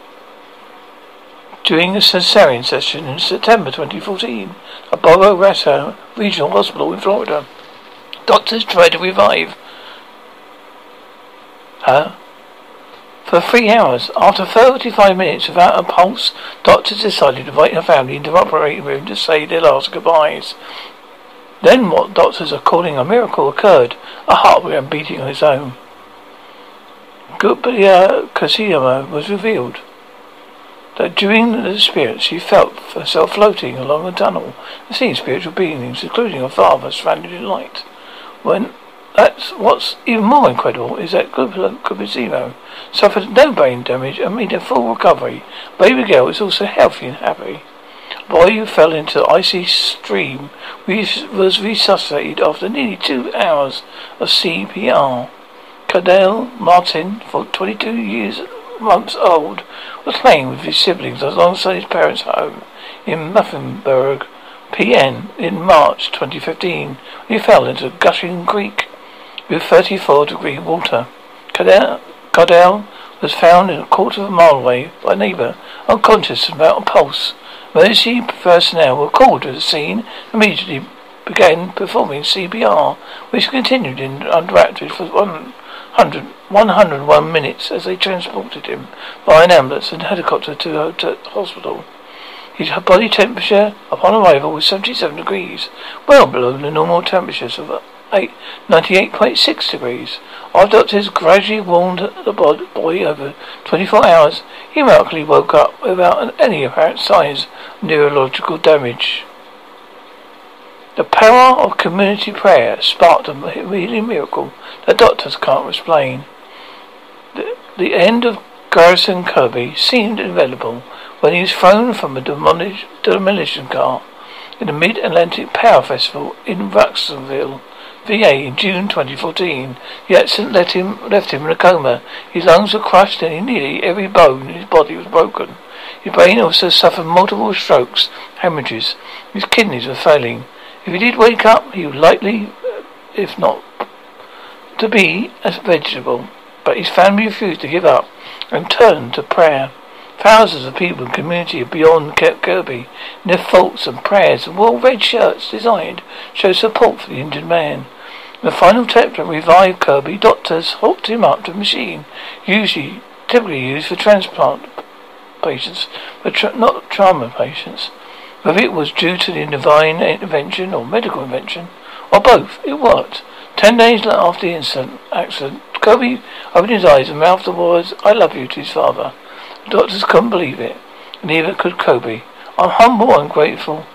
during a cesarean section in September 2014 at Boca Raton Regional Hospital in Florida. Doctors tried to revive her for three hours. After 35 minutes without a pulse, doctors decided to invite her family into the operating room to say their last goodbyes. Then what doctors are calling a miracle occurred. A heart began beating on its own. Gubia Kasiyama was revealed that during the experience she felt herself floating along a tunnel and seeing spiritual beings, including her father, surrounded in light. When that's what's even more incredible is that Kubizino suffered no brain damage and made a full recovery. Baby girl is also healthy and happy. Boy who fell into the icy stream was resuscitated after nearly two hours of CPR. Gardell Martin, for 22 years months old, was playing with his siblings alongside his parents' home in Mifflinburg, PN, in March 2015 he fell into a Gushing Creek with 34 degree water. Gardell was found in a quarter of a mile away by a neighbour, unconscious without a pulse. Emergency personnel were called to the scene immediately began performing CPR, which continued in underactive for 100, 101 minutes as they transported him by an ambulance and helicopter to the hospital. His body temperature upon arrival was 77 degrees, well below the normal temperatures of 98.6 degrees. Our doctors gradually warmed the boy over 24 hours. He miraculously woke up without any apparent signs of neurological damage. The power of community prayer sparked a healing miracle that doctors can't explain. The, end of Garrison Kirby seemed inevitable when he was thrown from a demolition car in the Mid-Atlantic Power Festival in Ruxonville. VA in June 2014. The accident left him, left him in a coma. His lungs were crushed and nearly every bone in his body was broken. His brain also suffered multiple strokes, hemorrhages. His kidneys were failing. If he did wake up, he would likely, uh, if not to be a vegetable. But his family refused to give up and turned to prayer. Thousands of people in the community beyond Kirby, in their thoughts and prayers, and wore red shirts designed show support for the injured man. In the final attempt to revive Kirby, doctors hooked him up to a machine, usually typically used for transplant patients, but tra- not trauma patients. Whether it was due to the divine intervention or medical invention, or both, it worked. Ten days after the incident, accident, Kirby opened his eyes and mouthed the words, I love you to his father. The doctors couldn't believe it. Neither could Kobe. I'm humble and grateful.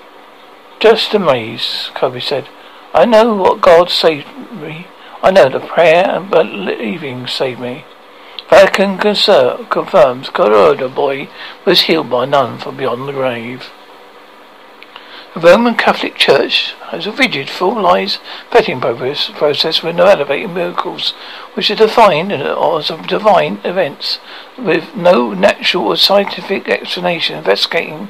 Just amazed, Kobe said. I know what God saved me. I know the prayer and believing saved me. Vatican confirms Colorado boy was healed by none from beyond the grave. The Roman Catholic Church has a rigid, full-lies vetting process with no elevated miracles, which are defined as divine events with no natural or scientific explanation. Investigating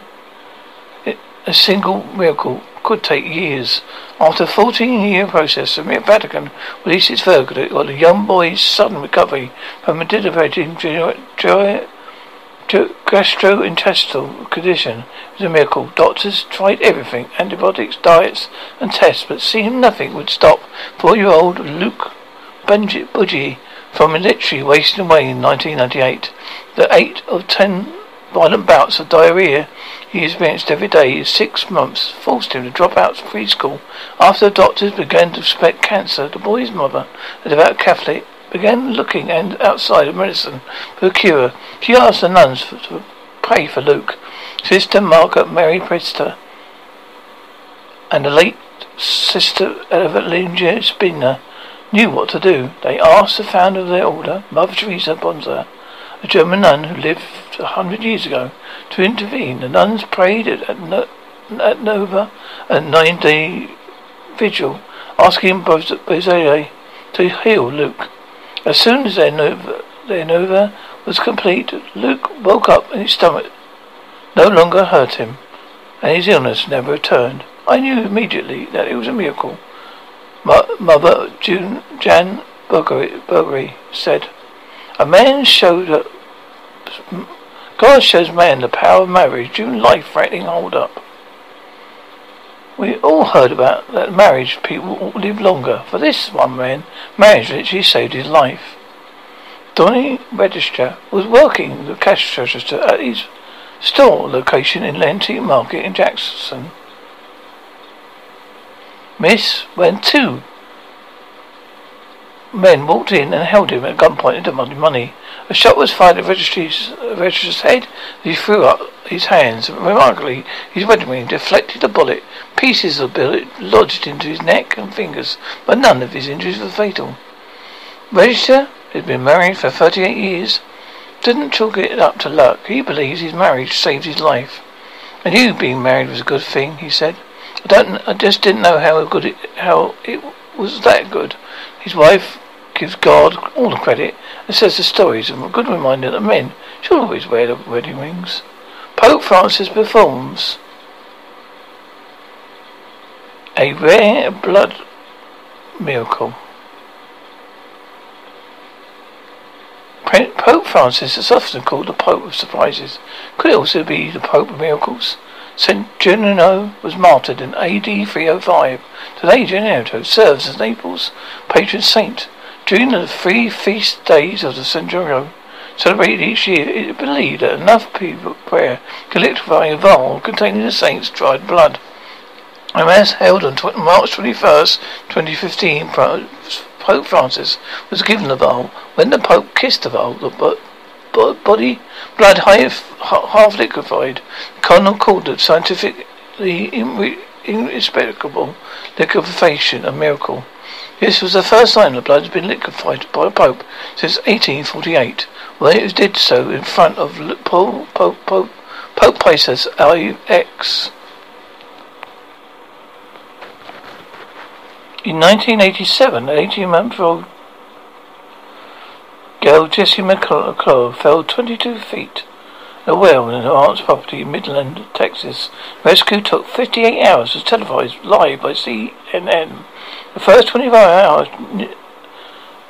a single miracle could take years. After a 14-year process, the Vatican released its verdict on the young boy's sudden recovery from a debilitating gastrointestinal condition was a miracle. Doctors tried everything, antibiotics, diets, and tests, but seemed nothing would stop four-year-old Luke Budgie from literally wasting away in 1998. The eight of ten violent bouts of diarrhea he experienced every day in six months forced him to drop out of preschool. After the doctors began to suspect cancer, the boy's mother, a devout Catholic, began looking and outside of medicine for a cure. She asked the nuns for, to pray for Luke. Sister Margaret Mary Priester and the late Sister Evelyn Spinner knew what to do. They asked the founder of their order, Mother Teresa Bonzel, a German nun who lived a hundred years ago, to intervene. The nuns prayed at, at, at Nova a nine-day vigil, asking Bonzel to heal Luke. As soon as their Nova, their Nova was complete, Luke woke up and his stomach no longer hurt him, and his illness never returned. I knew immediately that it was a miracle. Mother June, Jan Burgery said, A man showed up. God shows man the power of marriage, June life threatening hold up. We all heard about that marriage people live longer. For this one man, marriage literally saved his life. Donny Register was working the cash register at his store location in Lenty Market in Jackson. Miss, when two men walked in and held him at gunpoint and demanded money. A shot was fired at Register's, Register's head. He threw up his hands. Remarkably, his wedding ring deflected the bullet. Pieces of the bullet lodged into his neck and fingers, but none of his injuries were fatal. Register had been married for 38 years. Didn't chalk it up to luck. He believes his marriage saved his life. I knew being married was a good thing, he said. I don't. I just didn't know how good it, how it was that good. His wife gives God all the credit and says the stories are a good reminder that men should always wear the wedding rings. Pope Francis performs a rare blood miracle. Pope Francis is often called the Pope of Surprises. Could it also be the Pope of Miracles? St. Gennaro was martyred in AD 305. Today, Gennaro serves as Naples' patron saint. During the three feast days of the Gennaro, celebrated each year, it is believed that enough people prayer can liquefy a vial containing the saint's dried blood. A mass held on March 21st, 2015, Pope Francis was given the vial. When the Pope kissed the vial, the body blood half liquefied. Cardinal called it scientifically inexplicable liquefaction a miracle. This was the first time the blood had been liquefied by a pope since 1848, when it did so in front of Pope, Pope, Pope, Pope Pius X. In 1987, an 18-month-old Girl Jessie McClure fell 22 feet a well in an aunt's property in Midland, Texas. Rescue took 58 hours, was televised live by CNN. The first 24 hours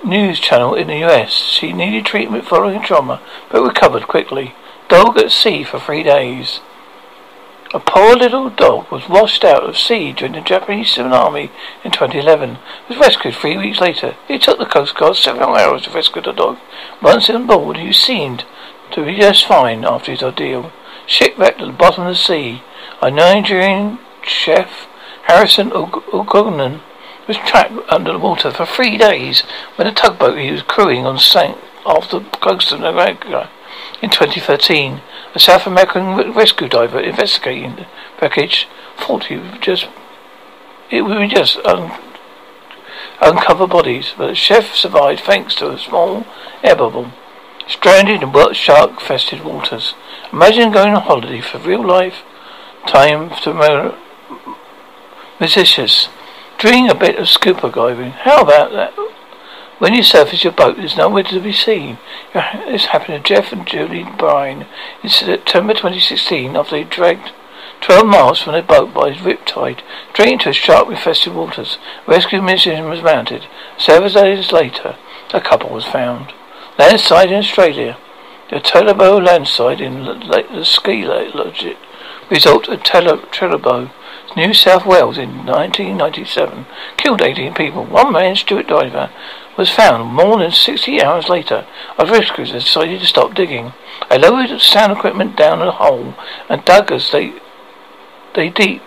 news channel in the US. She needed treatment following a trauma, but recovered quickly. Dog at sea for three days. A poor little dog was washed out of sea during the Japanese tsunami in 2011. It was rescued three weeks later. It took the Coast Guard several hours to rescue the dog. Once on board, he seemed to be just fine after his ordeal. Shipwrecked at the bottom of the sea, a Nigerian chef, Harrison Ugonan, was trapped under the water for three days when a tugboat he was crewing on sank off the coast of Nigeria in 2013. A South American rescue diver investigating the wreckage thought he would just it would just un, uncover bodies, but the chef survived thanks to a small air bubble. Stranded in wet shark-infested waters. Imagine going on holiday for real life time to Mauritius, doing a bit of scuba diving. How about that? When you surface your boat, there's nowhere to be seen. This happened to Jeff and Julie Bryan in September 2016 after they dragged 12 miles from their boat by a riptide, straight into shark-infested waters. Rescue mission was mounted. Several days later, a couple was found. Landslide in Australia. The Thredbo landslide in the ski lodge result of Thredbo, New South Wales in 1997 killed 18 people. One man, Stuart Diver, was found more than 60 hours later. Our rescuers decided to stop digging. They lowered sound equipment down the hole and dug as they they deep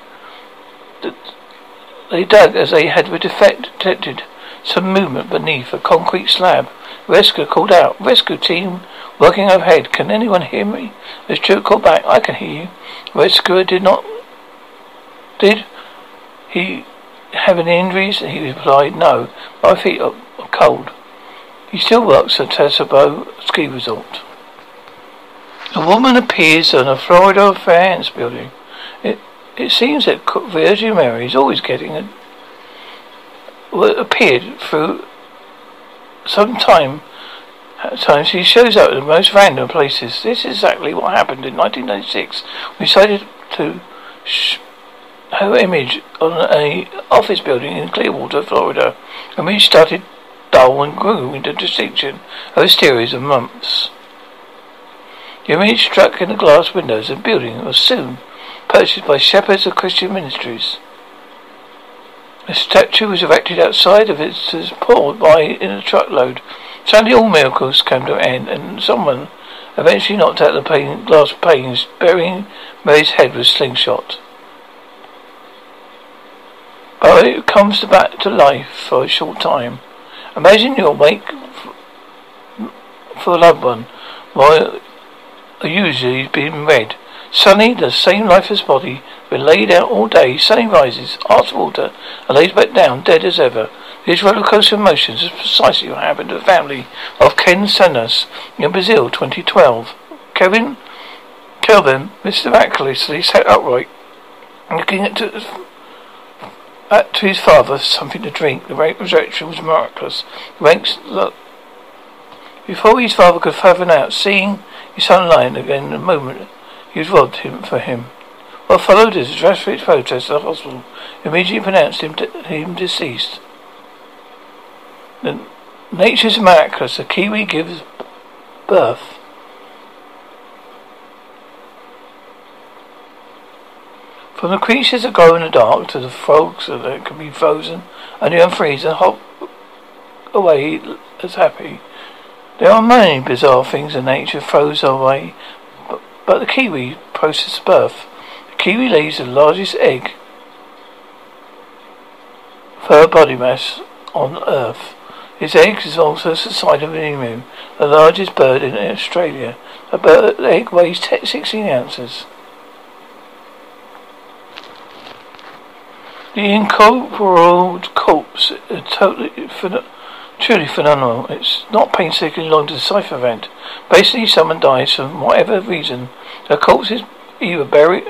they dug as they had detected some movement beneath a concrete slab. Rescue called out. Rescue team working overhead. Can anyone hear me? The steward called back. I can hear you. Rescuer did not. Did he have any injuries? He replied, No. My feet are cold. He still works at Thredbo Ski Resort. A woman appears on a Florida fans building. It it seems that Virgin Mary is always getting a appeared through some time At times she shows up at the most random places. This is exactly what happened in 1996. We decided to sh- her image on a office building in Clearwater, Florida, and we started dull and grew into distinction over a series of months. The image struck in the glass windows of the building was soon purchased by Shepherds of Christian Ministries. A statue was erected outside of it poured by in a truckload. Suddenly all miracles came to an end and someone eventually knocked out the glass panes, burying Mary's head with slingshot. But it comes back to life for a short time. Imagine you're awake for a loved one while usually being read. Suddenly, the same lifeless body, been laid out all day, suddenly rises, asks water, and lays back down, dead as ever. These roller coaster emotions is precisely what happened to the family of Ken Santos in Brazil, 2012. Kevin, Kelvin, Mr. miraculously sat upright, looking at, to, at to his father something to drink. The resurrection was miraculous. The ranks look. Before his father could fathom out, seeing his son lying again in a moment, he was robbed him for him. What followed is a drastic protest at the hospital immediately pronounced him, de- him deceased. The nature's miraculous. A kiwi gives birth. From the creatures that glow in the dark to the frogs that can be frozen and you unfreeze and hop away as happy. There are many bizarre things in nature throws away but the kiwi processes birth. The kiwi lays the largest egg for body mass on Earth. Its egg is also the size of an emu, the largest bird in Australia. A bird egg weighs 16 ounces. The incorporeal corpse is totally Truly phenomenal. It's not painstakingly long to decipher event. Basically, someone dies for whatever reason. The corpse is either buried,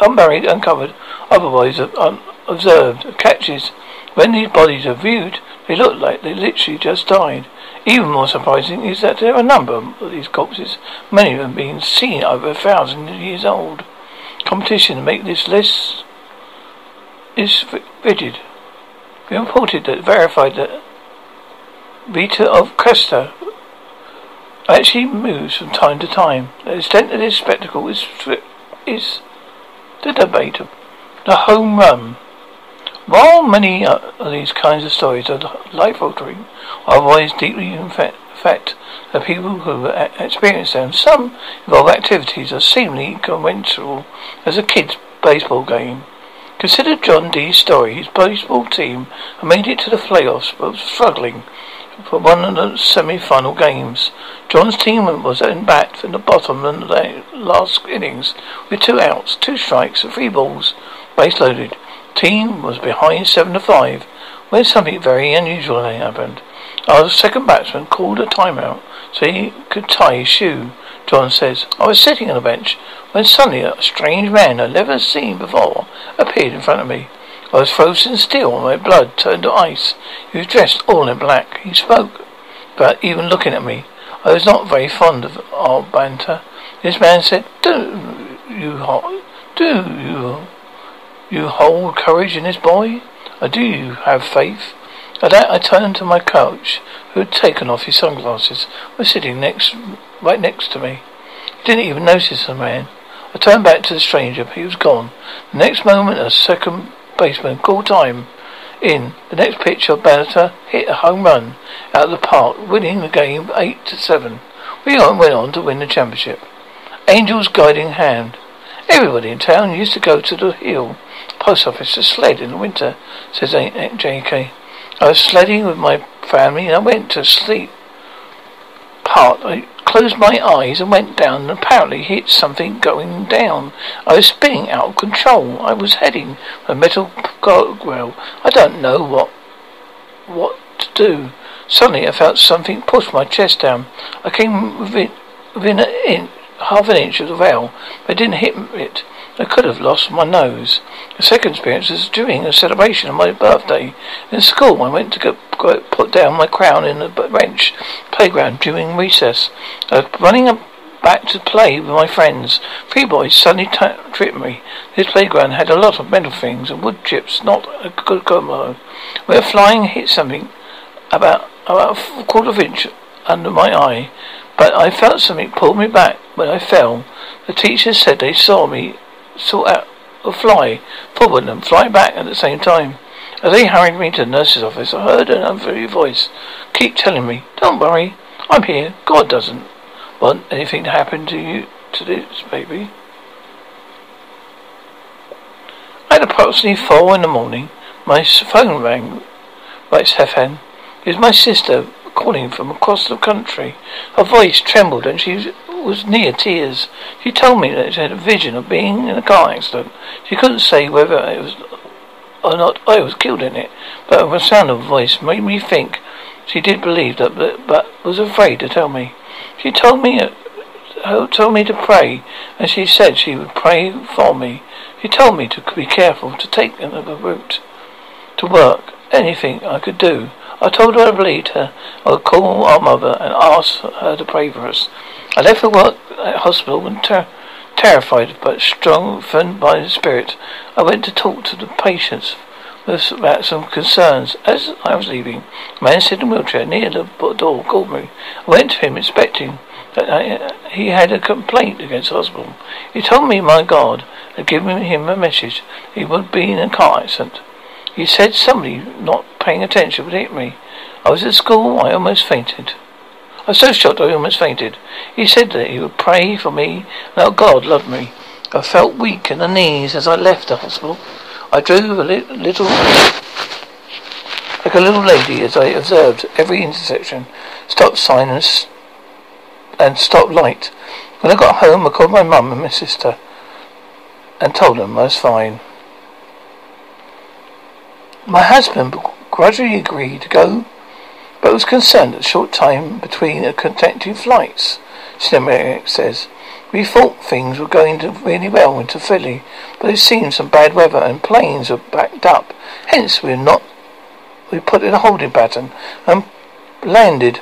unburied, uncovered, otherwise unobserved. Catches. When these bodies are viewed, they look like they literally just died. Even more surprising is that there are a number of these corpses, many of them being seen over a thousand years old. Competition to make this less is rigid. We reported that verified that Rita of Cascia actually moves from time to time. The extent of this spectacle is is the debate of the home run. While many of these kinds of stories are life altering, otherwise deeply affect the people who experience them, some involve activities that seemingly conventional as a kid's baseball game. Consider John Dee's story. His baseball team had made it to the playoffs but was struggling for one of the semi-final games. John's team was in bat in the bottom of the last innings with two outs, two strikes, and three balls, base loaded. Team was behind seven to five when something very unusual happened. Our second batsman called a timeout so he could tie his shoe. John says, I was sitting on a bench when suddenly a strange man I'd never seen before appeared in front of me. I was frozen still, my blood turned to ice. He was dressed all in black. He spoke, but even looking at me, I was not very fond of our banter. This man said, "Do you do you you hold courage in this boy? Do you have faith?" At that, I turned to my coach, who had taken off his sunglasses, was sitting next, right next to me. He didn't even notice the man. I turned back to the stranger, but he was gone. The next moment, a second baseman called time. In the next pitch, Bannister hit a home run out of the park, winning the game eight to seven. We went on to win the championship. Angel's guiding hand. Everybody in town used to go to the hill post office to sled in the winter, says J.K. I was sledding with my family and I went to sleep heart. I closed my eyes and went down and apparently hit something going down. I was spinning out of control. I was heading for a metal guardrail. I don't know what what to do. Suddenly I felt something push my chest down. I came within, within an inch, half an inch of the rail, but I didn't hit it. I could have lost my nose. The second experience was during a celebration of my birthday. In school, I went to go, go put down my crown in the bench playground during recess. I was running up back to play with my friends. Three boys suddenly t- tripped me. This playground had a lot of metal things and wood chips, not a good combo. We were flying, hit something about about a quarter of an inch under my eye, but I felt something pull me back when I fell. The teachers said they saw me saw out a fly forward and fly back at the same time. As they hurried me to the nurse's office, I heard an unfamiliar voice keep telling me, "Don't worry, I'm here. God doesn't want anything to happen to you to this baby." At approximately four in the morning, my phone rang. Writes Hefan. It was my sister calling from across the country. Her voice trembled and she was near tears. She told me that she had a vision of being in a car accident. She couldn't say whether it was or not I was killed in it, but the sound of her voice made me think she did believe that, but, but was afraid to tell me. She told me uh, told me to pray, and she said she would pray for me. She told me to be careful, to take another route to work, anything I could do. I told her I believed her. I would call our mother and ask her to pray for us. I left the work at hospital and ter- terrified but strengthened by the spirit. I went to talk to the patients about some concerns. As I was leaving, a man sitting in a wheelchair near the door called me. I went to him expecting that I, he had a complaint against the hospital. He told me my God had given him a message. He would be in a car accident. He said somebody not paying attention would hit me. I was at school. I almost fainted. I was so shocked I almost fainted. He said that he would pray for me that God loved me. I felt weak in the knees as I left the hospital. I drove a li- little, like a little lady as I observed every intersection, stop sign and, s- and stop light. When I got home, I called my mum and my sister and told them I was fine. My husband gradually agreed to go, but was concerned at the short time between the connecting flights. Cinematic says, We thought things were going really well into Philly, but it seemed some bad weather and planes were backed up. Hence we not we put in a holding pattern and landed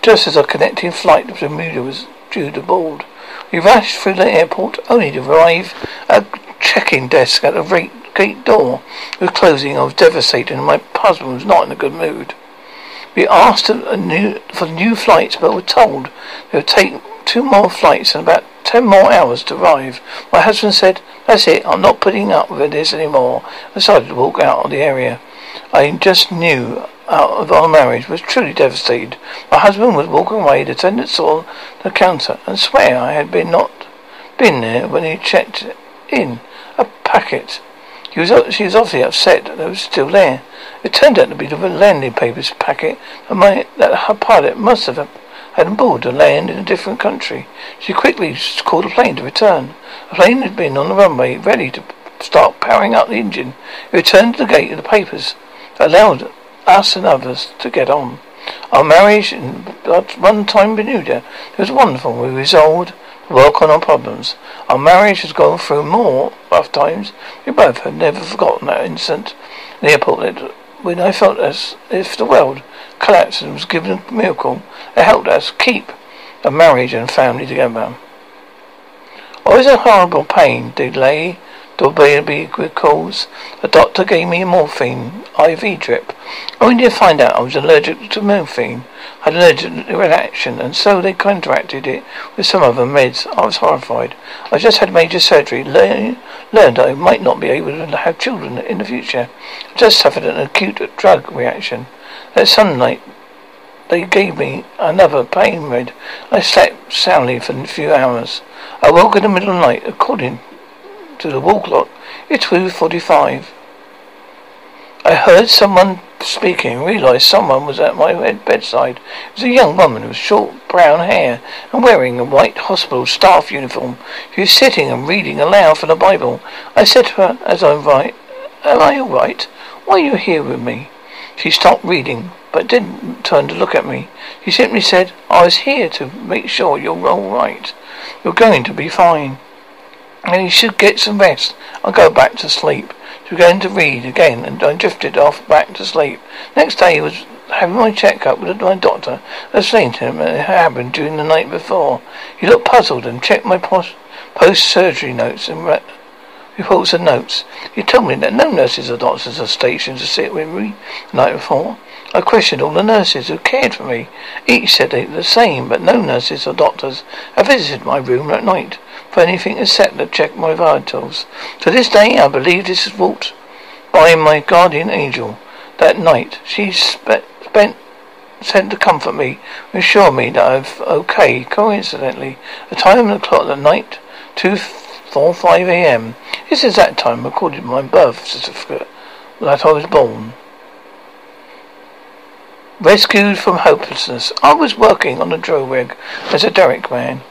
just as our connecting flight to Bermuda was due to board. We rushed through the airport only to arrive at a check-in desk at a ra- gate door. Was closing. I was devastated and my husband was not in a good mood. We asked new, for new flights but were told it would take two more flights and about ten more hours to arrive. My husband said, That's it, I'm not putting up with this anymore. I decided to walk out of the area. I just knew out of our marriage was truly devastated. My husband was walking away. The attendant saw the counter and swear I had been not been there when he checked in a packet. Was she was obviously upset that it was still there. It turned out to be the landing papers packet my that her pilot must have um, had on board to land in a different country. She quickly called a plane to return. The plane had been on the runway, ready to start powering up the engine. It returned to the gate of the papers that allowed us and others to get on. Our marriage in one time Bermuda it was wonderful. We resolved work on our problems. Our marriage has gone through more rough times. We both have never forgotten that incident in the airport when I felt as if the world collapsed and was given a miracle that helped us keep a marriage and family together. Always a horrible pain, delay, cause. The doctor gave me a morphine IV drip. Only to find out I was allergic to morphine. I had an allergic reaction, and so they contracted it with some other meds. I was horrified. I just had major surgery. Learn, learned I might not be able to have children in the future. I just suffered an acute drug reaction. That sunlight they gave me another pain med. I slept soundly for a few hours. I woke in the middle of the night, according to the wall clock. It's two forty-five. I heard someone speaking and realized someone was at my bedside. It was a young woman with short brown hair and wearing a white hospital staff uniform. She was sitting and reading aloud from the Bible. I said to her, as I write, Am I all right? Why are you here with me? She stopped reading, but didn't turn to look at me. She simply said, I was here to make sure you're all right. You're going to be fine. And you should get some rest. I'll go back to sleep. She began to read again, and I drifted off back to sleep. Next day, was having my check-up with my doctor. I explained to him it had happened during the night before. He looked puzzled and checked my post-surgery notes and re- reports and notes. He told me that no nurses or doctors are stationed to sit with me the night before. I questioned all the nurses who cared for me. Each said they were the same, but no nurses or doctors have visited my room at night for anything except to check my vitals. To this day, I believe this is wrought by my guardian angel. That night, she spe- spent sent to comfort me, assure me that I'm okay. Coincidentally, the time of the clock at night, two four five a.m. This is that time recorded my birth certificate that I was born. Rescued from hopelessness, I was working on a drill rig as a derrick man,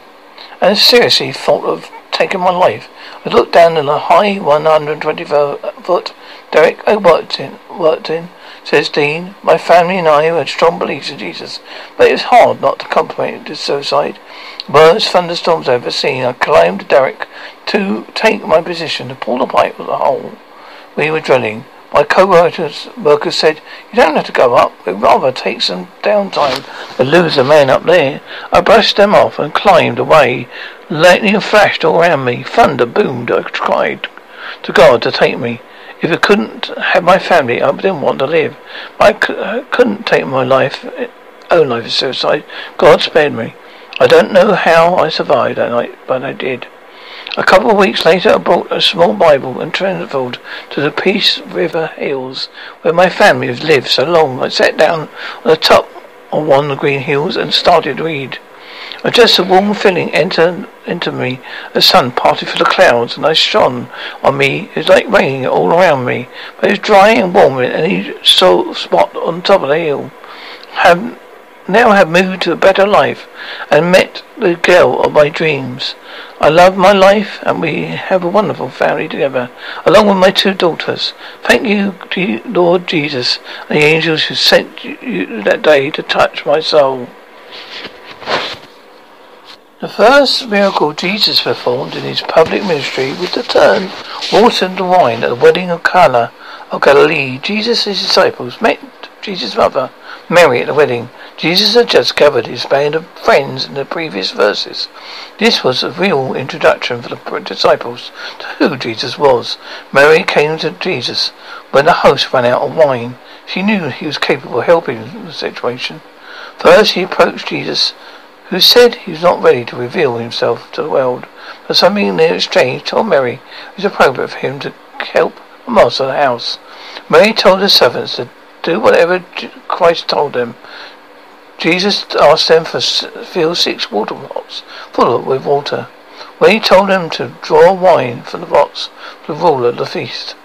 and seriously thought of taking my life. I looked down in a high 124 foot derrick I worked in, worked in, says Dean. My family and I had strong beliefs in Jesus, but it was hard not to contemplate suicide. Worst thunderstorms I've ever seen. I climbed the derrick to take my position to pull the pipe of the hole we were drilling. My co-workers workers said, You don't have to go up. We'd rather take some downtime than lose the men up there. I brushed them off and climbed away. Lightning flashed all around me. Thunder boomed. I cried to God to take me. If I couldn't have my family, I didn't want to live. I couldn't take my life, own life as suicide. God spared me. I don't know how I survived that night, but I did. A couple of weeks later, I brought a small Bible and travelled to the Peace River Hills, where my family has lived so long. I sat down on the top of one of the green hills and started to read. And just a warm feeling entered into me. The sun parted through the clouds and I shone on me. It was like raining all around me, but it was dry and warm in any spot on top of the hill. Have now I have moved to a better life and met the girl of my dreams. I love my life and we have a wonderful family together, along with my two daughters. Thank you, Lord Jesus, and the angels who sent you that day to touch my soul. The first miracle Jesus performed in his public ministry was to turn water into wine at the wedding of Cana of Galilee. Jesus disciples met Jesus' mother, Mary, at the wedding. Jesus had just gathered his band of friends in the previous verses. This was a real introduction for the disciples to who Jesus was. Mary came to Jesus when the host ran out of wine. She knew he was capable of helping the situation. First, he approached Jesus, who said he was not ready to reveal himself to the world, but something in exchange told Mary it was appropriate for him to help the master of the house. Mary told the servants to do whatever Christ told them. Jesus asked them to fill six water pots full with water. When he told them to draw wine from the pots for the ruler of the feast.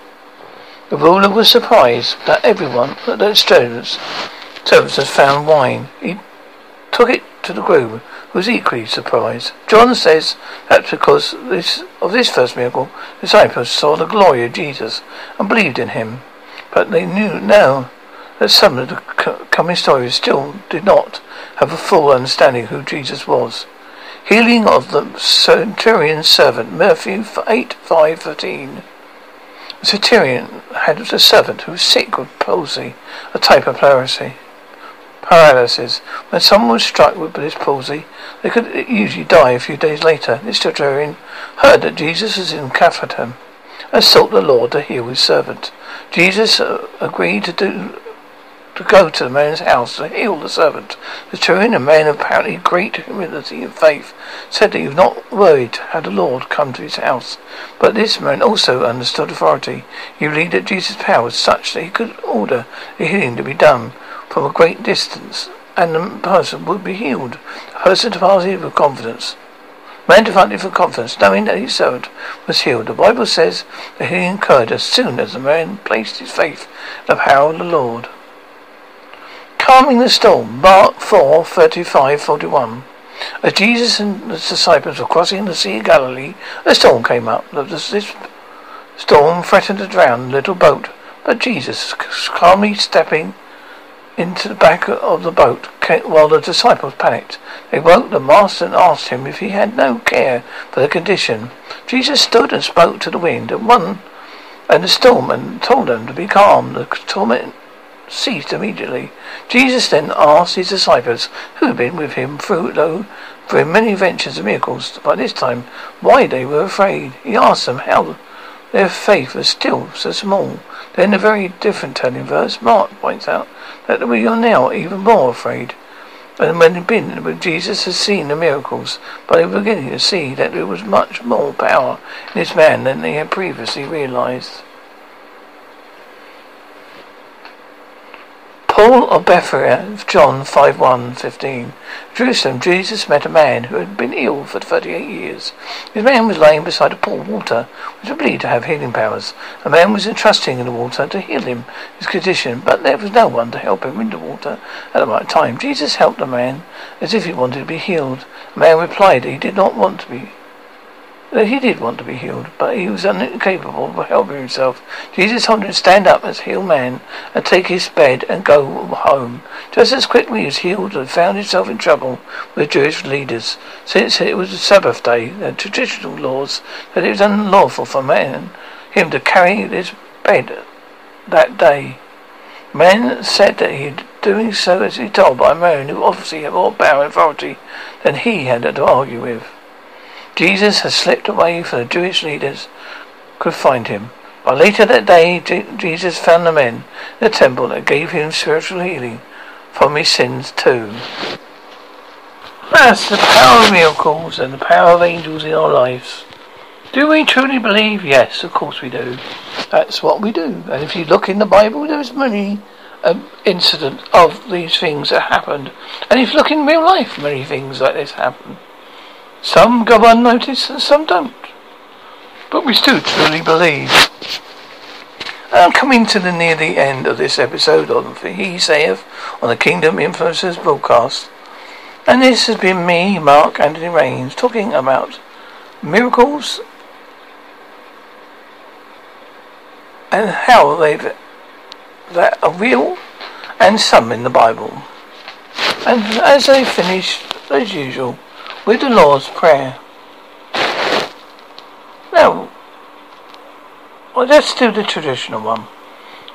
The ruler was surprised that everyone, that the servants, servants had found wine. He took it to the groom, who was equally surprised. John says that because this, of this first miracle, the disciples saw the glory of Jesus and believed in him. But they knew now that some of the coming stories still did not have a full understanding who Jesus was. Healing of the centurion's servant, Matthew 8 5 13. The centurion had a servant who was sick with palsy, a type of paralysis. Paralysis. When someone was struck with this palsy, they could usually die a few days later. This centurion heard that Jesus was in Capharnaum and sought the Lord to heal his servant. Jesus uh, agreed to do to go to the man's house to heal the servant. The Turin, a man of apparently great humility and faith, said that he was not worried had the Lord come to his house. But this man also understood authority. He believed that Jesus' power was such that he could order the healing to be done from a great distance, and the person would be healed. The person departed with confidence. Man departed for confidence, knowing that his servant was healed. The Bible says that he incurred as soon as the man placed his faith in the power of the Lord. Calming the storm, Mark 4, 35, 41. As Jesus and the disciples were crossing the Sea of Galilee, a storm came up. This storm threatened to drown the little boat, but Jesus, calmly stepping into the back of the boat while the disciples panicked. They woke the master and asked him if he had no care for the condition. Jesus stood and spoke to the wind and one and the storm and told them to be calm. The torment ceased immediately. Jesus then asked his disciples who had been with him through though through many adventures and miracles by this time why they were afraid. He asked them how their faith was still so small. Then a very different turning verse, Mark points out that we are now even more afraid. And when had been when Jesus has seen the miracles, but they were beginning to see that there was much more power in this man than they had previously realized. Paul of Bethsaida, John 5 1 15. Jerusalem, Jesus met a man who had been ill for 38 years. This man was lying beside a pool of water, which was believed to have healing powers. A man was entrusting in the water to heal him, his condition, but there was no one to help him in the water at the right time. Jesus helped the man as if he wanted to be healed. The man replied that he did not want to be that he did want to be healed, but he was incapable of helping himself. Jesus told him to stand up as healed man and take his bed and go home. Just as quickly as healed and found himself in trouble with Jewish leaders. Since it was a Sabbath day, the traditional laws that it was unlawful for man him to carry his bed that day. Men said that he was doing so as he told by a man who obviously had more power and authority than he had to argue with. Jesus had slipped away from the Jewish leaders could find him. But later that day, Jesus found the men in the temple that gave him spiritual healing from his sins too. That's the power of miracles and the power of angels in our lives. Do we truly believe? Yes, of course we do. That's what we do. And if you look in the Bible, there's many um, incidents of these things that happened. And if you look in real life, many things like this happen. Some go unnoticed and some don't. But we still truly believe. I'm coming to the near the end of this episode of He Saith on the Kingdom Influencers broadcast. And this has been me, Mark Anthony Rains, talking about miracles and how they've that are real and some in the Bible. And as I finish, as usual, with the Lord's Prayer. Now, well, let's do the traditional one.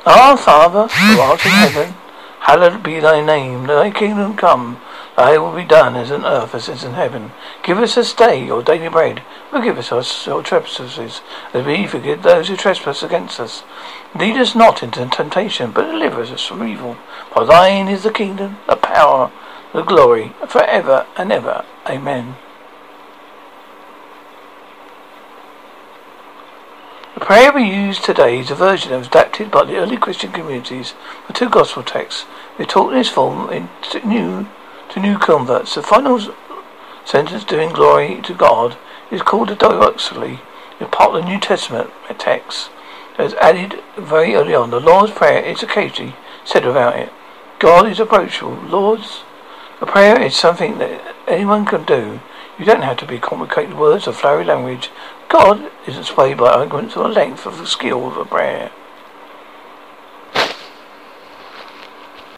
Our Father, who art in heaven, hallowed be thy name. Thy kingdom come. Thy will be done as on earth as it is in heaven. Give us this day your daily bread. Forgive us our trespasses, as we forgive those who trespass against us. Lead us not into temptation, but deliver us from evil. For thine is the kingdom, the power, the glory, forever and ever. Amen. The prayer we use today is a version that was adapted by the early Christian communities for two gospel texts. We taught in this form in new to new converts. The final sentence doing glory to God is called a doxology. It's part of the New Testament text was added very early on. The Lord's Prayer is occasionally said without it. God is approachable. Lord's a prayer is something that anyone can do. You don't have to be complicated words or flowery language. God isn't swayed by arguments or length of the skill of a prayer.